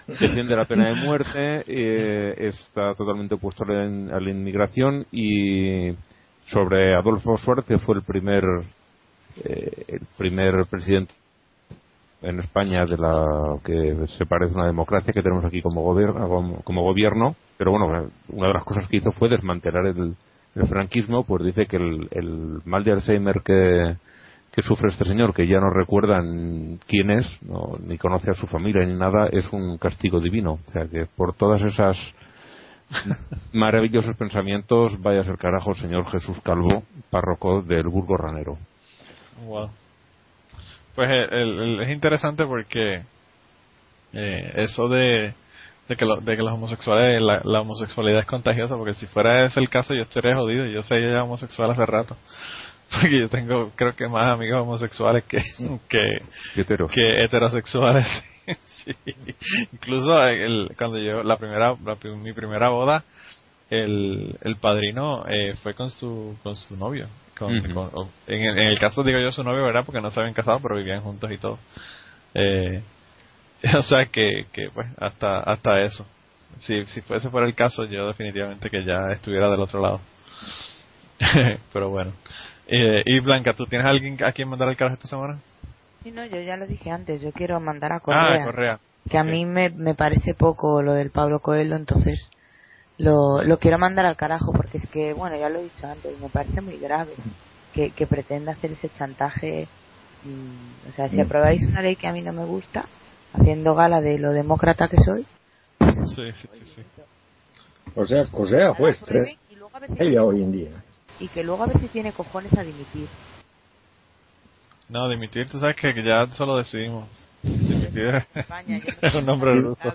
Defiende la pena de muerte, eh, está totalmente opuesto a la, a la inmigración y sobre Adolfo Suárez, que fue el primer, eh, el primer presidente en España de la que se parece a una democracia que tenemos aquí como gobierno, como, gobierno pero bueno, una de las cosas que hizo fue desmantelar el, el franquismo, pues dice que el, el mal de Alzheimer que, que sufre este señor, que ya no recuerdan quién es, no, ni conoce a su familia ni nada, es un castigo divino. O sea que por todas esas maravillosos pensamientos, vaya a ser carajo, señor Jesús Calvo, párroco del Burgo Ranero. Wow. Pues el- es interesante porque eh, eso de, de, que lo- de que los homosexuales, la, la homosexualidad es contagiosa, porque si fuera ese el caso yo estaría jodido. Yo sería ya homosexual hace rato. Porque yo tengo, creo que más amigos homosexuales que, que, Hetero. que heterosexuales. Sí. Incluso el, cuando yo, la primera, la mi primera boda, el, el padrino eh, fue con su, con su novio. Con, Ujú. con- o- en, el, en el caso digo yo su novio, ¿verdad? Porque no se habían casado, pero vivían juntos y todo. Eh, o sea que, que pues hasta, hasta eso. Si, si fuese fuera el caso, yo definitivamente que ya estuviera del otro lado. pero bueno. Eh, y Blanca, ¿tú tienes alguien a quien mandar el carajo esta semana? Sí, no, yo ya lo dije antes, yo quiero mandar a Correa. Ah, Correa. Que a mí me, me parece poco lo del Pablo Coelho, entonces lo, lo quiero mandar al carajo porque es que, bueno, ya lo he dicho antes, me parece muy grave que, que pretenda hacer ese chantaje. mm, o sea, si Mm. aprobáis una ley que a mí no me gusta, haciendo gala de lo demócrata que soy, Sí, sí, sí, sí. O sea, o sea, pues, ella hoy en día. y que luego a ver si tiene cojones a dimitir. No, dimitir, tú sabes que ya solo decidimos. Dimitir es un nombre no ruso.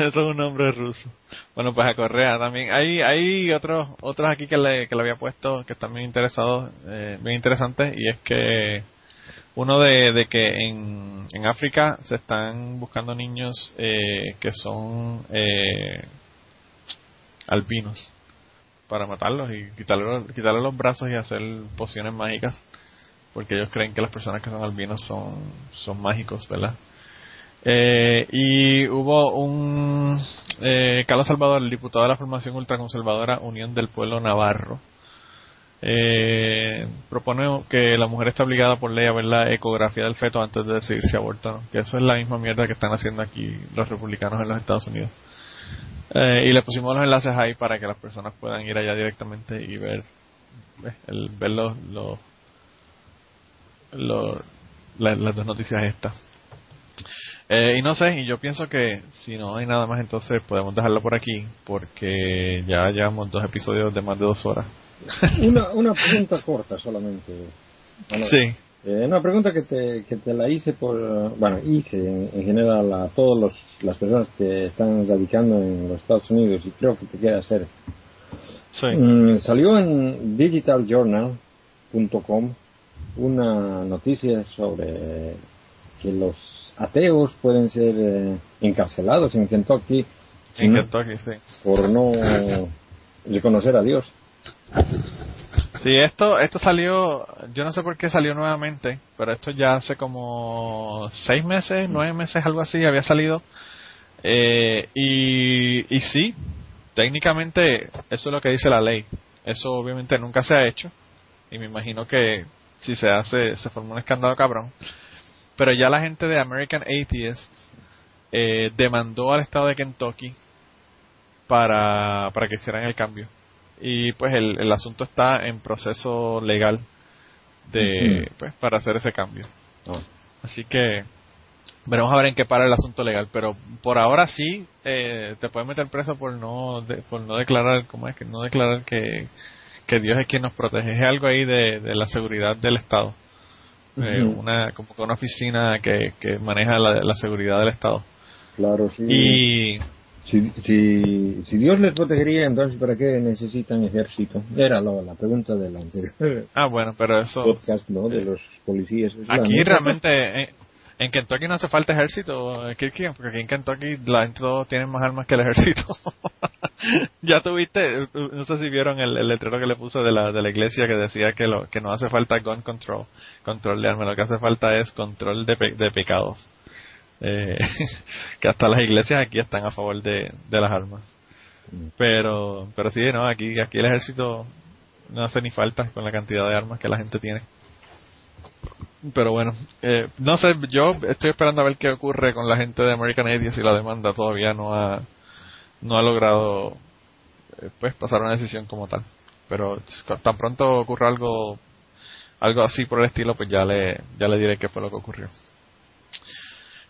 Eso es un nombre ruso. Bueno, pues a Correa también. Hay hay otros otros aquí que le, que le había puesto que están bien interesados, eh, bien interesantes, y es que uno de, de que en, en África se están buscando niños eh, que son eh, albinos para matarlos y quitarle, quitarle los brazos y hacer pociones mágicas porque ellos creen que las personas que son albinos son, son mágicos, ¿verdad? Eh, y hubo un eh, Carlos Salvador, el diputado de la formación ultraconservadora Unión del Pueblo Navarro, eh, propone que la mujer está obligada por ley a ver la ecografía del feto antes de decidir si aborta o. Que eso es la misma mierda que están haciendo aquí los republicanos en los Estados Unidos. Eh, y le pusimos los enlaces ahí para que las personas puedan ir allá directamente y ver, eh, el, ver los, los, los- la- las dos noticias estas. Eh, y no sé, y yo pienso que si no hay nada más, entonces podemos dejarlo por aquí, porque ya llevamos dos episodios de más de dos horas. Una, una pregunta corta solamente. Bueno, Sí, eh, una pregunta que te, que te la hice por, bueno, hice en, en general a todas las personas que están radicando en los Estados Unidos y creo que te quiere hacer. Sí. Mm, salió en digitaljournal.com una noticia sobre que los ateos pueden ser eh, encarcelados en Kentucky En Kentucky, sí. por no reconocer a Dios. Sí, esto, esto salió, yo no sé por qué salió nuevamente, pero esto ya hace como seis meses, nueve meses, algo así, había salido. Eh, y, y sí, técnicamente eso es lo que dice la ley. Eso obviamente nunca se ha hecho. Y me imagino que si se hace, se forma un escándalo cabrón. Pero ya la gente de American Atheists eh, demandó al estado de Kentucky para, para que hicieran el cambio. Y pues el, el asunto está en proceso legal de pues para hacer ese cambio. Ah. Así que veremos a ver en qué para el asunto legal, pero por ahora sí eh, te pueden meter preso por no de- por no declarar, ¿cómo es que no declarar que que Dios es quien nos protege? Es algo ahí de, de la seguridad del Estado. Eh, una como que una oficina que, que maneja la, la seguridad del Estado. Claro, sí. Y Si, si, si Dios les protegería, entonces ¿para qué necesitan ejército? Era lo- la pregunta del anterior ah bueno, pero eso podcast, ¿no? De los policías. La Aquí realmente, en, en Kentucky no hace falta ejército, Kirky, porque aquí en Kentucky la gente todos tienen más armas que el ejército. ya tuviste, no sé si vieron el, letrero que le puse de la, de la iglesia que decía que lo que no hace falta gun control, control de armas, lo que hace falta es control de, pe- de pecados. Eh, que hasta las iglesias aquí están a favor de, de las armas. Pero, pero sí, no, aquí, aquí el ejército no hace ni falta con la cantidad de armas que la gente tiene. Pero bueno, eh, no sé, yo estoy esperando a ver qué ocurre con la gente de American Atheists y la demanda todavía no ha no ha logrado eh, pues pasar una decisión como tal. Pero tan pronto ocurra algo algo así por el estilo, pues ya le ya le diré qué fue lo que ocurrió.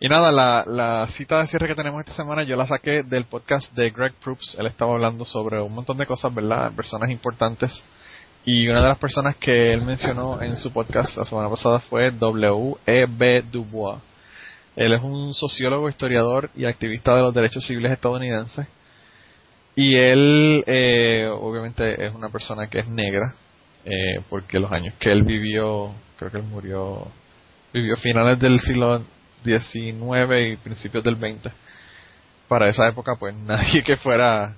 Y nada, la, la cita de cierre que tenemos esta semana yo la saqué del podcast de Greg Proops. Él estaba hablando sobre un montón de cosas, ¿verdad? Personas importantes. Y una de las personas que él mencionó en su podcast la semana pasada fue W.E.B. Dubois. Él es un sociólogo, historiador y activista de los derechos civiles estadounidenses. Y él, eh, obviamente, es una persona que es negra, eh, porque los años que él vivió, creo que él murió, vivió finales del siglo XIX y principios del XX. Para esa época, pues nadie que fuera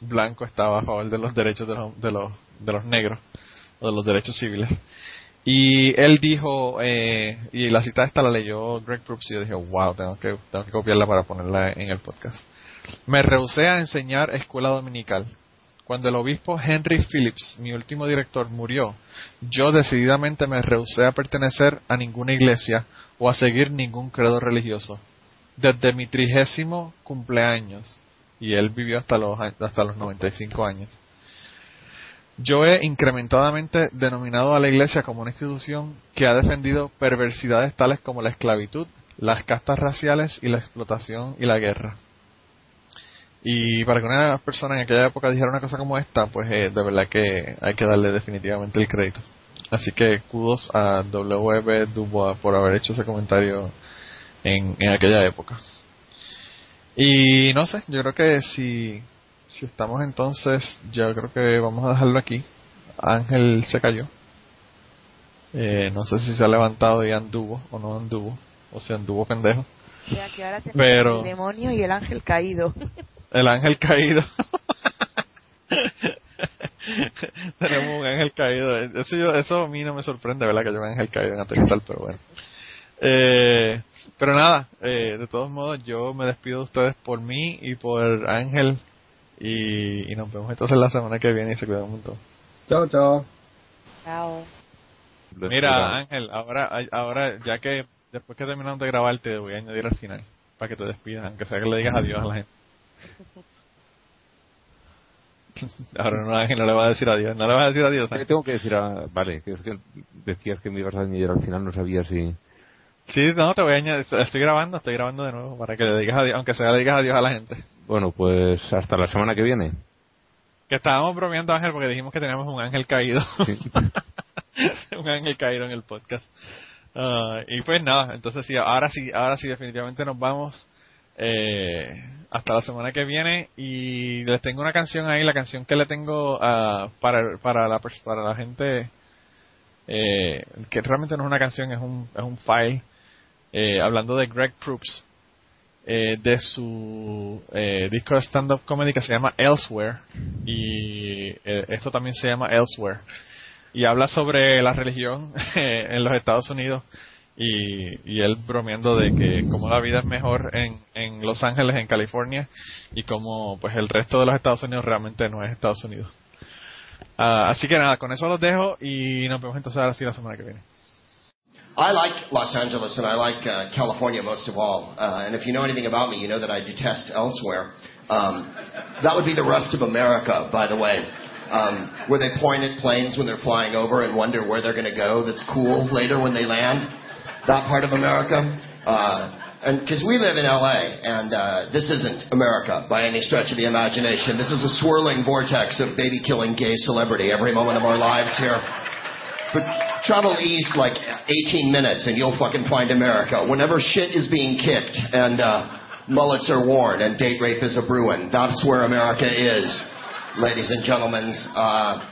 blanco estaba a favor de los derechos de los, de los, de los negros o de los derechos civiles. Y él dijo, eh, y la cita esta la leyó Greg Proops y yo dije, wow, tengo que, tengo que copiarla para ponerla en el podcast. Me rehusé a enseñar escuela dominical. Cuando el obispo Henry Phillips, mi último director, murió, yo decididamente me rehusé a pertenecer a ninguna iglesia o a seguir ningún credo religioso. Desde mi trigésimo cumpleaños, y él vivió hasta los, hasta los 95 años, yo he incrementadamente denominado a la Iglesia como una institución que ha defendido perversidades tales como la esclavitud, las castas raciales y la explotación y la guerra. Y para que una persona en aquella época dijera una cosa como esta, pues eh, de verdad que hay que darle definitivamente el crédito. Así que kudos a W.B. Dubois por haber hecho ese comentario en, en aquella época. Y no sé, yo creo que si, si estamos entonces, yo creo que vamos a dejarlo aquí. Ángel se cayó. Eh, no sé si se ha levantado y anduvo o no anduvo, o si anduvo pendejo. Y aquí ahora tenemos Pero- el demonio y el ángel caído. El ángel caído. Tenemos un ángel caído. Eso, yo- eso a mí no me sorprende, ¿verdad? Que haya un ángel caído en Aterrizar, pero bueno. Eh, pero nada, eh, de todos modos, yo me despido de ustedes por mí y por Ángel. Y, y nos vemos entonces la semana que viene y se cuidan un montón. Chao, chao. Chao. Mira, Ángel, ahora, ahora ya que después que terminamos de grabar, te voy a añadir al final para que te despidas, aunque sea que le digas adiós a la gente. Ahora no, Ángel no le va a decir adiós. No le vas a decir adiós. ¿Qué Ángel? tengo que decir? a- vale, que es que decías que me ibas a añadir al final, no sabía si... Sí, no, te voy a añadir. Estoy grabando, estoy grabando de nuevo para que le digas adiós, aunque sea le digas adiós a la gente. Bueno, pues hasta la semana que viene. Que estábamos bromeando, Ángel, porque dijimos que teníamos un ángel caído. Sí. un ángel caído en el podcast. Ah, y pues nada, entonces sí, ahora sí, ahora sí definitivamente nos vamos. Eh, hasta la semana que viene y les tengo una canción ahí, la canción que le tengo ah, para, para, la, para la gente, eh, que realmente no es una canción, es un, es un file, eh, hablando de Greg Proops, eh, de su eh, disco de stand-up comedy que se llama Elsewhere, y eh, esto también se llama Elsewhere, y habla sobre la religión en los Estados Unidos y, y él bromeando de que como la vida es mejor en, en Los Ángeles, en California, y como pues el resto de los Estados Unidos realmente no es Estados Unidos. Ah, así que nada, con eso los dejo y nos vemos entonces ahora sí la semana que viene. I like Los Angeles and I like uh, California most of all. Uh, and if you know anything about me, you know that I detest elsewhere. Um, that would be the rest of America, by the way. Um, where they point at planes when they're flying over and wonder where they're going to go. That's cool later when they land. That part of America. Uh, because we live in LA, and uh, this isn't America by any stretch of the imagination. This is a swirling vortex of baby killing gay celebrity every moment of our lives here. But travel east like 18 minutes and you'll fucking find America. Whenever shit is being kicked and uh, mullets are worn and date rape is a brewing, that's where America is, ladies and gentlemen. Uh,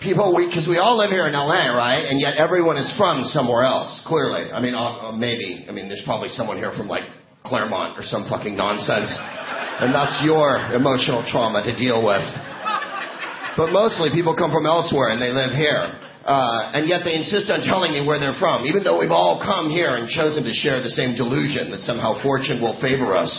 people, because we, we all live here in LA, right? And yet everyone is from somewhere else, clearly. I mean, uh, uh, maybe. I mean, there's probably someone here from like Claremont or some fucking nonsense. And that's your emotional trauma to deal with. But mostly people come from elsewhere and they live here. Uh, and yet they insist on telling me where they're from, even though we've all come here and chosen to share the same delusion that somehow fortune will favor us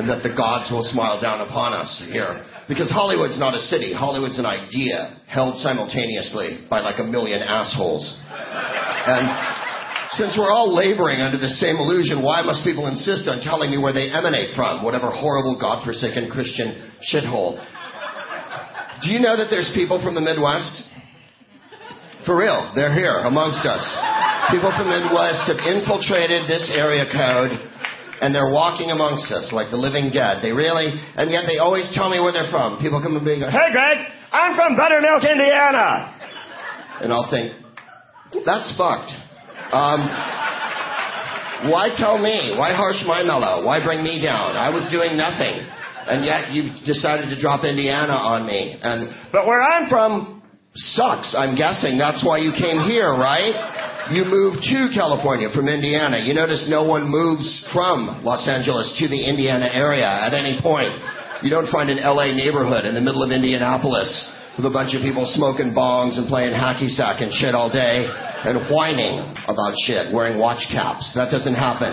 and that the gods will smile down upon us here. Because Hollywood's not a city. Hollywood's an idea held simultaneously by like a million assholes. And since we're all laboring under the same illusion, why must people insist on telling me where they emanate from, whatever horrible, godforsaken Christian shithole? Do you know that there's people from the Midwest for real, they're here amongst us. People from the Midwest have infiltrated this area code and they're walking amongst us like the living dead. They really, and yet they always tell me where they're from. People come to me and be go, Hey Greg, I'm from Buttermilk, Indiana. And I'll think, that's fucked. Um, why tell me? Why harsh my mellow? Why bring me down? I was doing nothing. And yet you decided to drop Indiana on me. And, but where I'm from, sucks. I'm guessing that's why you came here, right? You moved to California from Indiana. You notice no one moves from Los Angeles to the Indiana area at any point. You don't find an LA neighborhood in the middle of Indianapolis with a bunch of people smoking bongs and playing hacky sack and shit all day and whining about shit, wearing watch caps. That doesn't happen.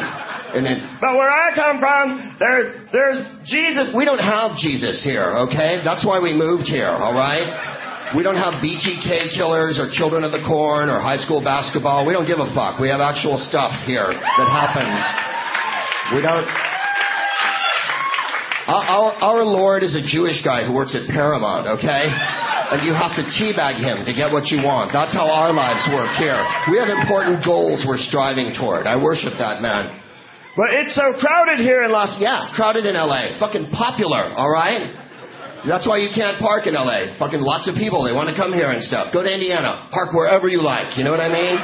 Then, but where I come from, there, there's Jesus. We don't have Jesus here, okay? That's why we moved here, all right? We don't have BTK killers or children of the corn or high school basketball. We don't give a fuck. We have actual stuff here that happens. We don't. Our, our Lord is a Jewish guy who works at Paramount, okay? And you have to teabag him to get what you want. That's how our lives work here. We have important goals we're striving toward. I worship that man. But it's so crowded here in Los Yeah, crowded in LA. Fucking popular, alright? That's why you can't park in LA. Fucking lots of people, they want to come here and stuff. Go to Indiana. Park wherever you like. You know what I mean?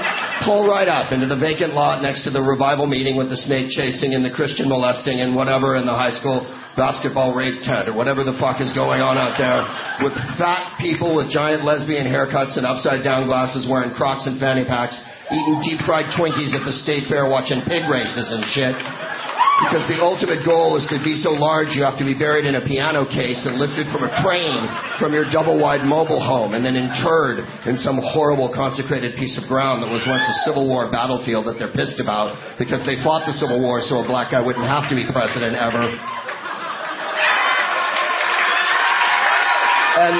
Pull right up into the vacant lot next to the revival meeting with the snake chasing and the Christian molesting and whatever in the high school basketball rape tent or whatever the fuck is going on out there with fat people with giant lesbian haircuts and upside down glasses wearing crocs and fanny packs eating deep fried Twinkies at the state fair watching pig races and shit. Because the ultimate goal is to be so large you have to be buried in a piano case and lifted from a crane from your double wide mobile home and then interred in some horrible consecrated piece of ground that was once a Civil War battlefield that they're pissed about because they fought the Civil War so a black guy wouldn't have to be president ever. And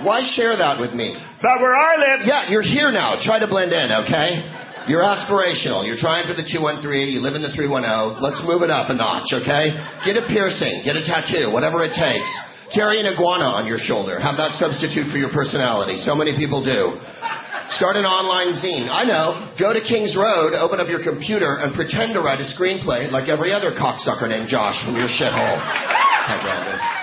why share that with me? But where I live, yeah, you're here now. Try to blend in, okay? You're aspirational. You're trying for the 213. You live in the 310. Let's move it up a notch, okay? Get a piercing. Get a tattoo. Whatever it takes. Carry an iguana on your shoulder. Have that substitute for your personality. So many people do. Start an online zine. I know. Go to King's Road, open up your computer, and pretend to write a screenplay like every other cocksucker named Josh from your shithole. Hi, Brandon.